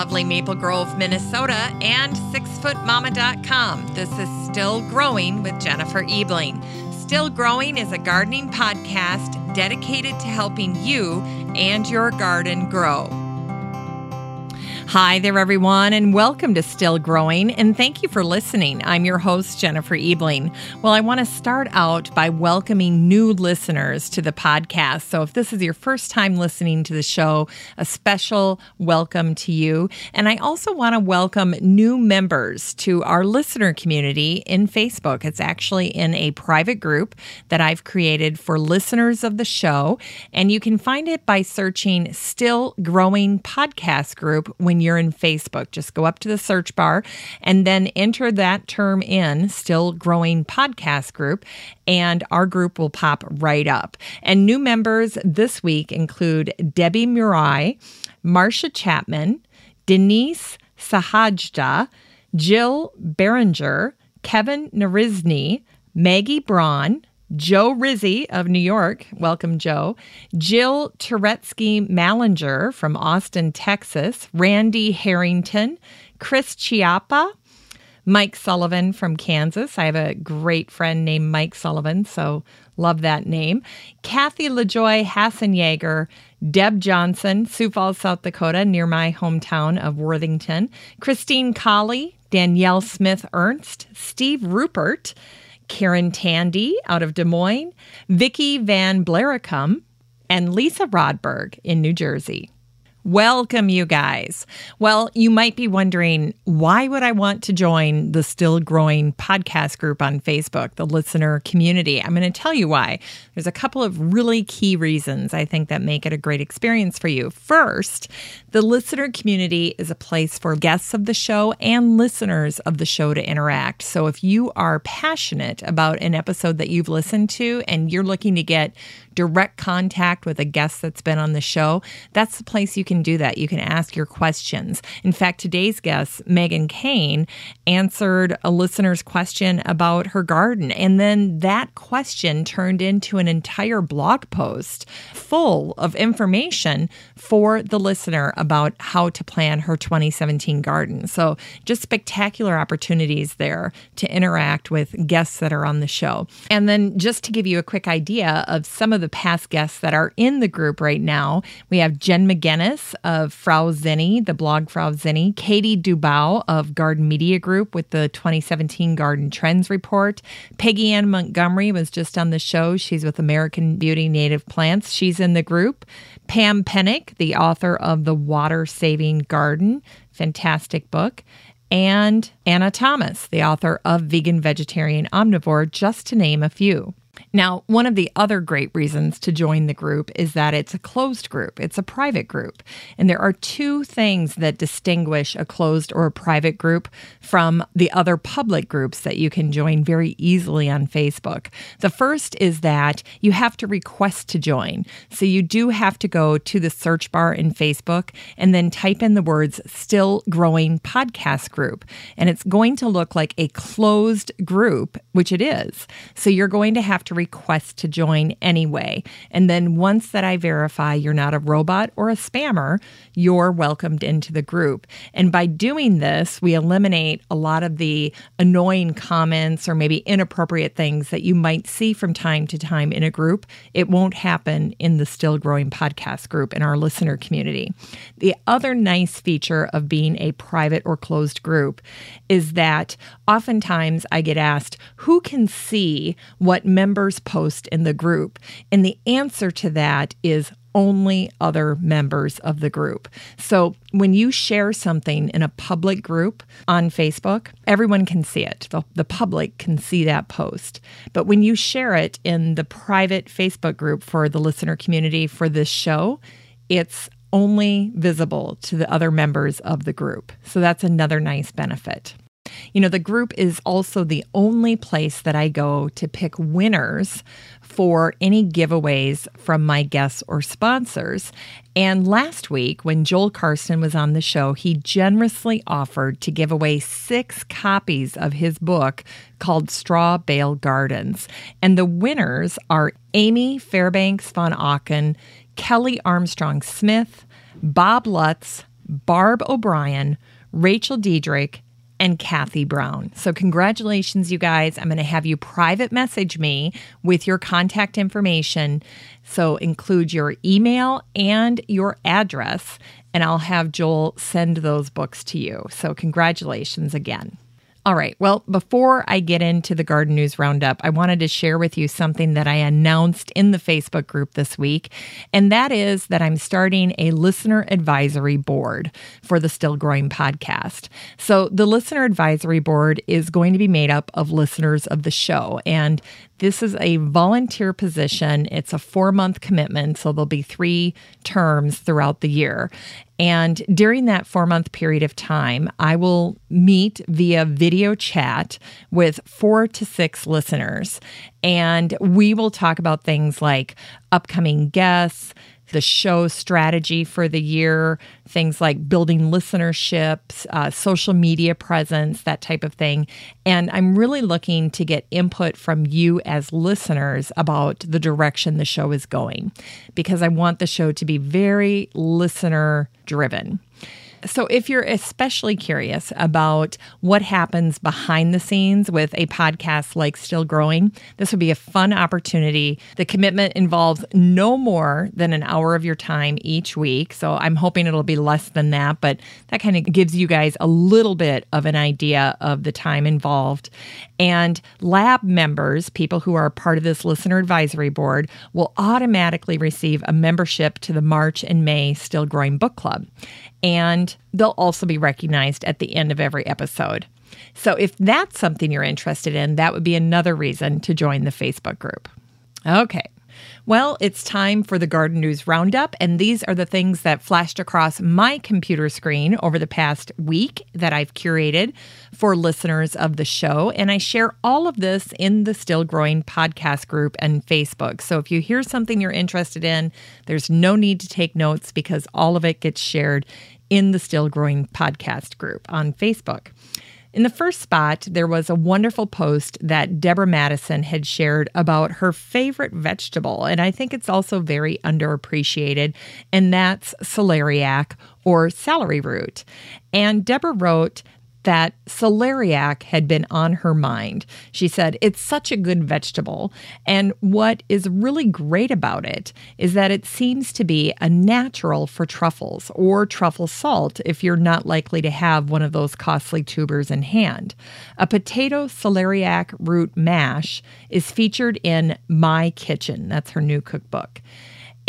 lovely Maple Grove, Minnesota, and sixfootmama.com. This is Still Growing with Jennifer Ebling. Still Growing is a gardening podcast dedicated to helping you and your garden grow. Hi there, everyone, and welcome to Still Growing, and thank you for listening. I'm your host, Jennifer Ebling. Well, I want to start out by welcoming new listeners to the podcast. So, if this is your first time listening to the show, a special welcome to you. And I also want to welcome new members to our listener community in Facebook. It's actually in a private group that I've created for listeners of the show, and you can find it by searching Still Growing Podcast Group when you're in Facebook. Just go up to the search bar and then enter that term in, Still Growing Podcast Group, and our group will pop right up. And new members this week include Debbie Murai, Marcia Chapman, Denise Sahajda, Jill Berenger, Kevin Narizny, Maggie Braun, Joe Rizzi of New York. Welcome, Joe. Jill Turetsky Mallinger from Austin, Texas. Randy Harrington. Chris Chiappa. Mike Sullivan from Kansas. I have a great friend named Mike Sullivan, so love that name. Kathy LaJoy Hassenjager. Deb Johnson, Sioux Falls, South Dakota, near my hometown of Worthington. Christine Colley. Danielle Smith Ernst. Steve Rupert. Karen Tandy out of Des Moines, Vicki Van Blaricum, and Lisa Rodberg in New Jersey. Welcome, you guys. Well, you might be wondering why would I want to join the still growing podcast group on Facebook, the listener community? I'm going to tell you why. There's a couple of really key reasons I think that make it a great experience for you. First, the listener community is a place for guests of the show and listeners of the show to interact. So if you are passionate about an episode that you've listened to and you're looking to get direct contact with a guest that's been on the show, that's the place you can do that. You can ask your questions. In fact, today's guest, Megan Cain, answered a listener's question about her garden. And then that question turned into an entire blog post full of information for the listener about how to plan her 2017 garden. So, just spectacular opportunities there to interact with guests that are on the show. And then, just to give you a quick idea of some of the past guests that are in the group right now, we have Jen McGinnis of Frau Zinni, the blog Frau Zinni, Katie Dubow of Garden Media Group with the 2017 Garden Trends Report. Peggy Ann Montgomery was just on the show. She's with American Beauty Native Plants. She's in the group. Pam Penick, the author of The Water Saving Garden, fantastic book and Anna Thomas, the author of Vegan Vegetarian Omnivore, just to name a few. Now, one of the other great reasons to join the group is that it's a closed group, it's a private group. And there are two things that distinguish a closed or a private group from the other public groups that you can join very easily on Facebook. The first is that you have to request to join. So you do have to go to the search bar in Facebook and then type in the words Still Growing Podcast Group. And it's going to look like a closed group, which it is. So you're going to have to request to join anyway. And then once that I verify you're not a robot or a spammer, you're welcomed into the group. And by doing this, we eliminate a lot of the annoying comments or maybe inappropriate things that you might see from time to time in a group. It won't happen in the Still Growing podcast group in our listener community. The other nice feature of being a private or closed group is that oftentimes I get asked, who can see what members post in the group? And the answer to that is only other members of the group. So when you share something in a public group on Facebook, everyone can see it. The, the, public can see that post. But when you share it in the private Facebook group for the listener community for this show, it's only visible to the other members of the group. So that's another nice benefit. You know, the group is also the only place that I go to pick winners for any giveaways from my guests or sponsors. And last week, when Joel Karsten was on the show, he generously offered to give away six copies of his book called Straw Bale Gardens. And the winners are Amy Fairbanks von Auken, Kelly Armstrong Smith, Bob Lutz, Barb O'Brien, Rachel Diedrich, and Kathy Brown. So, congratulations, you guys. I'm going to have you private message me with your contact information. So, include your email and your address, and I'll have Joel send those books to you. So, congratulations again. All right. Well, before I get into the Garden News Roundup, I wanted to share with you something that I announced in the Facebook group this week. And that is that I'm starting a listener advisory board for the Still Growing podcast. So, the listener advisory board is going to be made up of listeners of the show. And this is a volunteer position. It's a four month commitment, so there'll be three terms throughout the year. And during that four month period of time, I will meet via video chat with four to six listeners. And we will talk about things like upcoming guests, the show strategy for the year, things like building listenerships, uh, social media presence, that type of thing. And I'm really looking to get input from you as listeners about the direction the show is going because I want the show to be very listener driven. So, if you're especially curious about what happens behind the scenes with a podcast like Still Growing, this would be a fun opportunity. The commitment involves no more than an hour of your time each week. So, I'm hoping it'll be less than that, but that kind of gives you guys a little bit of an idea of the time involved. And lab members, people who are part of this listener advisory board, will automatically receive a membership to the March and May Still Growing Book Club and they'll also be recognized at the end of every episode. So, if that's something you're interested in, that would be another reason to join the Facebook group. Okay. Well, it's time for the Garden News Roundup, and these are the things that flashed across my computer screen over the past week that I've curated for listeners of the show. And I share all of this in the Still Growing podcast group and Facebook. So if you hear something you're interested in, there's no need to take notes because all of it gets shared in the Still Growing podcast group on Facebook. In the first spot, there was a wonderful post that Deborah Madison had shared about her favorite vegetable, and I think it's also very underappreciated, and that's celeriac or celery root. And Deborah wrote that celeriac had been on her mind. She said, It's such a good vegetable. And what is really great about it is that it seems to be a natural for truffles or truffle salt if you're not likely to have one of those costly tubers in hand. A potato celeriac root mash is featured in My Kitchen. That's her new cookbook.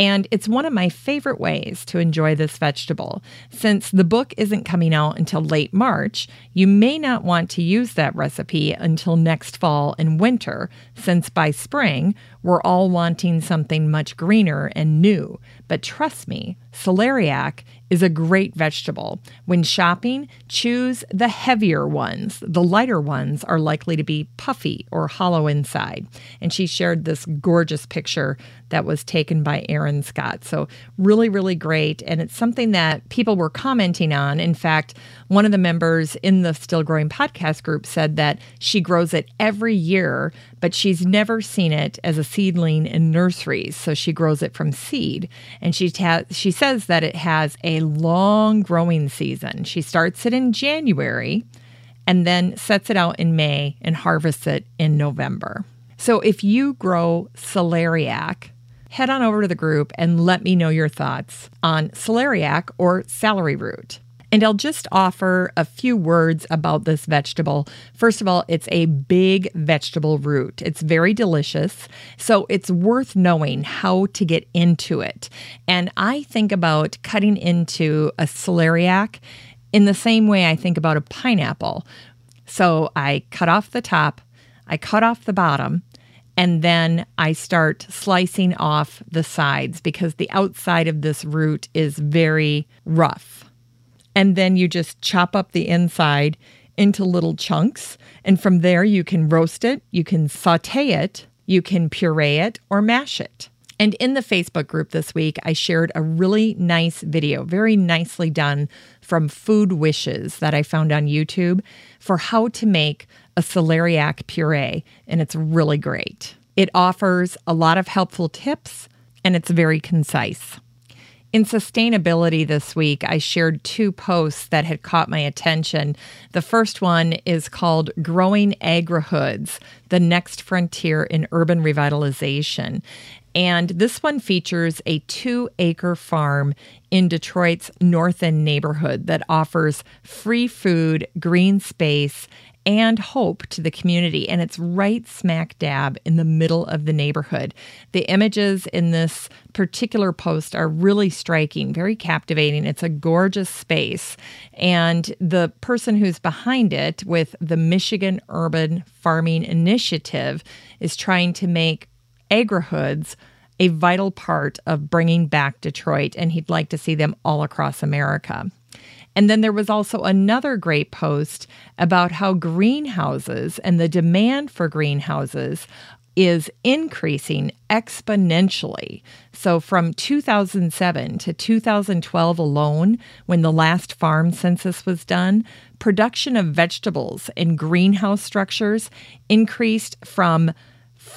And it's one of my favorite ways to enjoy this vegetable. Since the book isn't coming out until late March, you may not want to use that recipe until next fall and winter, since by spring, we're all wanting something much greener and new. But trust me, celeriac is a great vegetable. When shopping, choose the heavier ones. The lighter ones are likely to be puffy or hollow inside. And she shared this gorgeous picture that was taken by Aaron Scott. So, really, really great. And it's something that people were commenting on. In fact, one of the members in the Still Growing podcast group said that she grows it every year, but she's never seen it as a seedling in nurseries. So, she grows it from seed. And she, ta- she says that it has a long growing season. She starts it in January and then sets it out in May and harvests it in November. So if you grow celeriac, head on over to the group and let me know your thoughts on celeriac or celery root. And I'll just offer a few words about this vegetable. First of all, it's a big vegetable root. It's very delicious. So it's worth knowing how to get into it. And I think about cutting into a celeriac in the same way I think about a pineapple. So I cut off the top, I cut off the bottom, and then I start slicing off the sides because the outside of this root is very rough and then you just chop up the inside into little chunks. And from there, you can roast it, you can saute it, you can puree it, or mash it. And in the Facebook group this week, I shared a really nice video, very nicely done from Food Wishes that I found on YouTube for how to make a celeriac puree. And it's really great. It offers a lot of helpful tips and it's very concise. In sustainability this week, I shared two posts that had caught my attention. The first one is called Growing Agrihoods The Next Frontier in Urban Revitalization. And this one features a two acre farm in Detroit's North End neighborhood that offers free food, green space, and hope to the community. And it's right smack dab in the middle of the neighborhood. The images in this particular post are really striking, very captivating. It's a gorgeous space. And the person who's behind it with the Michigan Urban Farming Initiative is trying to make agrihoods a vital part of bringing back Detroit, and he'd like to see them all across America. And then there was also another great post about how greenhouses and the demand for greenhouses is increasing exponentially. So from 2007 to 2012 alone, when the last farm census was done, production of vegetables in greenhouse structures increased from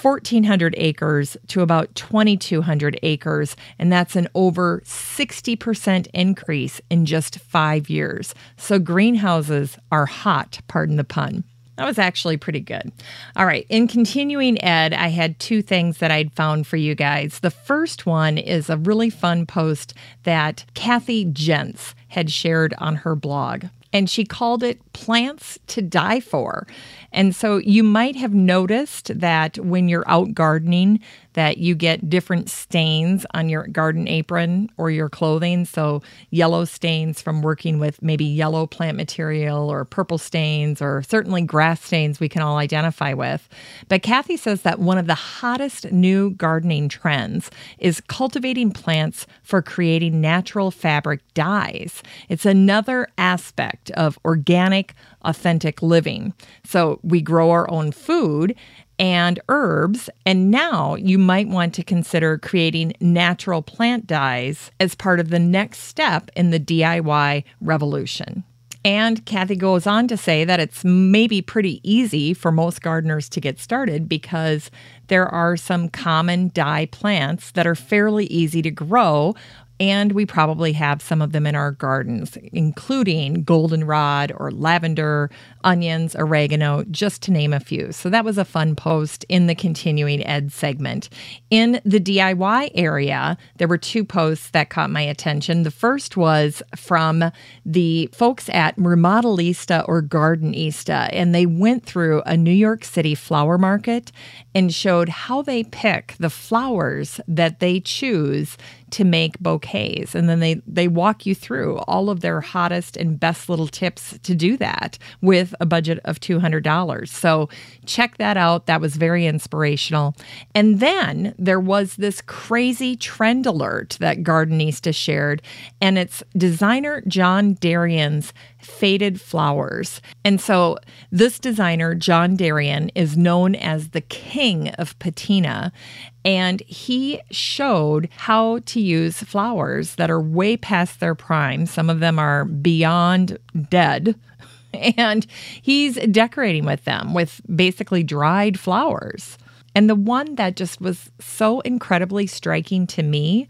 1,400 acres to about 2,200 acres, and that's an over 60% increase in just five years. So greenhouses are hot, pardon the pun. That was actually pretty good. All right. In continuing ed, I had two things that I'd found for you guys. The first one is a really fun post that Kathy Jentz had shared on her blog and she called it Plants to Die For. And so you might have noticed that when you're out gardening, that you get different stains on your garden apron or your clothing. So, yellow stains from working with maybe yellow plant material, or purple stains, or certainly grass stains we can all identify with. But Kathy says that one of the hottest new gardening trends is cultivating plants for creating natural fabric dyes. It's another aspect of organic, authentic living. So, we grow our own food and herbs. And now you might want to consider creating natural plant dyes as part of the next step in the DIY revolution. And Kathy goes on to say that it's maybe pretty easy for most gardeners to get started because there are some common dye plants that are fairly easy to grow and we probably have some of them in our gardens, including goldenrod or lavender, onions, oregano, just to name a few. So that was a fun post in the continuing ed segment. In the DIY area, there were two posts that caught my attention. The first was from the folks at Remodelista or Gardenista, and they went through a New York City flower market and showed how they pick the flowers that they choose to make bouquets and then they they walk you through all of their hottest and best little tips to do that with a budget of $200. So check that out that was very inspirational. And then there was this crazy trend alert that Gardenista shared and it's designer John Derian's faded flowers. And so this designer, John Darien, is known as the king of patina. And he showed how to use flowers that are way past their prime. Some of them are beyond dead. And he's decorating with them with basically dried flowers. And the one that just was so incredibly striking to me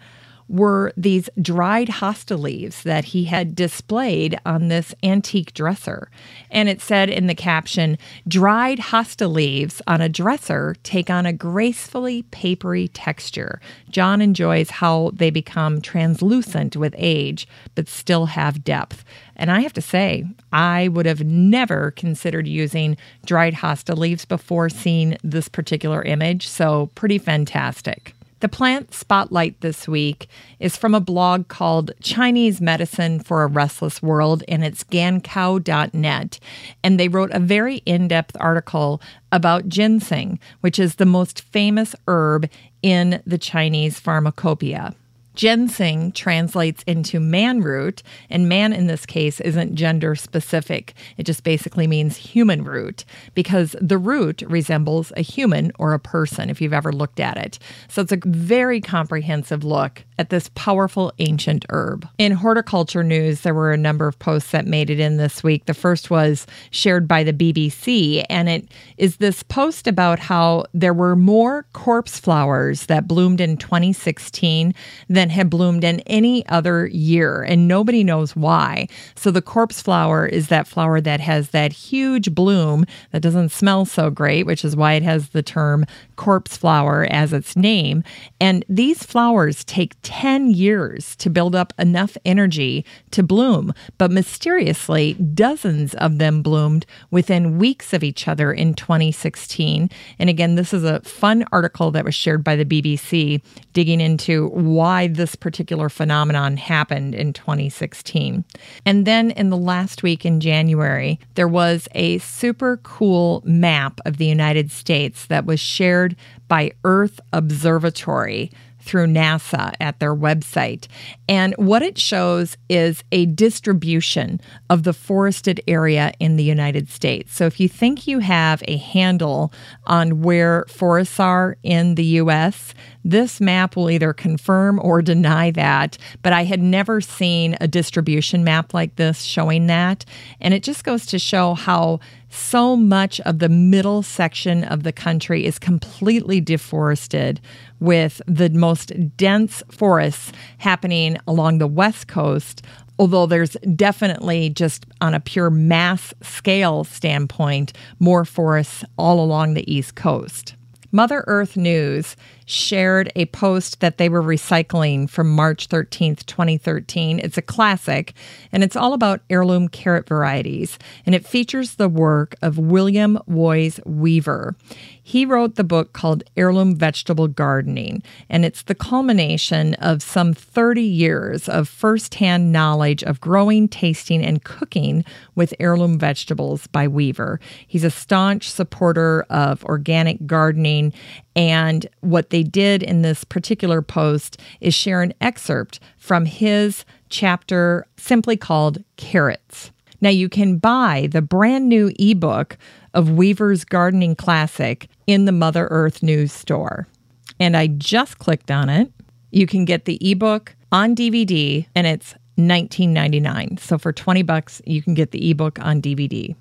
were these dried hosta leaves that he had displayed on this antique dresser. And it said in the caption, dried hosta leaves on a dresser take on a gracefully papery texture. John enjoys how they become translucent with age, but still have depth. And I have to say, I would have never considered using dried hosta leaves before seeing this particular image. So, pretty fantastic. The plant spotlight this week is from a blog called Chinese Medicine for a Restless World, and it's gancao.net. And they wrote a very in depth article about ginseng, which is the most famous herb in the Chinese pharmacopoeia. Ginseng translates into man root, and man in this case isn't gender specific. It just basically means human root because the root resembles a human or a person if you've ever looked at it. So it's a very comprehensive look at this powerful ancient herb. In horticulture news, there were a number of posts that made it in this week. The first was shared by the BBC, and it is this post about how there were more corpse flowers that bloomed in 2016 than than had bloomed in any other year, and nobody knows why. So the corpse flower is that flower that has that huge bloom that doesn't smell so great, which is why it has the term corpse flower as its name. And these flowers take 10 years to build up enough energy to bloom, but mysteriously, dozens of them bloomed within weeks of each other in 2016. And again, this is a fun article that was shared by the BBC digging into why this particular phenomenon happened in 2016. And then in the last week in January, there was a super cool map of the United States that was shared by Earth Observatory through NASA at their website. And what it shows is a distribution of the forested area in the United States. So if you think you have a handle on where forests are in the US, this map will either confirm or deny that, but I had never seen a distribution map like this showing that. And it just goes to show how so much of the middle section of the country is completely deforested, with the most dense forests happening along the west coast. Although there's definitely just on a pure mass scale standpoint, more forests all along the east coast. Mother Earth News shared a post that they were recycling from March 13th, 2013. It's a classic, and it's all about heirloom carrot varieties, and it features the work of William Woys Weaver. He wrote the book called Heirloom Vegetable Gardening, and it's the culmination of some 30 years of firsthand knowledge of growing, tasting, and cooking with heirloom vegetables by Weaver. He's a staunch supporter of organic gardening and what they did in this particular post is share an excerpt from his chapter simply called Carrots. Now, you can buy the brand new ebook of Weaver's Gardening Classic in the Mother Earth News store. And I just clicked on it. You can get the ebook on DVD and it's $19.99. So for 20 bucks, you can get the ebook on DVD.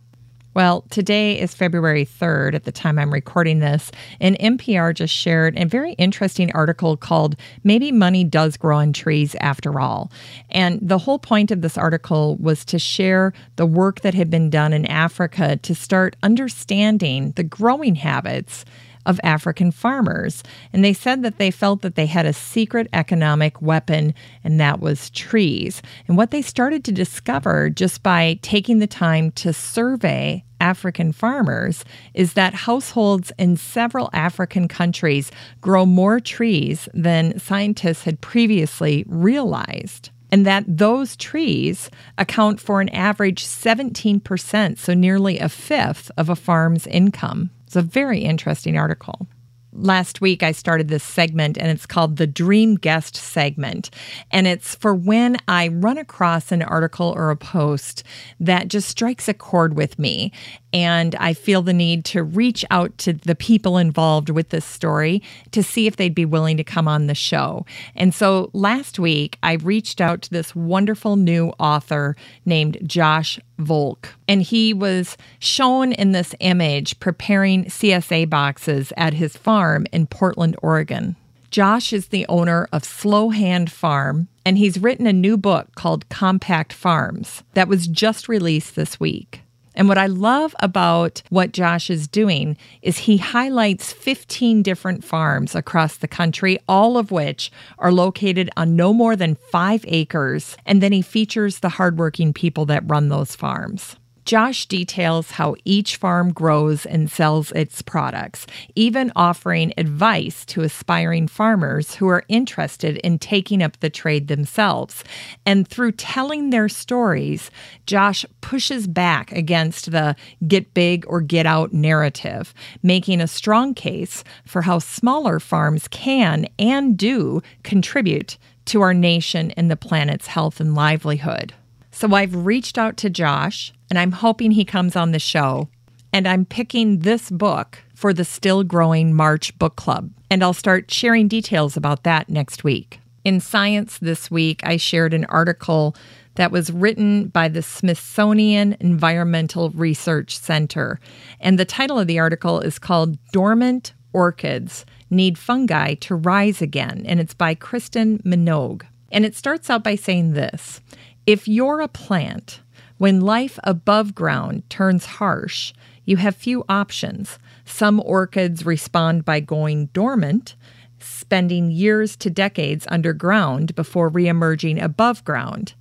Well, today is February 3rd at the time I'm recording this, and NPR just shared a very interesting article called Maybe Money Does Grow on Trees After All. And the whole point of this article was to share the work that had been done in Africa to start understanding the growing habits of African farmers. And they said that they felt that they had a secret economic weapon, and that was trees. And what they started to discover just by taking the time to survey African farmers is that households in several African countries grow more trees than scientists had previously realized and that those trees account for an average 17%, so nearly a fifth of a farm's income. It's a very interesting article last week I started this segment and it's called the Dream Guest segment. And it's for when I run across an article or a post that just strikes a chord with me and I feel the need to reach out to the people involved with this story to see if they'd be willing to come on the show. And so last week, I reached out to this wonderful new author named Josh Volk. And he was shown in this image preparing CSA boxes at his farm in Portland, Oregon. Josh is the owner of Slow Hand Farm, and he's written a new book called Compact Farms that was just released this week. And what I love about what Josh is doing is he highlights 15 different farms across the country, all of which are located on no more than five acres. And then he features the hardworking people that run those farms. Josh details how each farm grows and sells its products, even offering advice to aspiring farmers who are interested in taking up the trade themselves. And through telling their stories, Josh pushes back against the get big or get out narrative, making a strong case for how smaller farms can and do contribute to our nation and the planet's health and livelihood. So I've reached out to Josh and I'm hoping he comes on the show. And I'm picking this book for the Still Growing March Book Club. And I'll start sharing details about that next week. In Science this week, I shared an article that was written by the Smithsonian Environmental Research Center. And the title of the article is called Dormant Orchids need fungi to rise again. And it's by Kristen Minogue. And it starts out by saying this If you're a plant, when life above ground turns harsh, you have few options. Some orchids respond by going dormant, spending years to decades underground before reemerging above ground.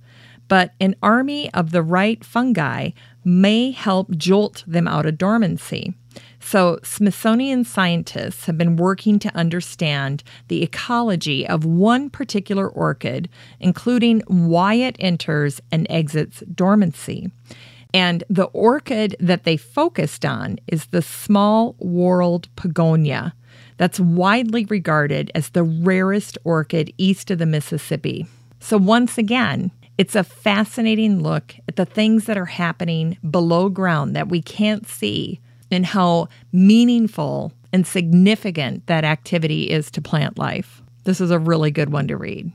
But an army of the right fungi may help jolt them out of dormancy. So, Smithsonian scientists have been working to understand the ecology of one particular orchid, including why it enters and exits dormancy. And the orchid that they focused on is the small whorled pogonia, that's widely regarded as the rarest orchid east of the Mississippi. So, once again, it's a fascinating look at the things that are happening below ground that we can't see and how meaningful and significant that activity is to plant life. This is a really good one to read.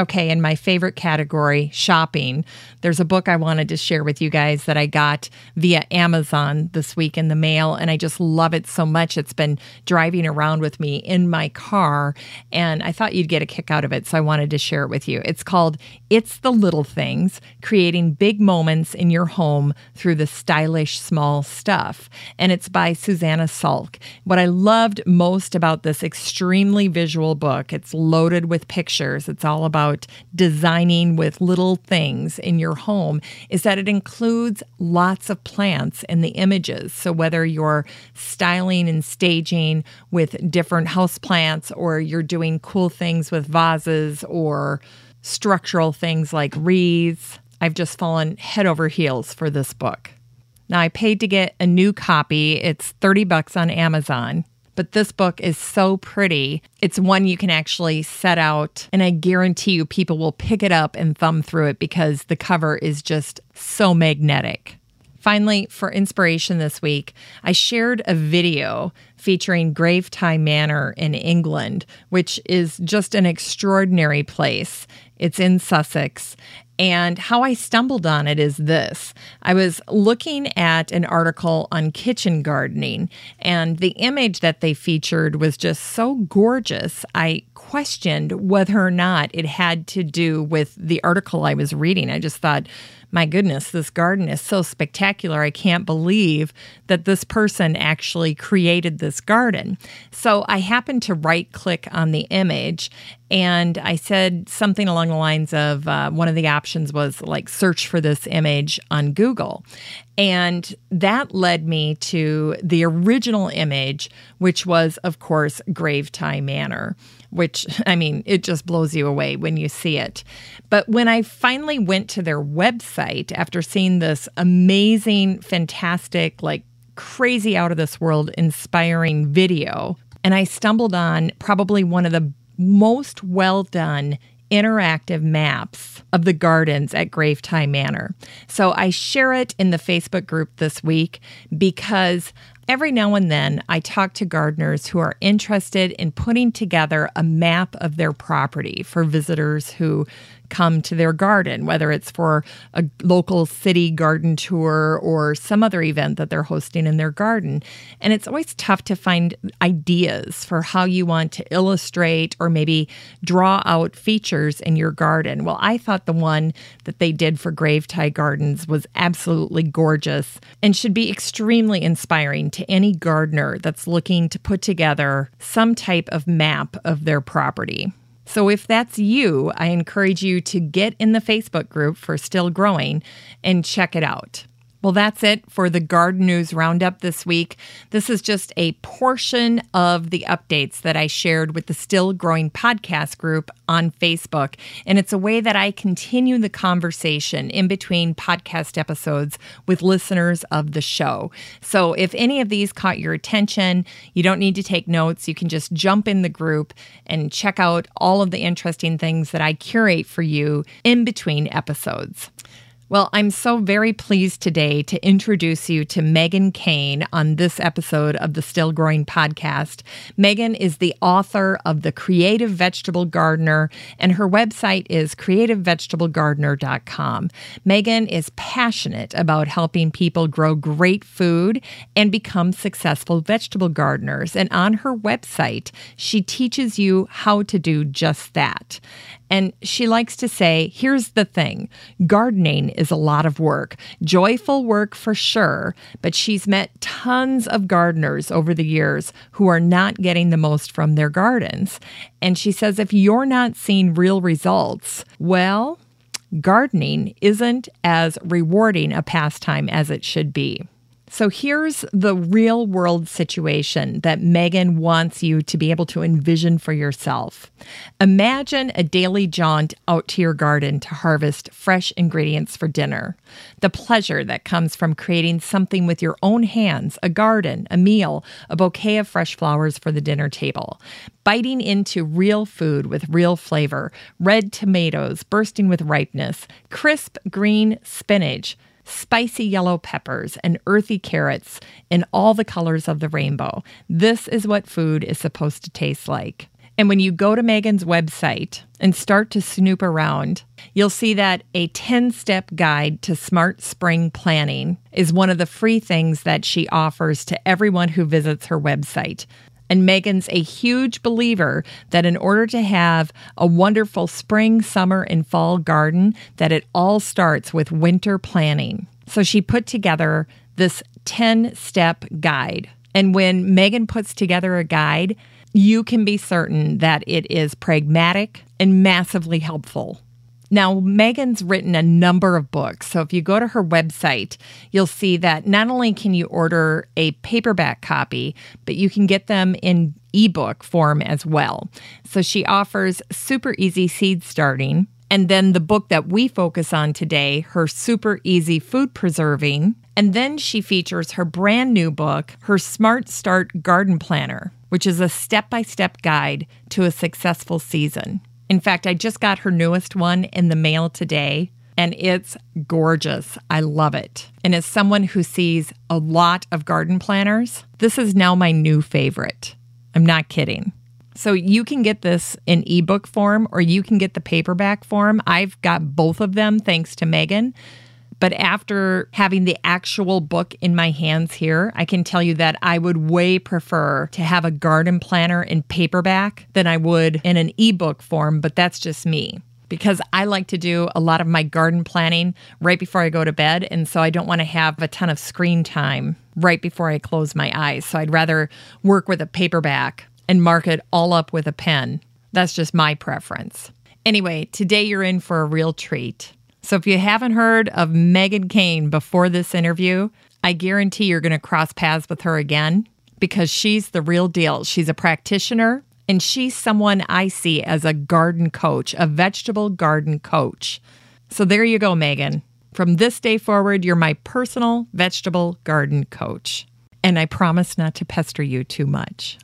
Okay, in my favorite category, shopping, there's a book I wanted to share with you guys that I got via Amazon this week in the mail, and I just love it so much. It's been driving around with me in my car, and I thought you'd get a kick out of it, so I wanted to share it with you. It's called It's the Little Things Creating Big Moments in Your Home Through the Stylish Small Stuff, and it's by Susanna Salk. What I loved most about this extremely visual book, it's loaded with pictures, it's all about about designing with little things in your home is that it includes lots of plants in the images. So whether you're styling and staging with different house plants or you're doing cool things with vases or structural things like wreaths, I've just fallen head over heels for this book. Now I paid to get a new copy. It's 30 bucks on Amazon but this book is so pretty. It's one you can actually set out, and I guarantee you people will pick it up and thumb through it because the cover is just so magnetic. Finally, for inspiration this week, I shared a video featuring Gravetye Manor in England, which is just an extraordinary place. It's in Sussex, and how I stumbled on it is this I was looking at an article on kitchen gardening, and the image that they featured was just so gorgeous. I questioned whether or not it had to do with the article I was reading. I just thought, my goodness, this garden is so spectacular. I can't believe that this person actually created this garden. So I happened to right click on the image and I said something along the lines of uh, one of the options was like search for this image on Google. And that led me to the original image, which was, of course, Gravetye Manor which I mean, it just blows you away when you see it. But when I finally went to their website after seeing this amazing, fantastic, like crazy out of this world inspiring video, and I stumbled on probably one of the most well done interactive maps of the gardens at Gravetye Manor. So I share it in the Facebook group this week because Every now and then, I talk to gardeners who are interested in putting together a map of their property for visitors who come to their garden, whether it's for a local city garden tour or some other event that they're hosting in their garden. And it's always tough to find ideas for how you want to illustrate or maybe draw out features in your garden. Well, I thought the one that they did for Gravetye Gardens was absolutely gorgeous and should be extremely inspiring to any gardener that's looking to put together some type of map of their property. So, if that's you, I encourage you to get in the Facebook group for Still Growing and check it out. Well, that's it for the Garden News Roundup this week. This is just a portion of the updates that I shared with the Still Growing podcast group on Facebook. And it's a way that I continue the conversation in between podcast episodes with listeners of the show. So if any of these caught your attention, you don't need to take notes. You can just jump in the group and check out all of the interesting things that I curate for you in between episodes. Well, I'm so very pleased today to introduce you to Megan Cain on this episode of the Still Growing podcast. Megan is the author of The Creative Vegetable Gardener, and her website is creativevegetablegardener.com. Megan is passionate about helping people grow great food and become successful vegetable gardeners. And on her website, she teaches you how to do just that. And she likes to say, here's the thing gardening is a lot of work, joyful work for sure, but she's met tons of gardeners over the years who are not getting the most from their gardens. And she says, if you're not seeing real results, well, gardening isn't as rewarding a pastime as it should be. So here's the real world situation that Megan wants you to be able to envision for yourself. Imagine a daily jaunt out to your garden to harvest fresh ingredients for dinner. The pleasure that comes from creating something with your own hands a garden, a meal, a bouquet of fresh flowers for the dinner table. Biting into real food with real flavor, red tomatoes bursting with ripeness, crisp green spinach spicy yellow peppers, and earthy carrots in all the colors of the rainbow. This is what food is supposed to taste like. And when you go to Megan's website and start to snoop around, you'll see that a 10 step guide to smart spring planning is one of the free things that she offers to everyone who visits her website. And Megan's a huge believer that in order to have a wonderful spring, summer, and fall garden, that it all starts with winter planning. So she put together this 10 step guide. And when Megan puts together a guide, you can be certain that it is pragmatic and massively helpful. Now, Megan's written a number of books. So if you go to her website, you'll see that not only can you order a paperback copy, but you can get them in ebook form as well. So she offers super easy seed starting. And then the book that we focus on today, her super easy food preserving. And then she features her brand new book, her Smart Start Garden Planner, which is a step by step guide to a successful season. In fact, I just got her newest one in the mail today, and it's gorgeous. I love it. And as someone who sees a lot of garden planners, this is now my new favorite. I'm not kidding. So you can get this in ebook form or you can get the paperback form. I've got both of them thanks to Megan. But after having the actual book in my hands here, I can tell you that I would way prefer to have a garden planner in paperback than I would in an ebook form, but that's just me because I like to do a lot of my garden planning right before I go to bed. And so I don't want to have a ton of screen time right before I close my eyes. So I'd rather work with a paperback and mark it all up with a pen. That's just my preference. Anyway, today you're in for a real treat. So if you haven't heard of Megan Cain before this interview, I guarantee you're going to cross paths with her again because she's the real deal. She's a practitioner and she's someone I see as a garden coach, a vegetable garden coach. So there you go, Megan. From this day forward, you're my personal vegetable garden coach. And I promise not to pester you too much.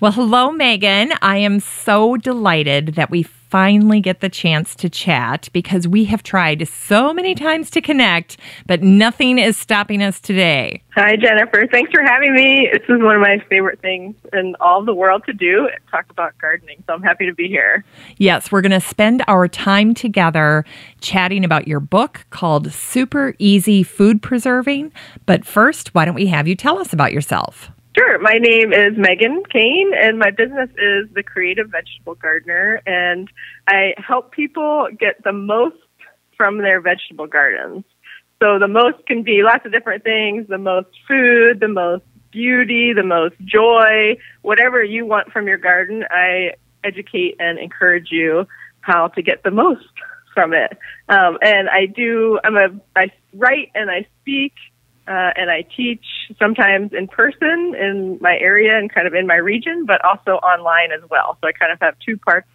Well, hello, Megan. I am so delighted that we finally get the chance to chat because we have tried so many times to connect, but nothing is stopping us today. Hi, Jennifer. Thanks for having me. This is one of my favorite things in all the world to do talk about gardening. So I'm happy to be here. Yes, we're going to spend our time together chatting about your book called Super Easy Food Preserving. But first, why don't we have you tell us about yourself? Sure. My name is Megan Cain, and my business is the Creative Vegetable Gardener, and I help people get the most from their vegetable gardens. So the most can be lots of different things the most food, the most beauty, the most joy, whatever you want from your garden. I educate and encourage you how to get the most from it. Um, and I do, I'm a, I write and I speak uh, and I teach sometimes in person in my area and kind of in my region, but also online as well. So I kind of have two parts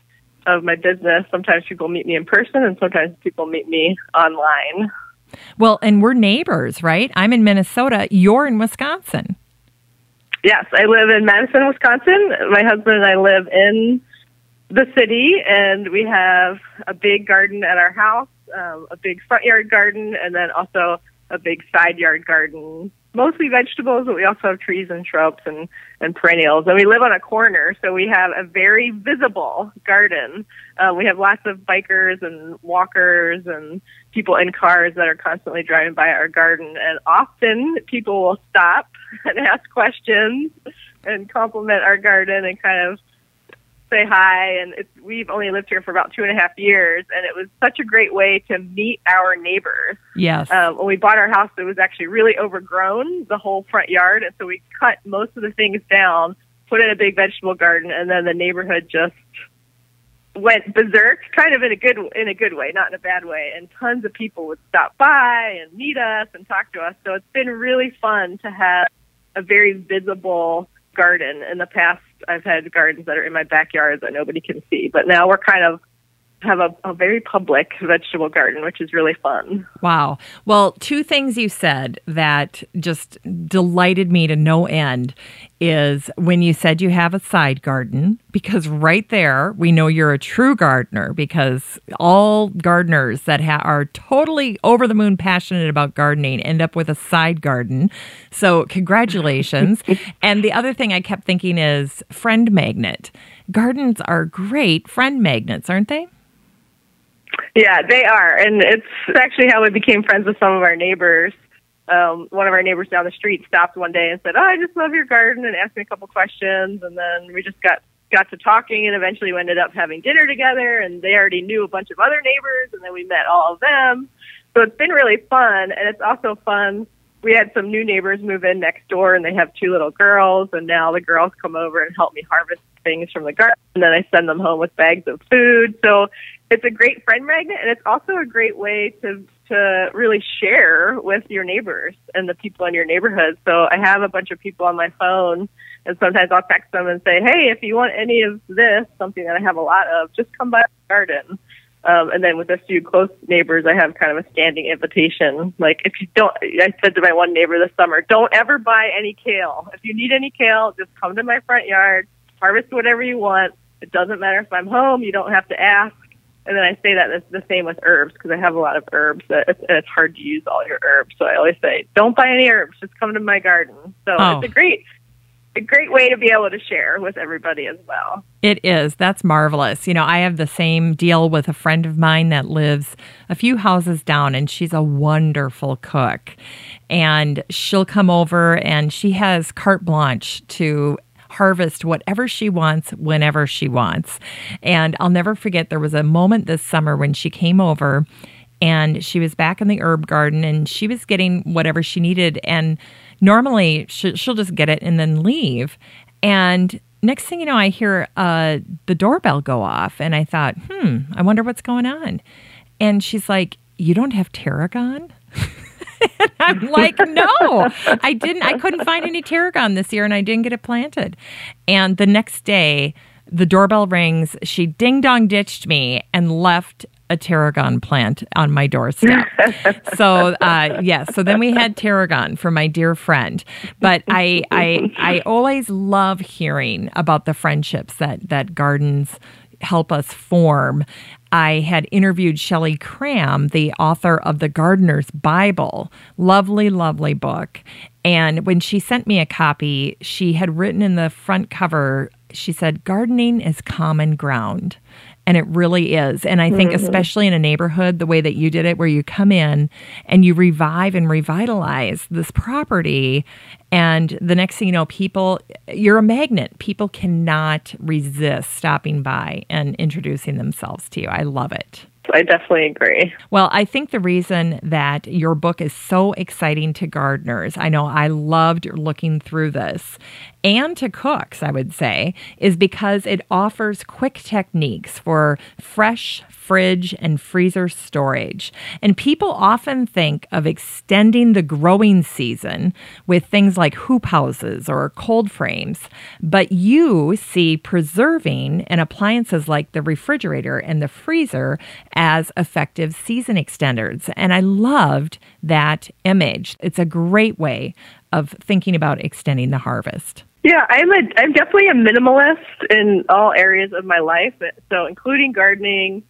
of my business. Sometimes people meet me in person, and sometimes people meet me online. Well, and we're neighbors, right? I'm in Minnesota. You're in Wisconsin. Yes, I live in Madison, Wisconsin. My husband and I live in the city, and we have a big garden at our house, um, a big front yard garden, and then also a big side yard garden. Mostly vegetables, but we also have trees and shrubs and, and perennials. And we live on a corner, so we have a very visible garden. Uh, we have lots of bikers and walkers and people in cars that are constantly driving by our garden. And often people will stop and ask questions and compliment our garden and kind of say hi. And it's, we've only lived here for about two and a half years, and it was such a great way to meet our neighbors. Yes. Um, when we bought our house, it was actually really overgrown, the whole front yard, and so we cut most of the things down, put in a big vegetable garden, and then the neighborhood just went berserk, kind of in a good in a good way, not in a bad way. And tons of people would stop by and meet us and talk to us. So it's been really fun to have a very visible garden. In the past, I've had gardens that are in my backyard that nobody can see, but now we're kind of have a, a very public vegetable garden, which is really fun. Wow. Well, two things you said that just delighted me to no end is when you said you have a side garden, because right there we know you're a true gardener because all gardeners that ha- are totally over the moon passionate about gardening end up with a side garden. So, congratulations. and the other thing I kept thinking is friend magnet. Gardens are great friend magnets, aren't they? Yeah, they are, and it's actually how we became friends with some of our neighbors. Um, one of our neighbors down the street stopped one day and said, "Oh, I just love your garden," and asked me a couple questions, and then we just got got to talking, and eventually we ended up having dinner together. And they already knew a bunch of other neighbors, and then we met all of them. So it's been really fun, and it's also fun. We had some new neighbors move in next door, and they have two little girls, and now the girls come over and help me harvest things from the garden, and then I send them home with bags of food. So it's a great friend magnet, and it's also a great way to to really share with your neighbors and the people in your neighborhood. So I have a bunch of people on my phone, and sometimes I'll text them and say, "Hey, if you want any of this, something that I have a lot of, just come by the garden." Um, and then with a few close neighbors, I have kind of a standing invitation. Like, if you don't, I said to my one neighbor this summer, don't ever buy any kale. If you need any kale, just come to my front yard, harvest whatever you want. It doesn't matter if I'm home. You don't have to ask. And then I say that it's the same with herbs because I have a lot of herbs that it's, it's hard to use all your herbs. So I always say, don't buy any herbs, just come to my garden. So Oh. it's a great, a great way to be able to share with everybody as well. It is. That's marvelous. You know, I have the same deal with a friend of mine that lives a few houses down, and she's a wonderful cook. And she'll come over and she has carte blanche to harvest whatever she wants whenever she wants. And I'll never forget there was a moment this summer when she came over and she was back in the herb garden and she was getting whatever she needed. And normally she, she'll just get it and then leave. And next thing you know i hear uh, the doorbell go off and i thought hmm i wonder what's going on. And she's like you don't have tarragon I'm like, no, I didn't. I couldn't find any tarragon this year, and I didn't get it planted. And the next day, the doorbell rings. She ding dong ditched me and left a tarragon plant on my doorstep. so uh, yes, so then we had tarragon for my dear friend. But I I I always love hearing about the friendships that that gardens help us form. I had interviewed Shelley Cram, the author of The Gardener's Bible. Lovely, lovely book. And when she sent me a copy, she had written in the front cover, she said, Gardening is common ground. And it really is. And I think, mm-hmm. especially in a neighborhood, the way that you did it, where you come in and you revive and revitalize this property. And the next thing you know, people, you're a magnet. People cannot resist stopping by and introducing themselves to you. I love it. I definitely agree. Well, I think the reason that your book is so exciting to gardeners, I know I loved looking through this, and to cooks, I would say, is because it offers quick techniques for fresh fridge and freezer storage. And people often think of extending the growing season with things like hoop houses or cold frames, but you see preserving in appliances like the refrigerator and the freezer as effective season extenders. And I loved that image. It's a great way of thinking about extending the harvest. Yeah, I'm a I'm definitely a minimalist in all areas of my life, so including gardening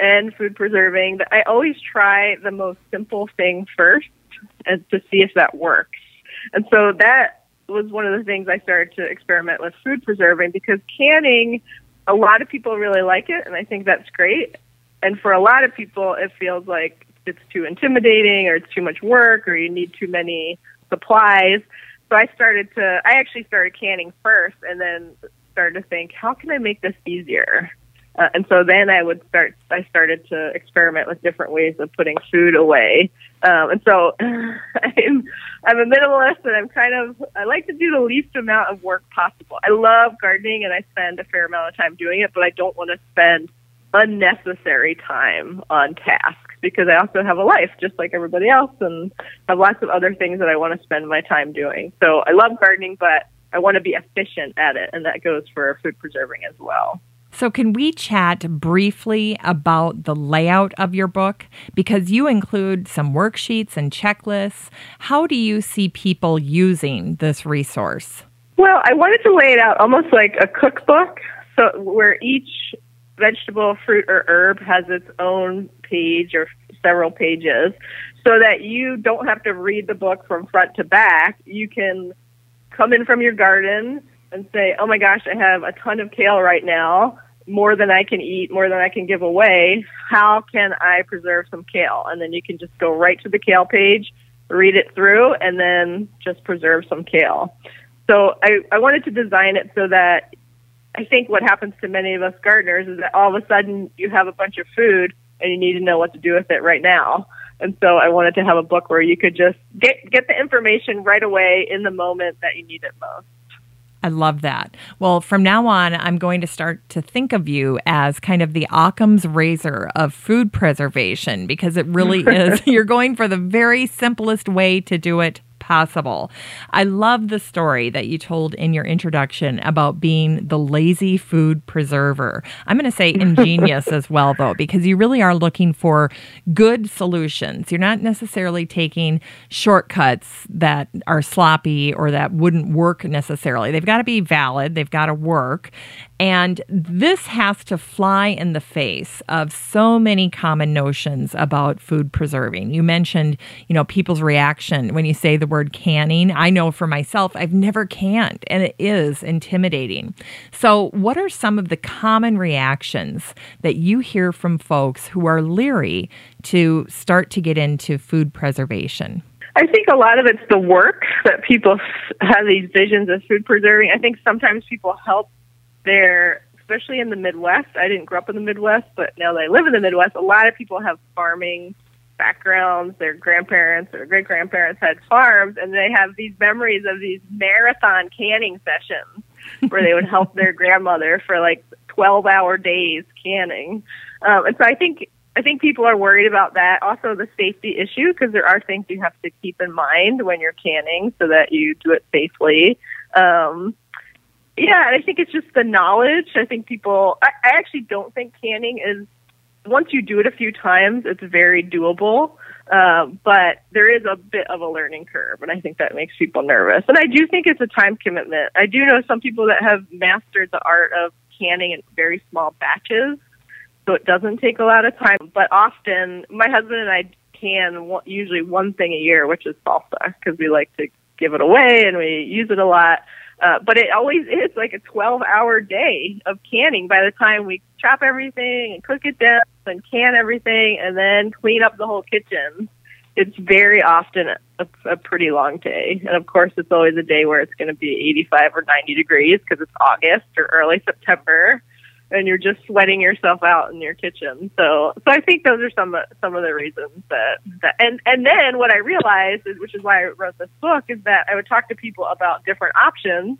and food preserving. I always try the most simple thing first and to see if that works. And so that was one of the things I started to experiment with food preserving because canning a lot of people really like it and I think that's great. And for a lot of people it feels like it's too intimidating or it's too much work or you need too many supplies. So I started to, I actually started canning first and then started to think, how can I make this easier? Uh, and so then I would start, I started to experiment with different ways of putting food away. Um, and so I'm, I'm a minimalist and I'm kind of, I like to do the least amount of work possible. I love gardening and I spend a fair amount of time doing it, but I don't want to spend unnecessary time on tasks because I also have a life just like everybody else and have lots of other things that I want to spend my time doing. So I love gardening, but I want to be efficient at it, and that goes for food preserving as well. So, can we chat briefly about the layout of your book? Because you include some worksheets and checklists. How do you see people using this resource? Well, I wanted to lay it out almost like a cookbook, so where each vegetable, fruit, or herb has its own page or several pages so that you don't have to read the book from front to back. You can come in from your garden and say, oh my gosh, I have a ton of kale right now, more than I can eat, more than I can give away. How can I preserve some kale? And then you can just go right to the kale page, read it through, and then just preserve some kale. So I, I wanted to design it so that I think what happens to many of us gardeners is that all of a sudden you have a bunch of food and you need to know what to do with it right now. And so I wanted to have a book where you could just get get the information right away in the moment that you need it most. I love that. Well, from now on, I'm going to start to think of you as kind of the Occam's razor of food preservation because it really is. You're going for the very simplest way to do it possible. I love the story that you told in your introduction about being the lazy food preserver. I'm going to say ingenious as well, though, because you really are looking for good solutions. You're not necessarily taking shortcuts that are sloppy or that wouldn't work necessarily. They've got to be valid, they've got to work. And this has to fly in the face of so many common notions about food preserving. You mentioned, you know, people's reaction when you say the word canning. I know for myself, I've never canned, and it is intimidating. So, what are some of the common reactions that you hear from folks who are leery to start to get into food preservation? I think a lot of it's the work that people have these visions of food preserving. I think sometimes people help there, especially in the Midwest. I didn't grow up in the Midwest, but now that I live in the Midwest, a lot of people have farming backgrounds. Their grandparents or great grandparents had farms, and they have these memories of these marathon canning sessions where they would help their grandmother for like 12 hour days canning. Um, and so I think I think people are worried about that. Also, the safety issue because there are things you have to keep in mind when you're canning so that you do it safely. Um, yeah, I think it's just the knowledge. I think people, I, I actually don't think canning is, once you do it a few times, it's very doable. Um, but there is a bit of a learning curve, and I think that makes people nervous. And I do think it's a time commitment. I do know some people that have mastered the art of canning in very small batches, so it doesn't take a lot of time. But often, my husband and I can usually one thing a year, which is salsa, because we like to give it away and we use it a lot. Uh, but it always is like a 12 hour day of canning by the time we chop everything and cook it down and can everything and then clean up the whole kitchen. It's very often a, a pretty long day. And of course, it's always a day where it's going to be 85 or 90 degrees because it's August or early September and you're just sweating yourself out in your kitchen. So, so I think those are some some of the reasons that that and and then what I realized is, which is why I wrote this book, is that I would talk to people about different options.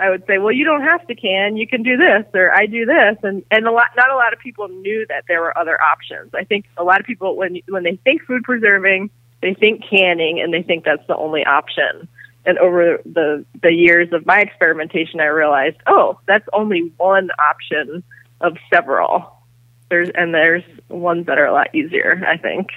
I would say, well, you don't have to can, you can do this, or I do this, and and a lot not a lot of people knew that there were other options. I think a lot of people when when they think food preserving, they think canning, and they think that's the only option and over the the years of my experimentation, I realized, oh, that's only one option of several. There's and there's ones that are a lot easier. I think.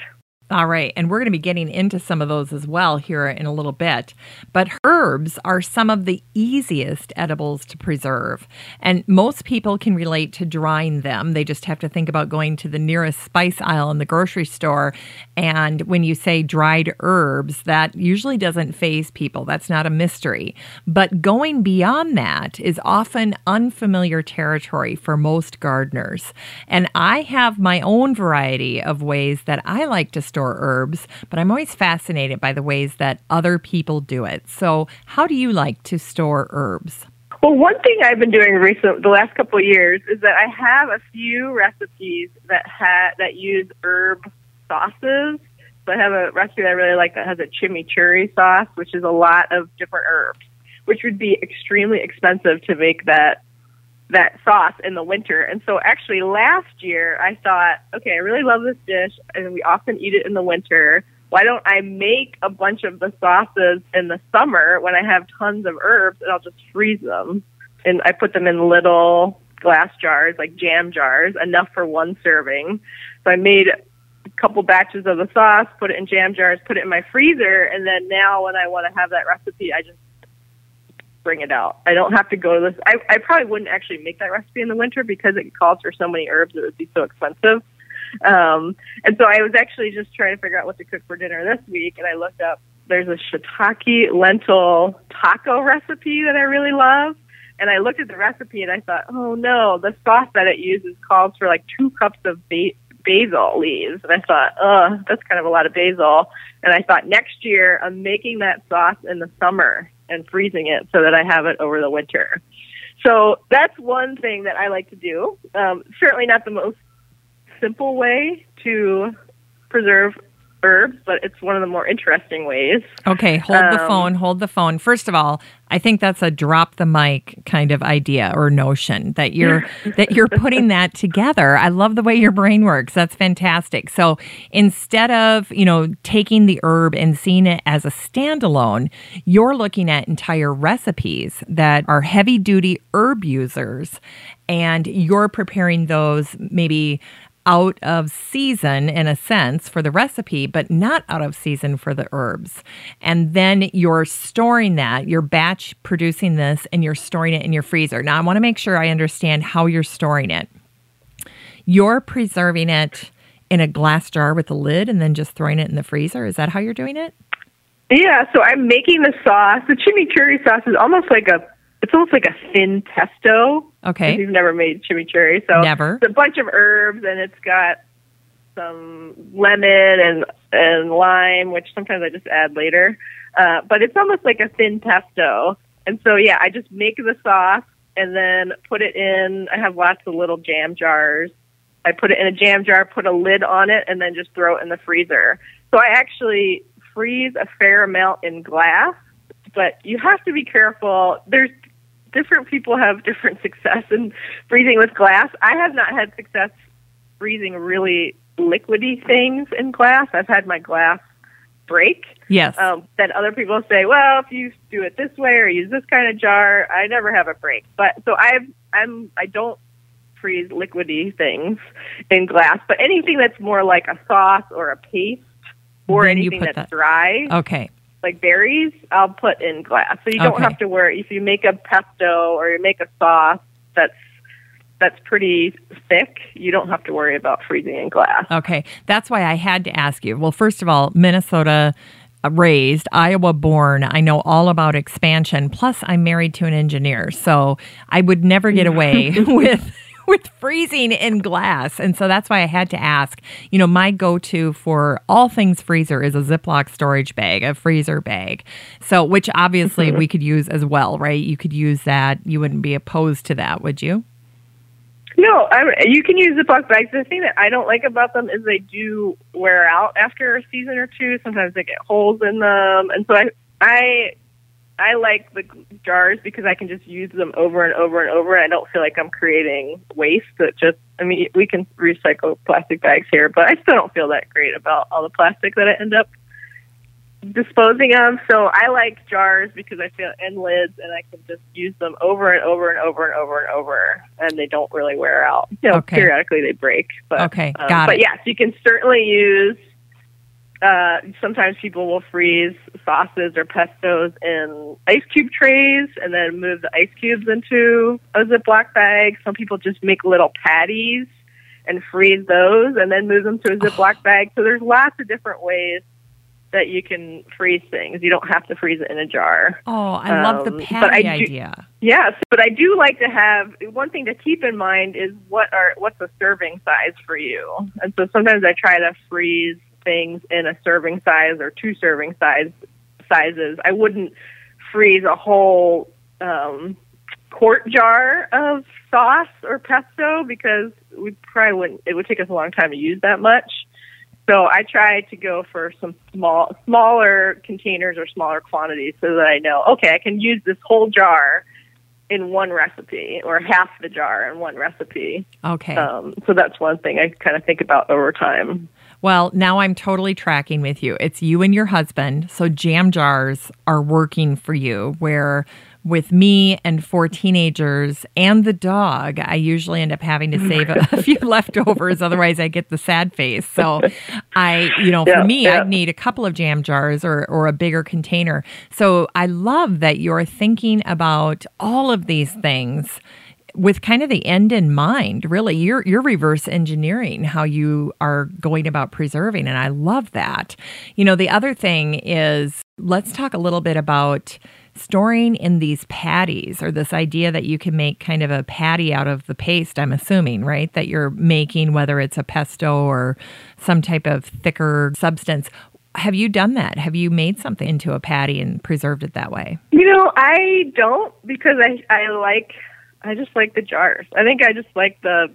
All right. And we're going to be getting into some of those as well here in a little bit. But herbs are some of the easiest edibles to preserve. And most people can relate to drying them. They just have to think about going to the nearest spice aisle in the grocery store. And when you say dried herbs, that usually doesn't faze people. That's not a mystery. But going beyond that is often unfamiliar territory for most gardeners. And I have my own variety of ways that I like to store herbs, but I'm always fascinated by the ways that other people do it. So, how do you like to store herbs? Well, one thing I've been doing recent the last couple of years is that I have a few recipes that ha- that use herb sauces. So I have a recipe that I really like that has a chimichurri sauce, which is a lot of different herbs, which would be extremely expensive to make that that sauce in the winter. And so actually last year I thought, okay, I really love this dish and we often eat it in the winter. Why don't I make a bunch of the sauces in the summer when I have tons of herbs and I'll just freeze them. And I put them in little glass jars, like jam jars, enough for one serving. So I made a couple batches of the sauce, put it in jam jars, put it in my freezer, and then now when I want to have that recipe, I just bring it out. I don't have to go to this. I, I probably wouldn't actually make that recipe in the winter because it calls for so many herbs. It would be so expensive. Um, and so I was actually just trying to figure out what to cook for dinner this week, and I looked up. There's a shiitake lentil taco recipe that I really love. And I looked at the recipe and I thought, oh no, the sauce that it uses calls for like two cups of ba- basil leaves. And I thought, oh, that's kind of a lot of basil. And I thought next year I'm making that sauce in the summer and freezing it so that I have it over the winter. So that's one thing that I like to do. Um, certainly not the most simple way to preserve herbs, but it's one of the more interesting ways. Okay, hold um, the phone, hold the phone. First of all, I think that's a drop the mic kind of idea or notion that you're that you're putting that together. I love the way your brain works. That's fantastic. So, instead of, you know, taking the herb and seeing it as a standalone, you're looking at entire recipes that are heavy duty herb users and you're preparing those maybe out of season in a sense for the recipe, but not out of season for the herbs. And then you're storing that, you're batch producing this, and you're storing it in your freezer. Now, I want to make sure I understand how you're storing it. You're preserving it in a glass jar with a lid and then just throwing it in the freezer. Is that how you're doing it? Yeah, so I'm making the sauce. The chimichurri sauce is almost like a it's almost like a thin pesto. Okay. You've never made chimichurri, so never. It's a bunch of herbs, and it's got some lemon and and lime, which sometimes I just add later. Uh, but it's almost like a thin pesto. And so yeah, I just make the sauce and then put it in. I have lots of little jam jars. I put it in a jam jar, put a lid on it, and then just throw it in the freezer. So I actually freeze a fair amount in glass, but you have to be careful. There's different people have different success in freezing with glass. I have not had success freezing really liquidy things in glass. I've had my glass break. Yes. Um, then other people say, well, if you do it this way or use this kind of jar, I never have a break. But so I've I'm I don't freeze liquidy things in glass, but anything that's more like a sauce or a paste or then anything that's that. dry. Okay like berries, I'll put in glass. So you don't okay. have to worry if you make a pesto or you make a sauce that's that's pretty thick, you don't have to worry about freezing in glass. Okay. That's why I had to ask you. Well, first of all, Minnesota uh, raised, Iowa born. I know all about expansion. Plus, I'm married to an engineer. So I would never get away with with freezing in glass. And so that's why I had to ask. You know, my go to for all things freezer is a Ziploc storage bag, a freezer bag. So, which obviously mm-hmm. we could use as well, right? You could use that. You wouldn't be opposed to that, would you? No, I, you can use Ziploc bags. The thing that I don't like about them is they do wear out after a season or two. Sometimes they get holes in them, and so I I I like the jars because I can just use them over and over and over. I don't feel like I'm creating waste. That just, I mean, we can recycle plastic bags here, but I still don't feel that great about all the plastic that I end up disposing of. So I like jars because I feel and lids, and I can just use them over and over and over and over and over, and they don't really wear out. You know, okay. periodically they break, but okay, um, got but it. yes, you can certainly use uh, sometimes people will freeze sauces or pestos in ice cube trays and then move the ice cubes into a Ziploc bag. Some people just make little patties and freeze those and then move them to a Ziploc oh. bag. So there's lots of different ways that you can freeze things. You don't have to freeze it in a jar. Oh, I um, love the um, patty do, idea. Yes, but I do like to have one thing to keep in mind is what are what's the serving size for you. And so sometimes I try to freeze things in a serving size or two serving size sizes. I wouldn't freeze a whole um, quart jar of sauce or pesto because we probably wouldn't. It would take us a long time to use that much. So I try to go for some small, smaller containers or smaller quantities so that I know, okay, I can use this whole jar in one recipe or half the jar in one recipe. Okay. Um, so that's one thing I kind of think about over time. Well, now I'm totally tracking with you. It's you and your husband. So jam jars are working for you where with me and four teenagers and the dog, I usually end up having to save a, a few leftovers. Otherwise, I get the sad face. So, I, you know, yeah, for me, yeah. I'd need a couple of jam jars or, or a bigger container. So, I love that you're thinking about all of these things with kind of the end in mind really you're you're reverse engineering how you are going about preserving and I love that. You know, the other thing is let's talk a little bit about storing in these patties or this idea that you can make kind of a patty out of the paste I'm assuming, right? That you're making whether it's a pesto or some type of thicker substance. Have you done that? Have you made something into a patty and preserved it that way? You know, I don't because I I like I just like the jars. I think I just like the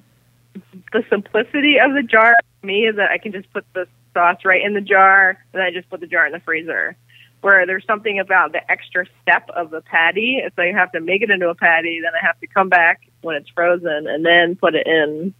the simplicity of the jar. Me is that I can just put the sauce right in the jar, and I just put the jar in the freezer. Where there's something about the extra step of the patty. If I have to make it into a patty, then I have to come back when it's frozen and then put it in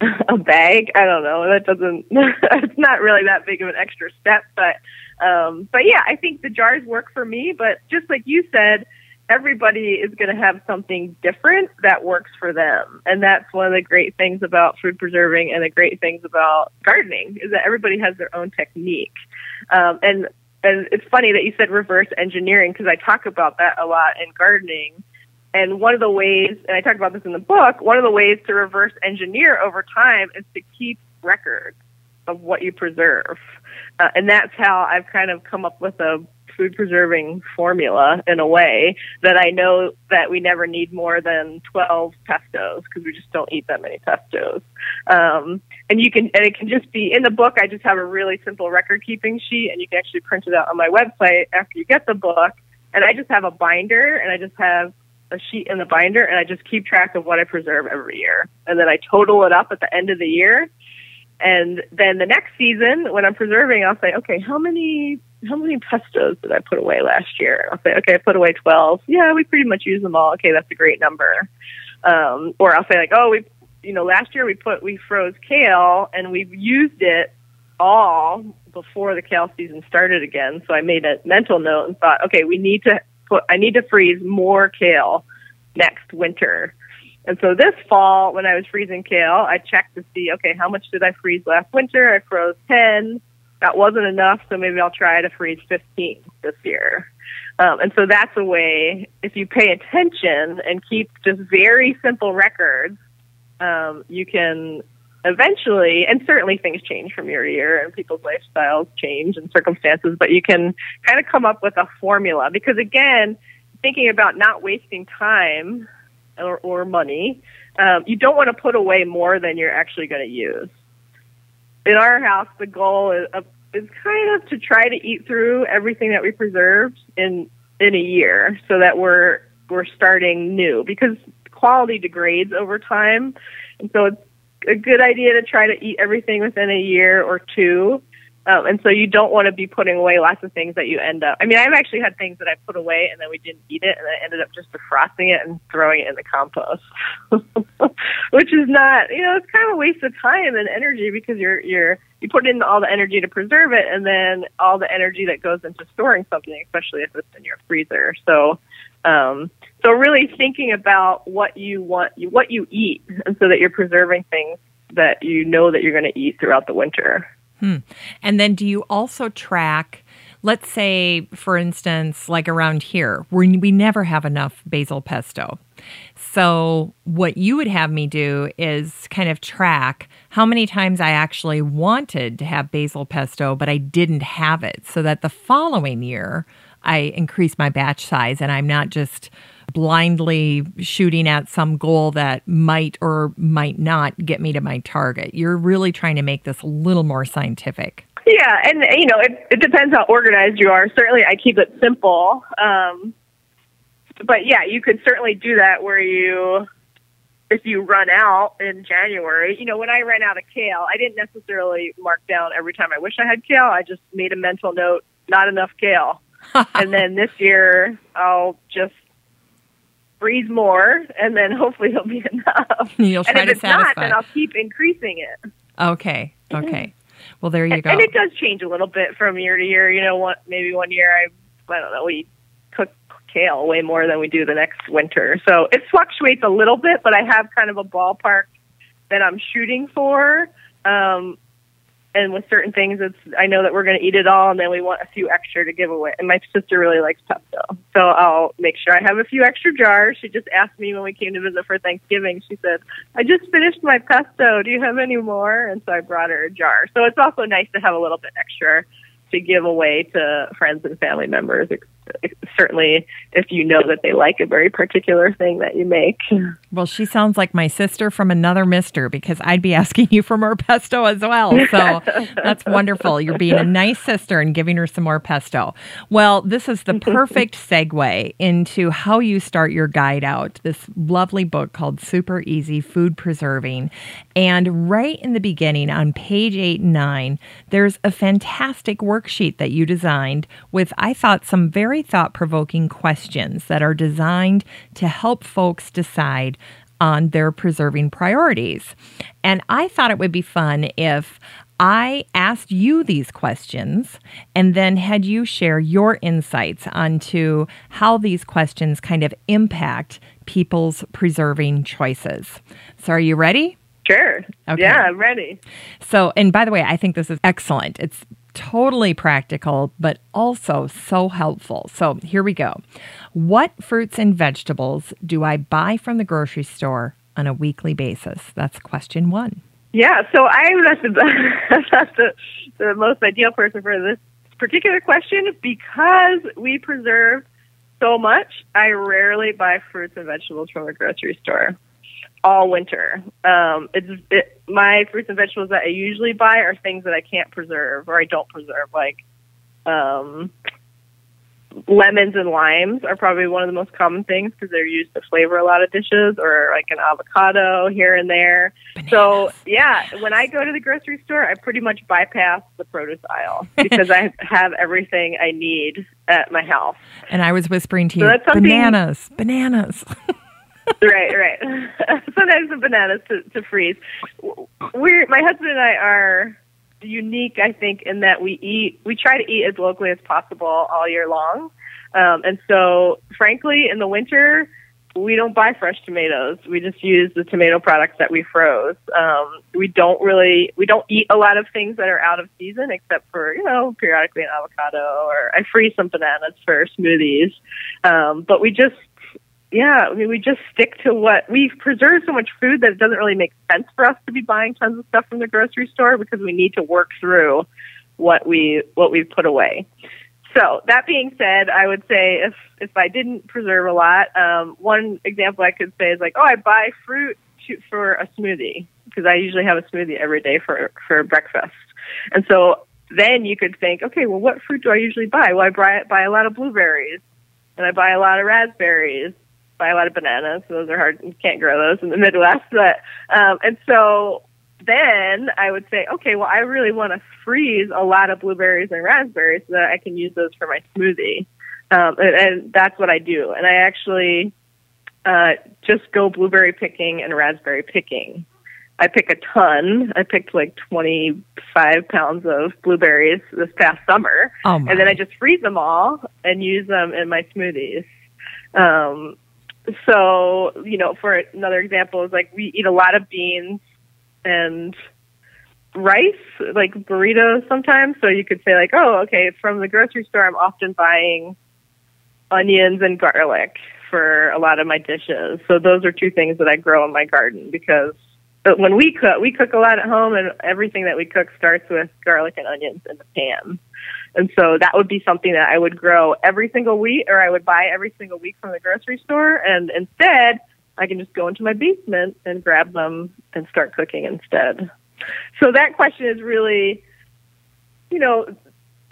a bag. I don't know. That doesn't. it's not really that big of an extra step, but um, but yeah, I think the jars work for me. But just like you said, everybody is going to have something different that works for them. And that's one of the great things about food preserving and the great things about gardening is that everybody has their own technique. Um, and and it's funny that you said reverse engineering because I talk about that a lot in gardening. And one of the ways, and I talk about this in the book, one of the ways to reverse engineer over time is to keep records of what you preserve. Uh, and that's how I've kind of come up with a food preserving formula in a way that I know that we never need more than 12 pestos because we just don't eat that many pestos. Um, and you can, and it can just be in the book. I just have a really simple record keeping sheet and you can actually print it out on my website after you get the book. And I just have a binder and I just have a sheet in the binder and I just keep track of what I preserve every year. And then I total it up at the end of the year. And then the next season, when I'm preserving, I'll say, okay, how many how many pestos did I put away last year? I'll say, okay, I put away 12. Yeah, we pretty much use them all. Okay, that's a great number. Um, or I'll say like, oh, we, you know, last year we put, we froze kale and we've used it all before the kale season started again. So I made a mental note and thought, okay, we need to put, I need to freeze more kale next winter. And so this fall, when I was freezing kale, I checked to see, okay, how much did I freeze last winter? I froze 10 that wasn't enough, so maybe I'll try to freeze 15 this year. Um, and so that's a way, if you pay attention and keep just very simple records, um, you can eventually, and certainly things change from year to year and people's lifestyles change and circumstances, but you can kind of come up with a formula. Because again, thinking about not wasting time or, or money, um, you don't want to put away more than you're actually going to use in our house, the goal is, uh, is kind of to try to eat through everything that we preserved in in a year, so that we're we're starting new because quality degrades over time, and so it's a good idea to try to eat everything within a year or two um, and so you don't want to be putting away lots of things that you end up. I mean, I've actually had things that I put away and then we didn't eat it, and I ended up just defrosting it and throwing it in the compost, which is not, you know, it's kind of a waste of time and energy because you're you're you put in all the energy to preserve it, and then all the energy that goes into storing something, especially if it's in your freezer. So, um, so really thinking about what you want, what you eat, and so that you're preserving things that you know that you're going to eat throughout the winter. Hmm. And then do you also track, let's say, for instance, like around here, we, we never have enough basil pesto. So, what you would have me do is kind of track how many times I actually wanted to have basil pesto, but I didn't have it, so that the following year I increase my batch size and I'm not just blindly shooting at some goal that might or might not get me to my target. You're really trying to make this a little more scientific. Yeah, and you know, it, it depends how organized you are. Certainly, I keep it simple. Um, but yeah, you could certainly do that where you, if you run out in January, you know, when I ran out of kale, I didn't necessarily mark down every time I wish I had kale. I just made a mental note, not enough kale. and then this year, I'll just freeze more, and then hopefully it'll be enough. You'll try and if to it's satisfy. not, then I'll keep increasing it. Okay. Okay. Well, there you go. And it does change a little bit from year to year. You know, what? Maybe one year I, I don't know, we kale way more than we do the next winter. So it fluctuates a little bit, but I have kind of a ballpark that I'm shooting for. Um, and with certain things, it's I know that we're going to eat it all, and then we want a few extra to give away. And my sister really likes pesto, so I'll make sure I have a few extra jars. She just asked me when we came to visit for Thanksgiving. She said, "I just finished my pesto. Do you have any more?" And so I brought her a jar. So it's also nice to have a little bit extra to give away to friends and family members. Certainly, if you know that they like a very particular thing that you make. Well, she sounds like my sister from another mister because I'd be asking you for more pesto as well. So that's wonderful. You're being a nice sister and giving her some more pesto. Well, this is the perfect segue into how you start your guide out. This lovely book called Super Easy Food Preserving. And right in the beginning, on page eight and nine, there's a fantastic worksheet that you designed with, I thought, some very thought provoking questions that are designed to help folks decide on their preserving priorities. And I thought it would be fun if I asked you these questions and then had you share your insights onto how these questions kind of impact people's preserving choices. So, are you ready? Sure. Okay. Yeah, I'm ready. So, and by the way, I think this is excellent. It's totally practical, but also so helpful. So, here we go. What fruits and vegetables do I buy from the grocery store on a weekly basis? That's question one. Yeah, so I'm not the, the, the most ideal person for this particular question because we preserve so much. I rarely buy fruits and vegetables from the grocery store all winter. Um, it's it, my fruits and vegetables that I usually buy are things that I can't preserve or I don't preserve, like um, lemons and limes are probably one of the most common things because they're used to flavor a lot of dishes, or like an avocado here and there. Bananas. So yeah, when I go to the grocery store, I pretty much bypass the produce aisle because I have everything I need at my house. And I was whispering to so you, bananas, bananas. right, right. Sometimes the bananas to, to freeze. We're my husband and I are unique, I think, in that we eat. We try to eat as locally as possible all year long, um, and so frankly, in the winter, we don't buy fresh tomatoes. We just use the tomato products that we froze. Um, we don't really we don't eat a lot of things that are out of season, except for you know periodically an avocado or I freeze some bananas for smoothies. Um, but we just yeah, I mean, we just stick to what we've preserved so much food that it doesn't really make sense for us to be buying tons of stuff from the grocery store because we need to work through what we what we've put away. So that being said, I would say if if I didn't preserve a lot, um, one example I could say is like, oh, I buy fruit to, for a smoothie because I usually have a smoothie every day for for breakfast, and so then you could think, okay, well, what fruit do I usually buy? Well, I buy buy a lot of blueberries, and I buy a lot of raspberries, buy a lot of bananas. So those are hard. You can't grow those in the Midwest. But um, and so then I would say, okay, well, I really want to freeze a lot of blueberries and raspberries so that I can use those for my smoothie. Um, and, and that's what I do. And I actually uh, just go blueberry picking and raspberry picking. I pick a ton. I picked like 25 pounds of blueberries this past summer. Oh and then I just freeze them all and use them in my smoothies. Um, so, you know, for another example is like we eat a lot of beans and rice, like burritos sometimes. So you could say like, oh, okay, from the grocery store, I'm often buying onions and garlic for a lot of my dishes. So those are two things that I grow in my garden because when we cook, we cook a lot at home, and everything that we cook starts with garlic and onions in the pan. And so that would be something that I would grow every single week, or I would buy every single week from the grocery store. And instead, I can just go into my basement and grab them and start cooking instead. So that question is really, you know,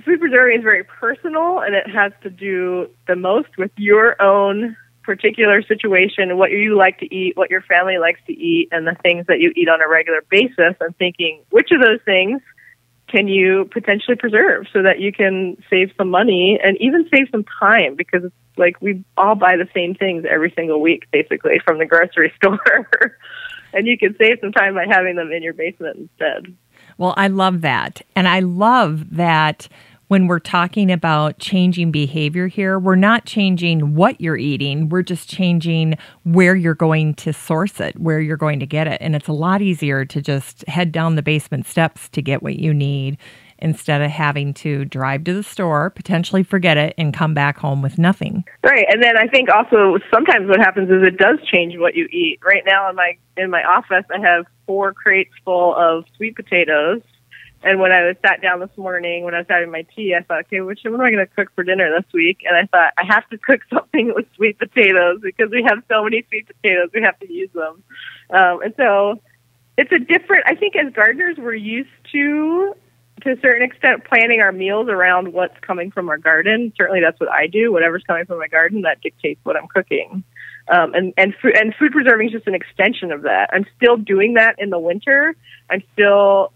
food preserving is very personal and it has to do the most with your own particular situation, what you like to eat, what your family likes to eat, and the things that you eat on a regular basis, and thinking which of those things can you potentially preserve so that you can save some money and even save some time because it's like we all buy the same things every single week basically from the grocery store and you can save some time by having them in your basement instead. Well, I love that. And I love that when we're talking about changing behavior here, we're not changing what you're eating. We're just changing where you're going to source it, where you're going to get it. And it's a lot easier to just head down the basement steps to get what you need instead of having to drive to the store, potentially forget it, and come back home with nothing. Right. And then I think also sometimes what happens is it does change what you eat. Right now in my in my office I have four crates full of sweet potatoes and when I was sat down this morning, when I was having my tea, I thought, okay, which what am I going to cook for dinner this week? And I thought I have to cook something with sweet potatoes because we have so many sweet potatoes, we have to use them. Um, and so it's a different. I think as gardeners, we're used to, to a certain extent, planning our meals around what's coming from our garden. Certainly, that's what I do. Whatever's coming from my garden, that dictates what I'm cooking. Um, and and food and food preserving is just an extension of that. I'm still doing that in the winter. I'm still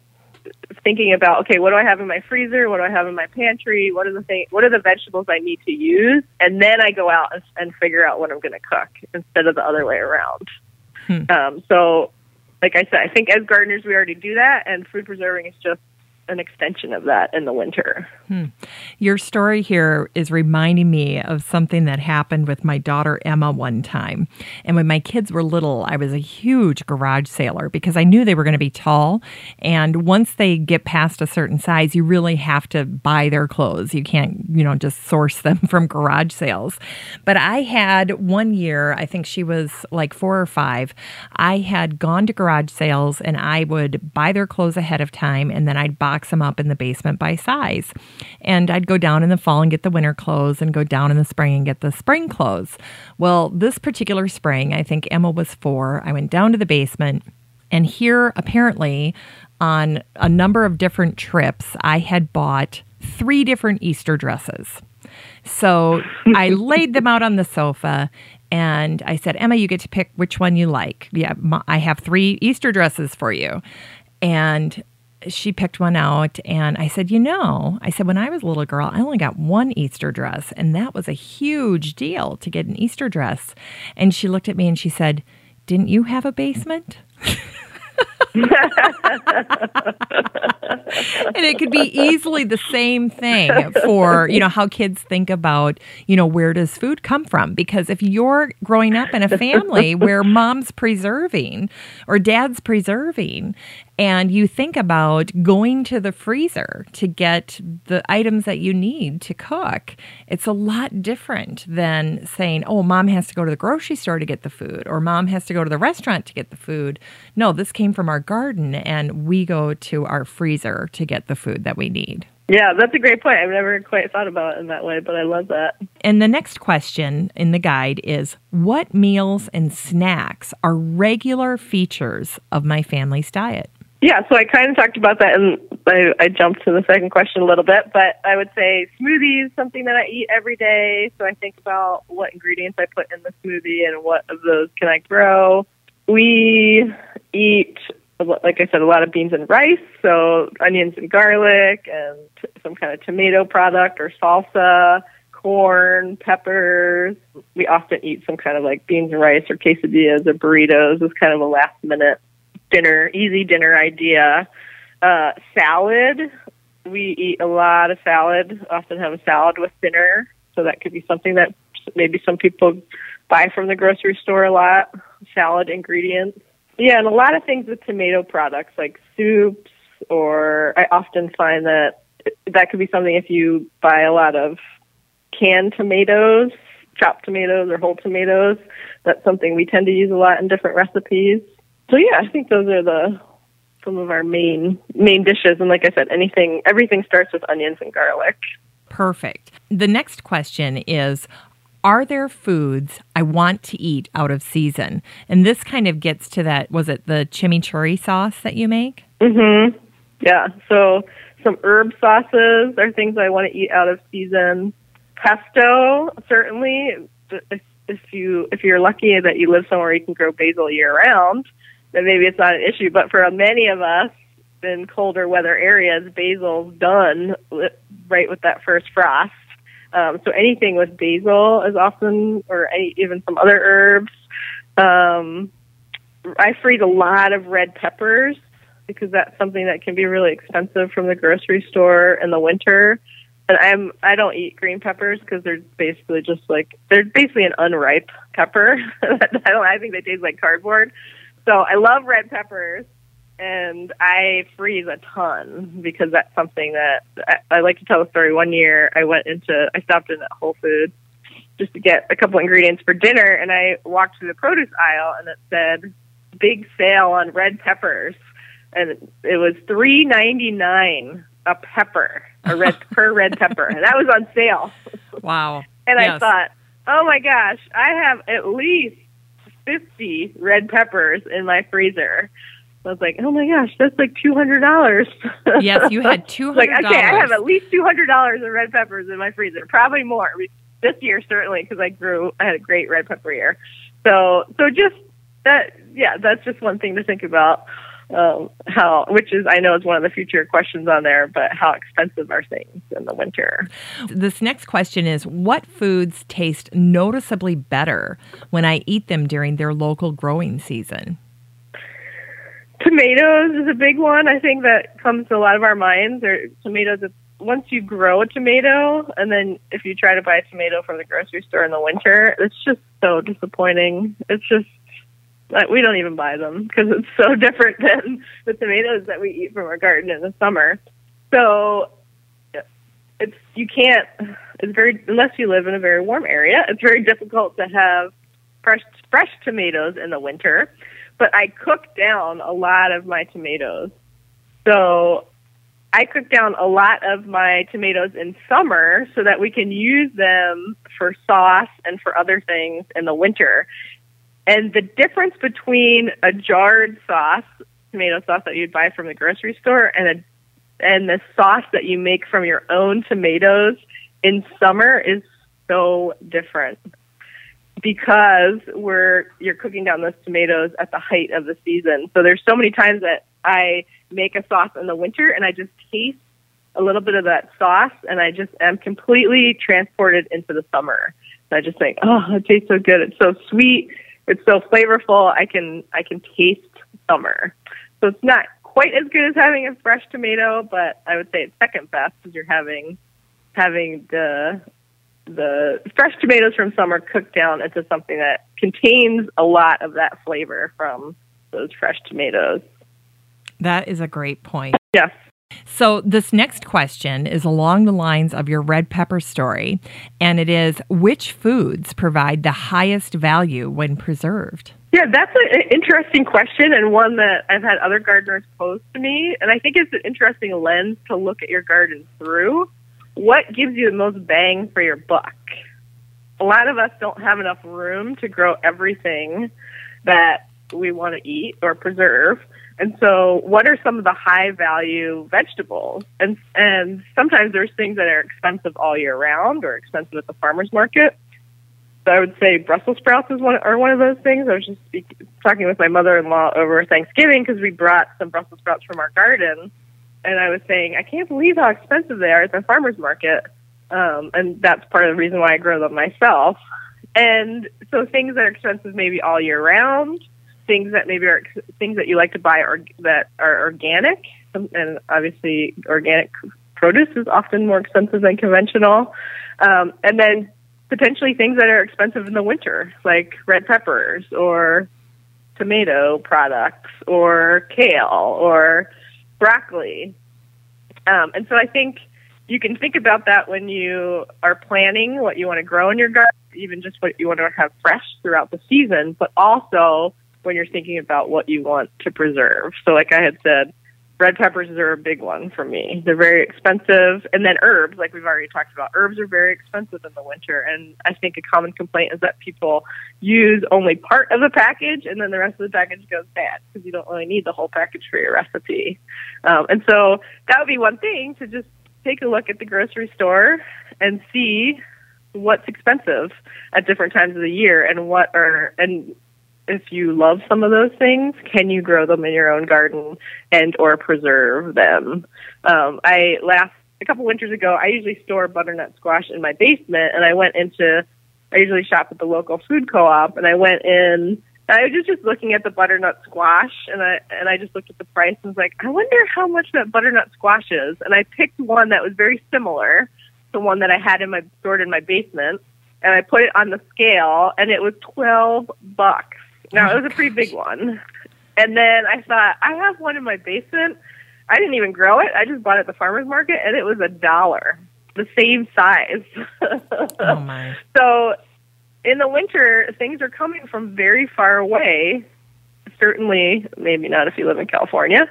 thinking about okay, what do I have in my freezer? What do I have in my pantry? What are the thing, What are the vegetables I need to use? And then I go out and, and figure out what I'm going to cook instead of the other way around. Hmm. Um, so, like I said, I think as gardeners we already do that, and food preserving is just an extension of that in the winter. Hmm. Your story here is reminding me of something that happened with my daughter Emma one time. And when my kids were little, I was a huge garage sailor because I knew they were going to be tall. And once they get past a certain size, you really have to buy their clothes. You can't, you know, just source them from garage sales. But I had one year, I think she was like four or five, I had gone to garage sales and I would buy their clothes ahead of time and then I'd buy box them up in the basement by size. And I'd go down in the fall and get the winter clothes and go down in the spring and get the spring clothes. Well, this particular spring, I think Emma was four, I went down to the basement. And here, apparently, on a number of different trips, I had bought three different Easter dresses. So I laid them out on the sofa and I said, Emma, you get to pick which one you like. Yeah, I have three Easter dresses for you. And she picked one out and I said, You know, I said, when I was a little girl, I only got one Easter dress, and that was a huge deal to get an Easter dress. And she looked at me and she said, Didn't you have a basement? and it could be easily the same thing for you know how kids think about you know where does food come from because if you're growing up in a family where mom's preserving or dad's preserving and you think about going to the freezer to get the items that you need to cook, it's a lot different than saying, oh, mom has to go to the grocery store to get the food, or mom has to go to the restaurant to get the food. No, this came from our garden, and we go to our freezer to get the food that we need. Yeah, that's a great point. I've never quite thought about it in that way, but I love that. And the next question in the guide is What meals and snacks are regular features of my family's diet? Yeah, so I kind of talked about that, and I, I jumped to the second question a little bit. But I would say smoothies, something that I eat every day. So I think about what ingredients I put in the smoothie and what of those can I grow. We eat, like I said, a lot of beans and rice, so onions and garlic, and t- some kind of tomato product or salsa corn, peppers. We often eat some kind of like beans and rice or quesadillas or burritos as kind of a last minute dinner, easy dinner idea. Uh, salad. We eat a lot of salad. Often have a salad with dinner, so that could be something that maybe some people buy from the grocery store a lot. Salad ingredients. Yeah, and a lot of things with tomato products like soups or I often find that that could be something if you buy a lot of canned tomatoes, chopped tomatoes or whole tomatoes. That's something we tend to use a lot in different recipes. So yeah, I think those are the some of our main main dishes and like I said, anything everything starts with onions and garlic. Perfect. The next question is are there foods I want to eat out of season? And this kind of gets to that was it the chimichurri sauce that you make? Mhm. Yeah. So some herb sauces are things I want to eat out of season. Pesto, certainly. If, if you if you're lucky that you live somewhere you can grow basil year round, then maybe it's not an issue. But for many of us in colder weather areas, basil's done right with that first frost. Um, so anything with basil is often, or any, even some other herbs. Um, I freeze a lot of red peppers because that's something that can be really expensive from the grocery store in the winter. And I'm I don't eat green peppers because they're basically just like they're basically an unripe pepper. I don't I think they taste like cardboard. So I love red peppers and I freeze a ton because that's something that I, I like to tell the story. One year I went into I stopped in at Whole Foods just to get a couple ingredients for dinner and I walked through the produce aisle and it said big sale on red peppers and it was three ninety nine a pepper, a red per red pepper, and that was on sale. Wow! and yes. I thought, oh my gosh, I have at least fifty red peppers in my freezer. I was like, oh my gosh, that's like two hundred dollars. yes, you had two hundred. like, okay, I have at least two hundred dollars of red peppers in my freezer, probably more this year certainly because I grew. I had a great red pepper year. So, so just that, yeah, that's just one thing to think about um, how, which is I know is one of the future questions on there, but how expensive are things in the winter? This next question is: What foods taste noticeably better when I eat them during their local growing season? Tomatoes is a big one. I think that comes to a lot of our minds. Or tomatoes. Once you grow a tomato, and then if you try to buy a tomato from the grocery store in the winter, it's just so disappointing. It's just like, we don't even buy them because it's so different than the tomatoes that we eat from our garden in the summer. So it's you can't. It's very unless you live in a very warm area. It's very difficult to have fresh fresh tomatoes in the winter. But I cook down a lot of my tomatoes. So I cook down a lot of my tomatoes in summer so that we can use them for sauce and for other things in the winter. And the difference between a jarred sauce, tomato sauce that you'd buy from the grocery store, and a and the sauce that you make from your own tomatoes in summer is so different because we're you're cooking down those tomatoes at the height of the season. So there's so many times that I make a sauce in the winter and I just taste a little bit of that sauce and I just am completely transported into the summer. So I just think, oh, it tastes so good. It's so sweet it's so flavorful. I can I can taste summer. So it's not quite as good as having a fresh tomato, but I would say it's second best because you're having having the the fresh tomatoes from summer cooked down into something that contains a lot of that flavor from those fresh tomatoes. That is a great point. Yes. So, this next question is along the lines of your red pepper story, and it is which foods provide the highest value when preserved? Yeah, that's an interesting question and one that I've had other gardeners pose to me. And I think it's an interesting lens to look at your garden through. What gives you the most bang for your buck? A lot of us don't have enough room to grow everything that we want to eat or preserve. And so, what are some of the high value vegetables? And and sometimes there's things that are expensive all year round or expensive at the farmers market. So I would say Brussels sprouts is one are one of those things. I was just speak, talking with my mother-in-law over Thanksgiving because we brought some Brussels sprouts from our garden, and I was saying I can't believe how expensive they are at the farmers market, um, and that's part of the reason why I grow them myself. And so things that are expensive maybe all year round things that maybe are things that you like to buy or that are organic, and obviously organic produce is often more expensive than conventional, um, and then potentially things that are expensive in the winter, like red peppers or tomato products or kale or broccoli. Um, and so I think you can think about that when you are planning what you want to grow in your garden, even just what you want to have fresh throughout the season, but also when you're thinking about what you want to preserve. So, like I had said, red peppers are a big one for me. They're very expensive. And then herbs, like we've already talked about, herbs are very expensive in the winter. And I think a common complaint is that people use only part of the package and then the rest of the package goes bad because you don't really need the whole package for your recipe. Um, and so that would be one thing to just take a look at the grocery store and see what's expensive at different times of the year and what are and if you love some of those things, can you grow them in your own garden and or preserve them? Um, I last a couple winters ago, I usually store butternut squash in my basement, and I went into I usually shop at the local food co-op, and I went in. And I was just, just looking at the butternut squash, and I and I just looked at the price and was like, I wonder how much that butternut squash is. And I picked one that was very similar to one that I had in my stored in my basement, and I put it on the scale, and it was twelve bucks. Now it was a pretty big one. And then I thought, I have one in my basement. I didn't even grow it. I just bought it at the farmer's market and it was a dollar. The same size. oh my. So in the winter, things are coming from very far away. Certainly, maybe not if you live in California,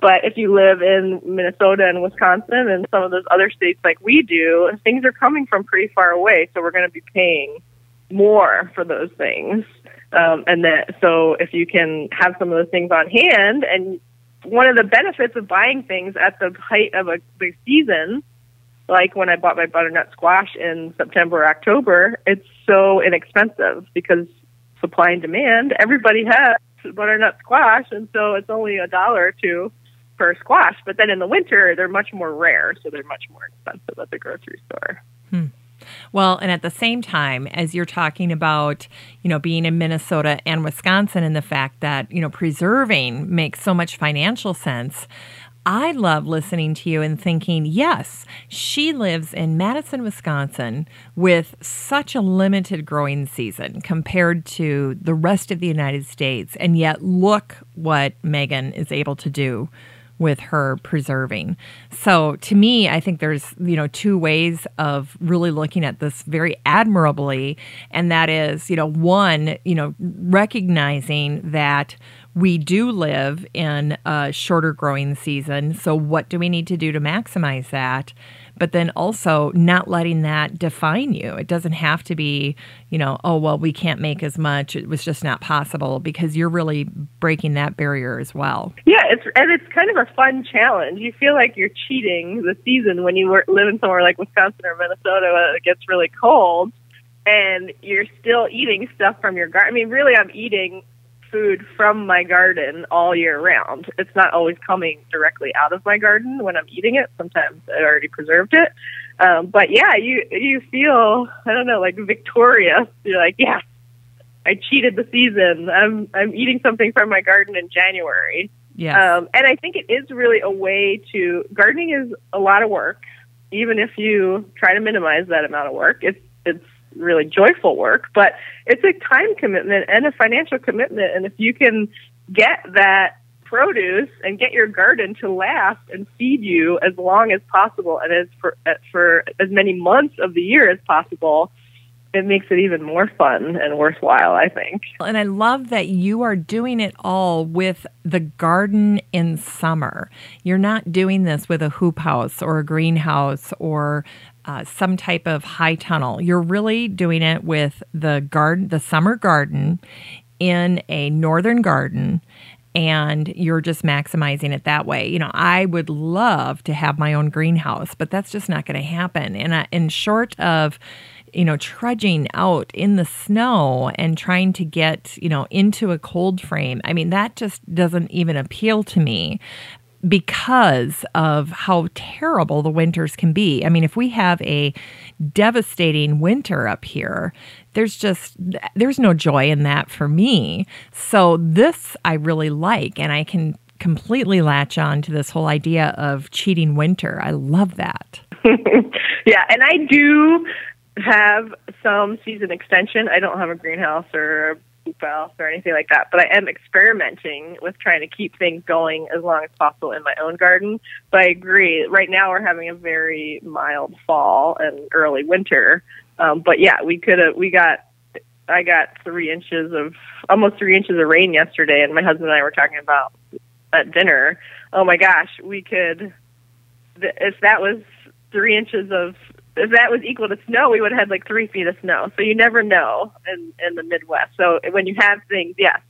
but if you live in Minnesota and Wisconsin and some of those other states like we do, things are coming from pretty far away. So we're going to be paying more for those things. Um, and that so if you can have some of those things on hand, and one of the benefits of buying things at the height of a the season, like when I bought my butternut squash in September, or October, it's so inexpensive because supply and demand. Everybody has butternut squash, and so it's only a dollar or two per squash. But then in the winter, they're much more rare, so they're much more expensive at the grocery store. Hmm. Well, and at the same time, as you're talking about, you know, being in Minnesota and Wisconsin and the fact that, you know, preserving makes so much financial sense. I love listening to you and thinking, yes, she lives in Madison, Wisconsin with such a limited growing season compared to the rest of the United States. And yet, look what Megan is able to do with her preserving. So to me, I think there's, you know, two ways of really looking at this very admirably. And that is, you know, one, you know, recognizing that we do live in a shorter growing season. So what do we need to do to maximize that? But then also not letting that define you. It doesn't have to be, you know, oh, well, we can't make as much. It was just not possible because you're really breaking that barrier as well. Yeah, it's and it's kind of a fun challenge. You feel like you're cheating the season when you live in somewhere like Wisconsin or Minnesota where it gets really cold and you're still eating stuff from your garden. I mean, really, I'm eating food from my garden all year round. It's not always coming directly out of my garden when I'm eating it. Sometimes I already preserved it. Um, but yeah, you you feel I don't know like victorious. You're like, yeah, I cheated the season. I'm I'm eating something from my garden in January. Yeah. Um, and I think it is really a way to gardening is a lot of work. Even if you try to minimize that amount of work, it's it's really joyful work, but it's a time commitment and a financial commitment. And if you can get that produce and get your garden to last and feed you as long as possible and as for uh, for as many months of the year as possible, it makes it even more fun and worthwhile, I think. And I love that you are doing it all with the garden in summer. You're not doing this with a hoop house or a greenhouse or uh, some type of high tunnel. You're really doing it with the garden, the summer garden in a northern garden and you're just maximizing it that way. You know, I would love to have my own greenhouse, but that's just not going to happen. And in short of you know, trudging out in the snow and trying to get, you know, into a cold frame. I mean, that just doesn't even appeal to me because of how terrible the winters can be. I mean, if we have a devastating winter up here, there's just there's no joy in that for me. So this I really like and I can completely latch on to this whole idea of cheating winter. I love that. yeah, and I do have some season extension. I don't have a greenhouse or hoop or anything like that. But I am experimenting with trying to keep things going as long as possible in my own garden. But I agree. Right now we're having a very mild fall and early winter. Um, but yeah, we could have. We got. I got three inches of almost three inches of rain yesterday, and my husband and I were talking about at dinner. Oh my gosh, we could. If that was three inches of if that was equal to snow, we would have had like three feet of snow. So you never know in in the Midwest. So when you have things, yes,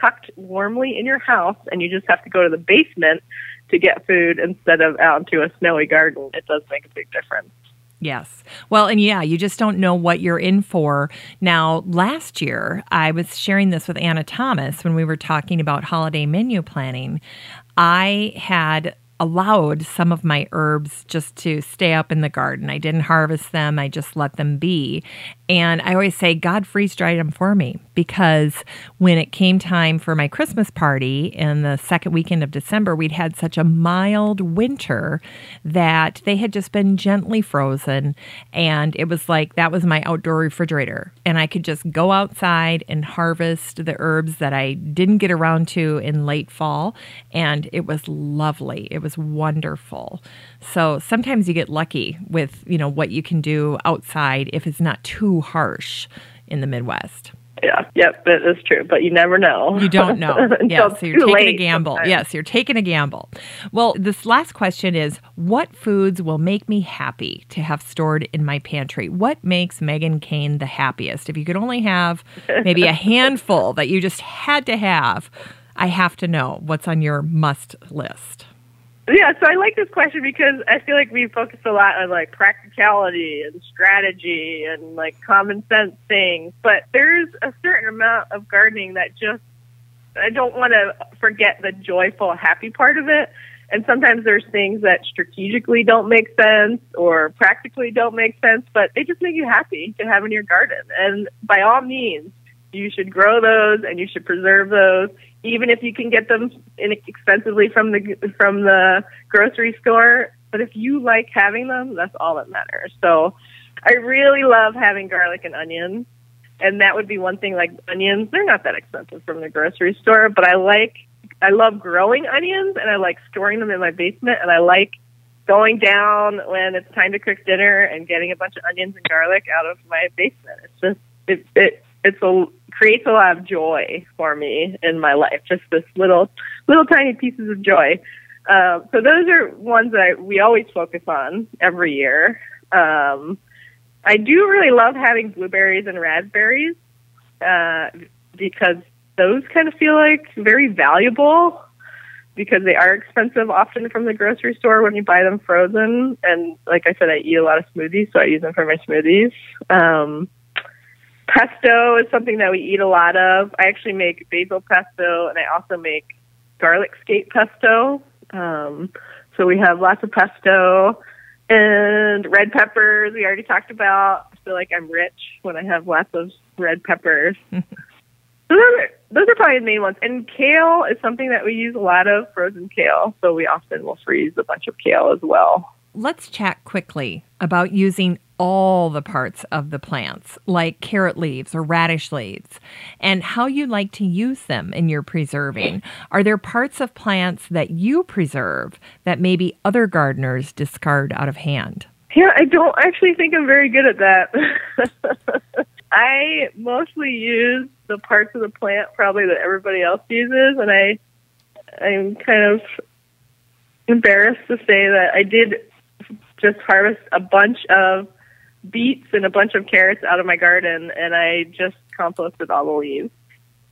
tucked warmly in your house, and you just have to go to the basement to get food instead of out into a snowy garden, it does make a big difference. Yes. Well, and yeah, you just don't know what you're in for. Now, last year, I was sharing this with Anna Thomas when we were talking about holiday menu planning. I had allowed some of my herbs just to stay up in the garden. I didn't harvest them, I just let them be. And I always say, God freeze dried them for me because when it came time for my Christmas party in the second weekend of December, we'd had such a mild winter that they had just been gently frozen. And it was like that was my outdoor refrigerator. And I could just go outside and harvest the herbs that I didn't get around to in late fall. And it was lovely. It was wonderful. So sometimes you get lucky with, you know, what you can do outside if it's not too harsh in the Midwest. Yeah, yep, that is true. But you never know. You don't know. yes, so you're taking a gamble. Yes, you're taking a gamble. Well, this last question is what foods will make me happy to have stored in my pantry? What makes Megan Cain the happiest? If you could only have maybe a handful that you just had to have, I have to know what's on your must list. Yeah, so I like this question because I feel like we focus a lot on like practicality and strategy and like common sense things, but there's a certain amount of gardening that just I don't want to forget the joyful, happy part of it. And sometimes there's things that strategically don't make sense or practically don't make sense, but they just make you happy to have in your garden. And by all means, you should grow those and you should preserve those even if you can get them inexpensively from the from the grocery store. But if you like having them, that's all that matters. So I really love having garlic and onions. And that would be one thing like onions, they're not that expensive from the grocery store, but I like I love growing onions and I like storing them in my basement and I like going down when it's time to cook dinner and getting a bunch of onions and garlic out of my basement. It's just it it it's a creates a lot of joy for me in my life. Just this little, little tiny pieces of joy. Uh, so those are ones that I, we always focus on every year. Um, I do really love having blueberries and raspberries uh, because those kind of feel like very valuable because they are expensive often from the grocery store when you buy them frozen. And like I said, I eat a lot of smoothies, so I use them for my smoothies. Um, Pesto is something that we eat a lot of. I actually make basil pesto, and I also make garlic scape pesto. Um, so we have lots of pesto and red peppers. We already talked about. I feel like I'm rich when I have lots of red peppers. those are those are probably the main ones. And kale is something that we use a lot of frozen kale. So we often will freeze a bunch of kale as well. Let's chat quickly about using all the parts of the plants, like carrot leaves or radish leaves, and how you like to use them in your preserving. Are there parts of plants that you preserve that maybe other gardeners discard out of hand? Yeah, I don't actually think I'm very good at that. I mostly use the parts of the plant probably that everybody else uses, and I I'm kind of embarrassed to say that I did just harvest a bunch of beets and a bunch of carrots out of my garden, and I just composted all the leaves.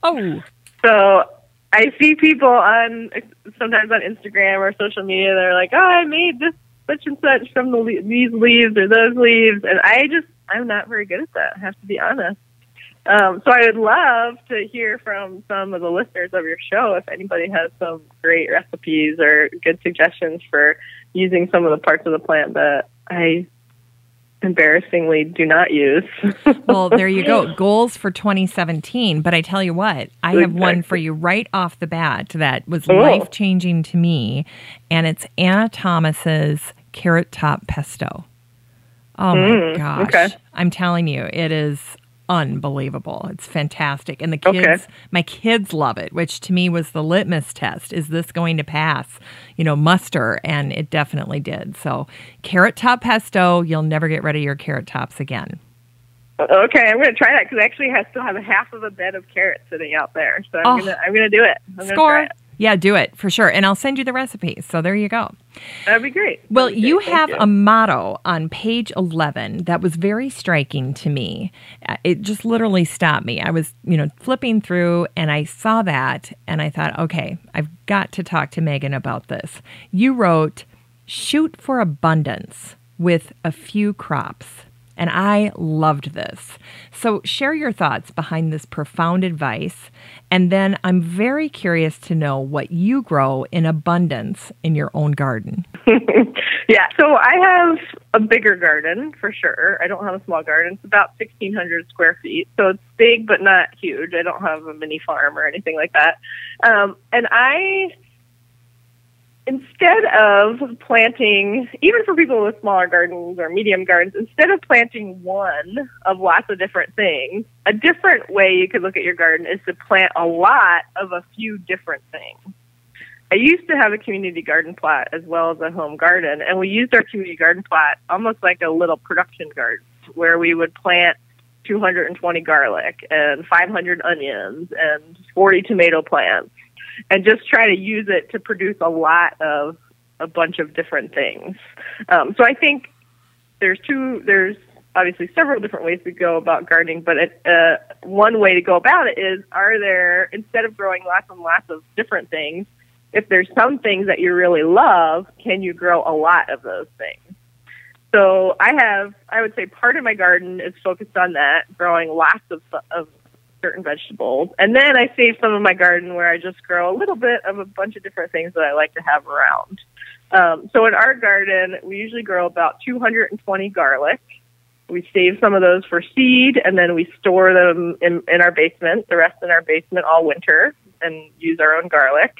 Oh. So I see people on sometimes on Instagram or social media. They're like, "Oh, I made this such and such from the le- these leaves or those leaves," and I just I'm not very good at that. I have to be honest. Um, so I would love to hear from some of the listeners of your show if anybody has some great recipes or good suggestions for using some of the parts of the plant that I embarrassingly do not use. well, there you go. Goals for 2017. But I tell you what, I have one for you right off the bat that was oh. life changing to me, and it's Anna Thomas's carrot top pesto. Oh my mm, gosh. Okay. I'm telling you, it is unbelievable. It's fantastic. And the kids, okay. my kids love it, which to me was the litmus test. Is this going to pass, you know, muster? And it definitely did. So, carrot top pesto, you'll never get rid of your carrot tops again. Uh, okay, I'm going to try that because I actually I still have a half of a bed of carrots sitting out there. So I'm oh, going to I'm going to do it. I'm score. Yeah, do it for sure. And I'll send you the recipe. So there you go. That'd be great. Well, be great. you have you. a motto on page 11 that was very striking to me. Uh, it just literally stopped me. I was, you know, flipping through and I saw that and I thought, okay, I've got to talk to Megan about this. You wrote, shoot for abundance with a few crops. And I loved this. So, share your thoughts behind this profound advice. And then I'm very curious to know what you grow in abundance in your own garden. yeah, so I have a bigger garden for sure. I don't have a small garden. It's about 1,600 square feet. So, it's big, but not huge. I don't have a mini farm or anything like that. Um, and I instead of planting, even for people with smaller gardens or medium gardens, instead of planting one of lots of different things, a different way you could look at your garden is to plant a lot of a few different things. I used to have a community garden plot as well as a home garden, and we used our community garden plot almost like a little production garden where we would plant 220 garlic and 500 onions and 40 tomato plants and just try to use it to produce a lot of a bunch of different things. Um, so I think there's two, there's obviously several different ways to go about gardening, but it, uh, one way to go about it is are there, instead of growing lots and lots of different things, if there's some things that you really love, can you grow a lot of those things? So I have, I would say part of my garden is focused on that, growing lots of, of certain vegetables. And then I save some of my garden where I just grow a little bit of a bunch of different things that I like to have around. Um, so in our garden, we usually grow about 220 garlic. We save some of those for seed, and then we store them in, in our basement, the rest in our basement all winter, and use our own garlic.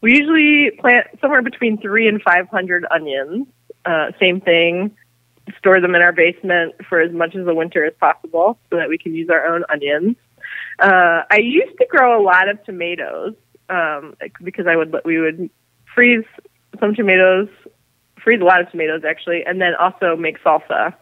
We usually plant somewhere between three and 500 onions. Uh, same thing store them in our basement for as much of the winter as possible so that we can use our own onions. Uh, I used to grow a lot of tomatoes um, because I would we would freeze some tomatoes, freeze a lot of tomatoes actually, and then also make salsa.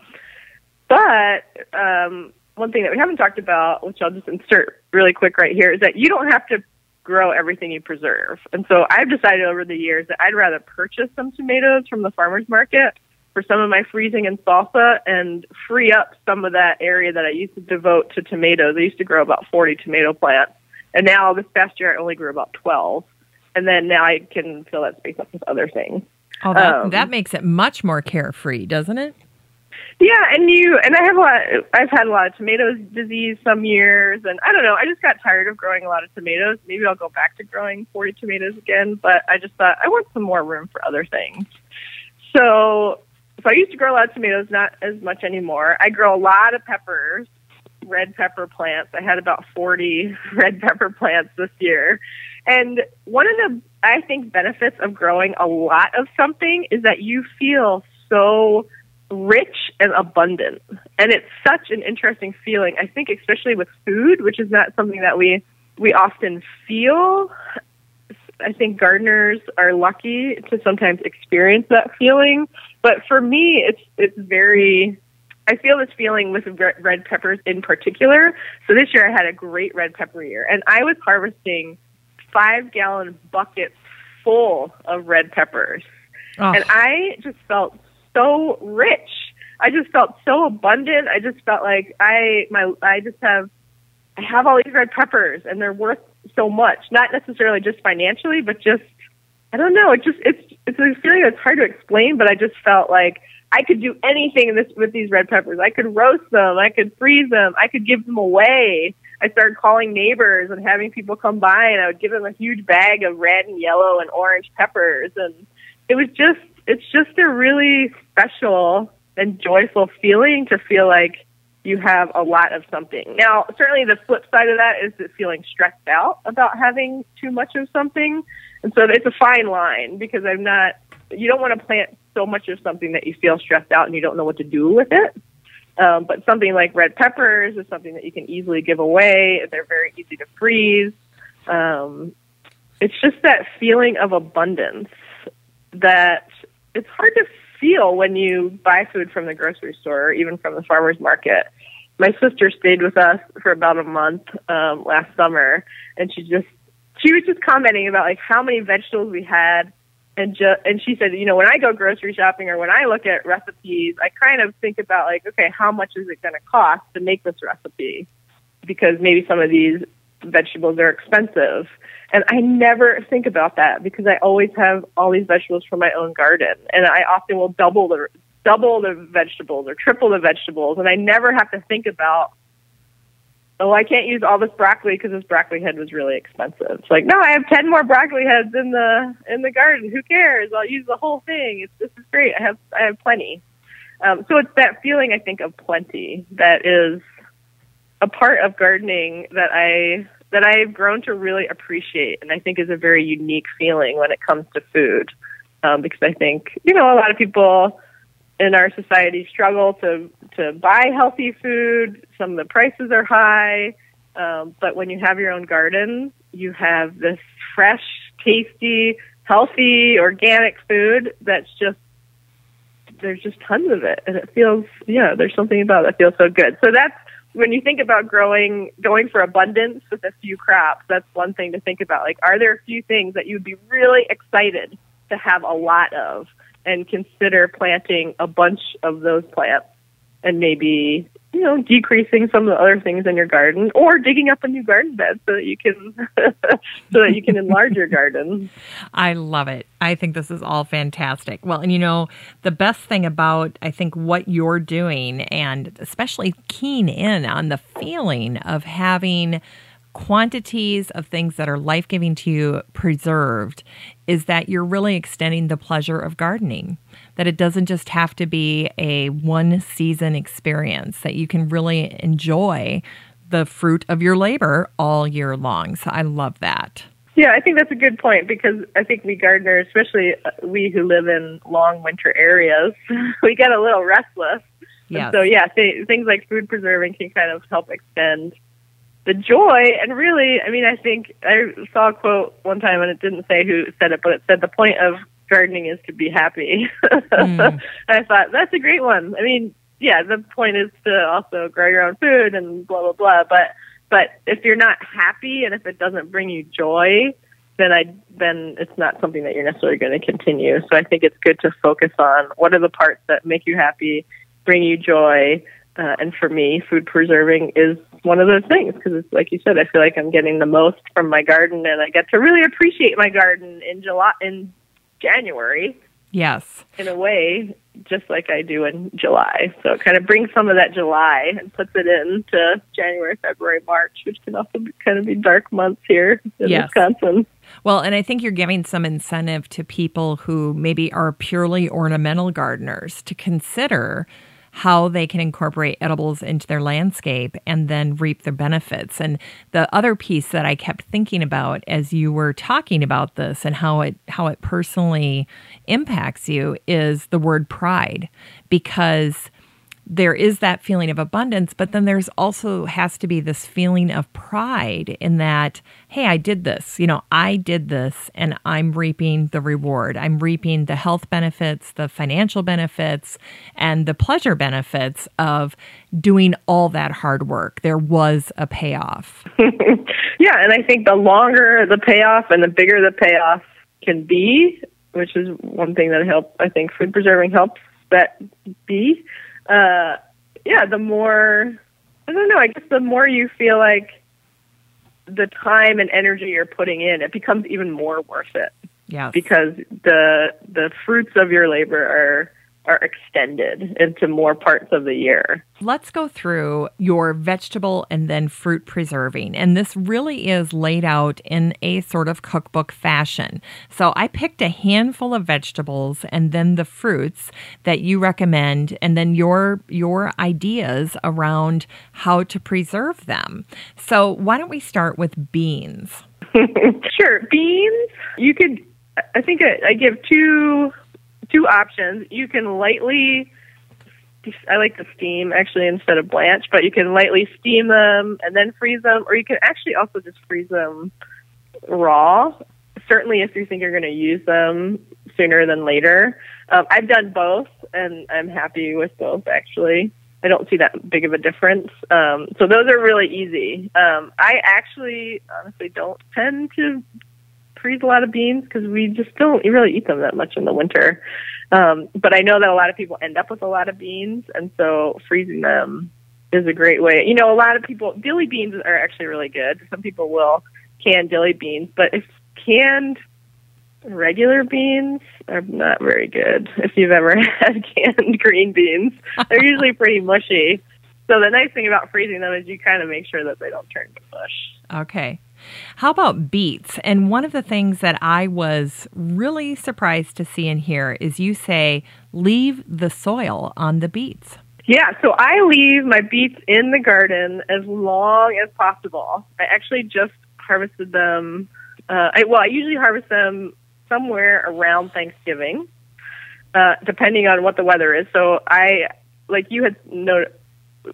But um, one thing that we haven't talked about, which I'll just insert really quick right here, is that you don't have to grow everything you preserve. And so I've decided over the years that I'd rather purchase some tomatoes from the farmer's market for some of my freezing and salsa and free up some of that area that I used to devote to tomatoes. I used to grow about 40 tomato plants. And now this past year I only grew about 12. And then now I can fill that space up with other things. Oh, that, um, that makes it much more carefree, doesn't it? Yeah, and you and I have a lot. I've had a lot of tomatoes disease some years, and I don't know. I just got tired of growing a lot of tomatoes. Maybe I'll go back to growing forty tomatoes again. But I just thought I want some more room for other things. So so I used to grow a lot of tomatoes, not as much anymore. I grow a lot of peppers, red pepper plants. I had about 40 red pepper plants this year. And one of the, I think, benefits of growing a lot of something is that you feel so rich and abundant. And it's such an interesting feeling. I think especially with food, which is not something that we we often feel I think gardeners are lucky to sometimes experience that feeling. But for me, it's it's very. I feel this feeling with red peppers in particular. So this year I had a great red pepper year, and I was harvesting five gallon buckets full of red peppers, oh. and I just felt so rich. I just felt so abundant. I just felt like I my I just have I have all these red peppers, and they're worth so much. Not necessarily just financially, but just I don't know. It just it's it's a feeling that's hard to explain. But I just felt like I could do anything in this with these red peppers. I could roast them. I could freeze them. I could give them away. I started calling neighbors and having people come by, and I would give them a huge bag of red and yellow and orange peppers, and it was just it's just a really special and joyful feeling to feel like you have a lot of something. Now, certainly the flip side of that is that feeling stressed out about having too much of something. And so it's a fine line because I'm not, you don't want to plant so much of something that you feel stressed out and you don't know what to do with it. Um, but something like red peppers is something that you can easily give away. They're very easy to freeze. Um, it's just that feeling of abundance that it's hard to feel when you buy food from the grocery store or even from the farmer's market. My sister stayed with us for about a month um, last summer, and she just she was just commenting about like how many vegetables we had, and just and she said, you know, when I go grocery shopping or when I look at recipes, I kind of think about like, okay, how much is it going to cost to make this recipe? Because maybe some of these vegetables are expensive. And I never think about that because I always have all these vegetables from my own garden, and I often will double the double the vegetables or triple the vegetables, and I never have to think about, oh, I can't use all this broccoli because this broccoli head was really expensive. It's like, no, I have ten more broccoli heads in the in the garden. Who cares? I'll use the whole thing. It's this is great. I have I have plenty. Um, so it's that feeling I think of plenty that is a part of gardening that I that I've grown to really appreciate, and I think is a very unique feeling when it comes to food. Um, because I think you know a lot of people in our society struggle to to buy healthy food. Some of the prices are high, um, but when you have your own garden, you have this fresh, tasty, healthy, organic food that's just there's just tons of it, and it feels yeah. There's something about it that feels so good. So that's when you think about growing, going for abundance with a few crops, that's one thing to think about. Like, are there a few things that you'd be really excited to have a lot of and consider planting a bunch of those plants and maybe, you know, decreasing some of the other things in your garden or digging up a new garden bed so that you can so that you can enlarge your garden. I love it. I think this is all fantastic. Well, and you know, the best thing about I think what you're doing and especially keen in on the feeling of having quantities of things that are life giving to you preserved is that you're really extending the pleasure of gardening. That it doesn't just have to be a one season experience, that you can really enjoy the fruit of your labor all year long. So I love that. Yeah, I think that's a good point because I think we gardeners, especially uh, we who live in long winter areas, we get a little restless. Yes. And so, yeah, th- things like food preserving can kind of help extend the joy. And really i mean i think i saw a quote one time and it didn't say who said it but it said the point of gardening is to be happy. Mm. i thought that's a great one. I mean yeah the point is to also grow your own food and blah blah blah. But but if you're not happy and if it doesn't bring you joy then i then it's not something that you're necessarily going to continue. So i think it's good to focus on what are the parts that make you happy bring you joy uh, and for me, food preserving is one of those things because it's like you said, I feel like I'm getting the most from my garden, and I get to really appreciate my garden in July, in January. Yes, in a way, just like I do in July. So it kind of brings some of that July and puts it into January, February, March, which can also be, kind of be dark months here in yes. Wisconsin. Well, and I think you're giving some incentive to people who maybe are purely ornamental gardeners to consider how they can incorporate edibles into their landscape and then reap the benefits. And the other piece that I kept thinking about as you were talking about this and how it how it personally impacts you is the word pride because there is that feeling of abundance, but then there's also has to be this feeling of pride in that, hey, I did this. You know, I did this and I'm reaping the reward. I'm reaping the health benefits, the financial benefits, and the pleasure benefits of doing all that hard work. There was a payoff. yeah, and I think the longer the payoff and the bigger the payoff can be, which is one thing that help I think food preserving helps that be uh, yeah, the more I don't know. I guess the more you feel like the time and energy you're putting in, it becomes even more worth it. Yeah. Because the the fruits of your labor are are extended into more parts of the year. Let's go through your vegetable and then fruit preserving. And this really is laid out in a sort of cookbook fashion. So I picked a handful of vegetables and then the fruits that you recommend and then your your ideas around how to preserve them. So why don't we start with beans? sure. Beans, you could I think I, I give two two options. You can lightly I like to steam actually instead of blanch, but you can lightly steam them and then freeze them, or you can actually also just freeze them raw. Certainly, if you think you're going to use them sooner than later. Um, I've done both, and I'm happy with both actually. I don't see that big of a difference. Um, so those are really easy. Um, I actually, honestly, don't tend to freeze a lot of beans because we just don't really eat them that much in the winter. Um, but I know that a lot of people end up with a lot of beans, and so freezing them is a great way. You know, a lot of people dilly beans are actually really good. Some people will can dilly beans, but if canned regular beans are not very good. If you've ever had canned green beans, they're usually pretty mushy. So the nice thing about freezing them is you kind of make sure that they don't turn to mush. Okay. How about beets? And one of the things that I was really surprised to see in here is you say leave the soil on the beets. Yeah, so I leave my beets in the garden as long as possible. I actually just harvested them. Uh, I, well, I usually harvest them somewhere around Thanksgiving, uh, depending on what the weather is. So I, like you had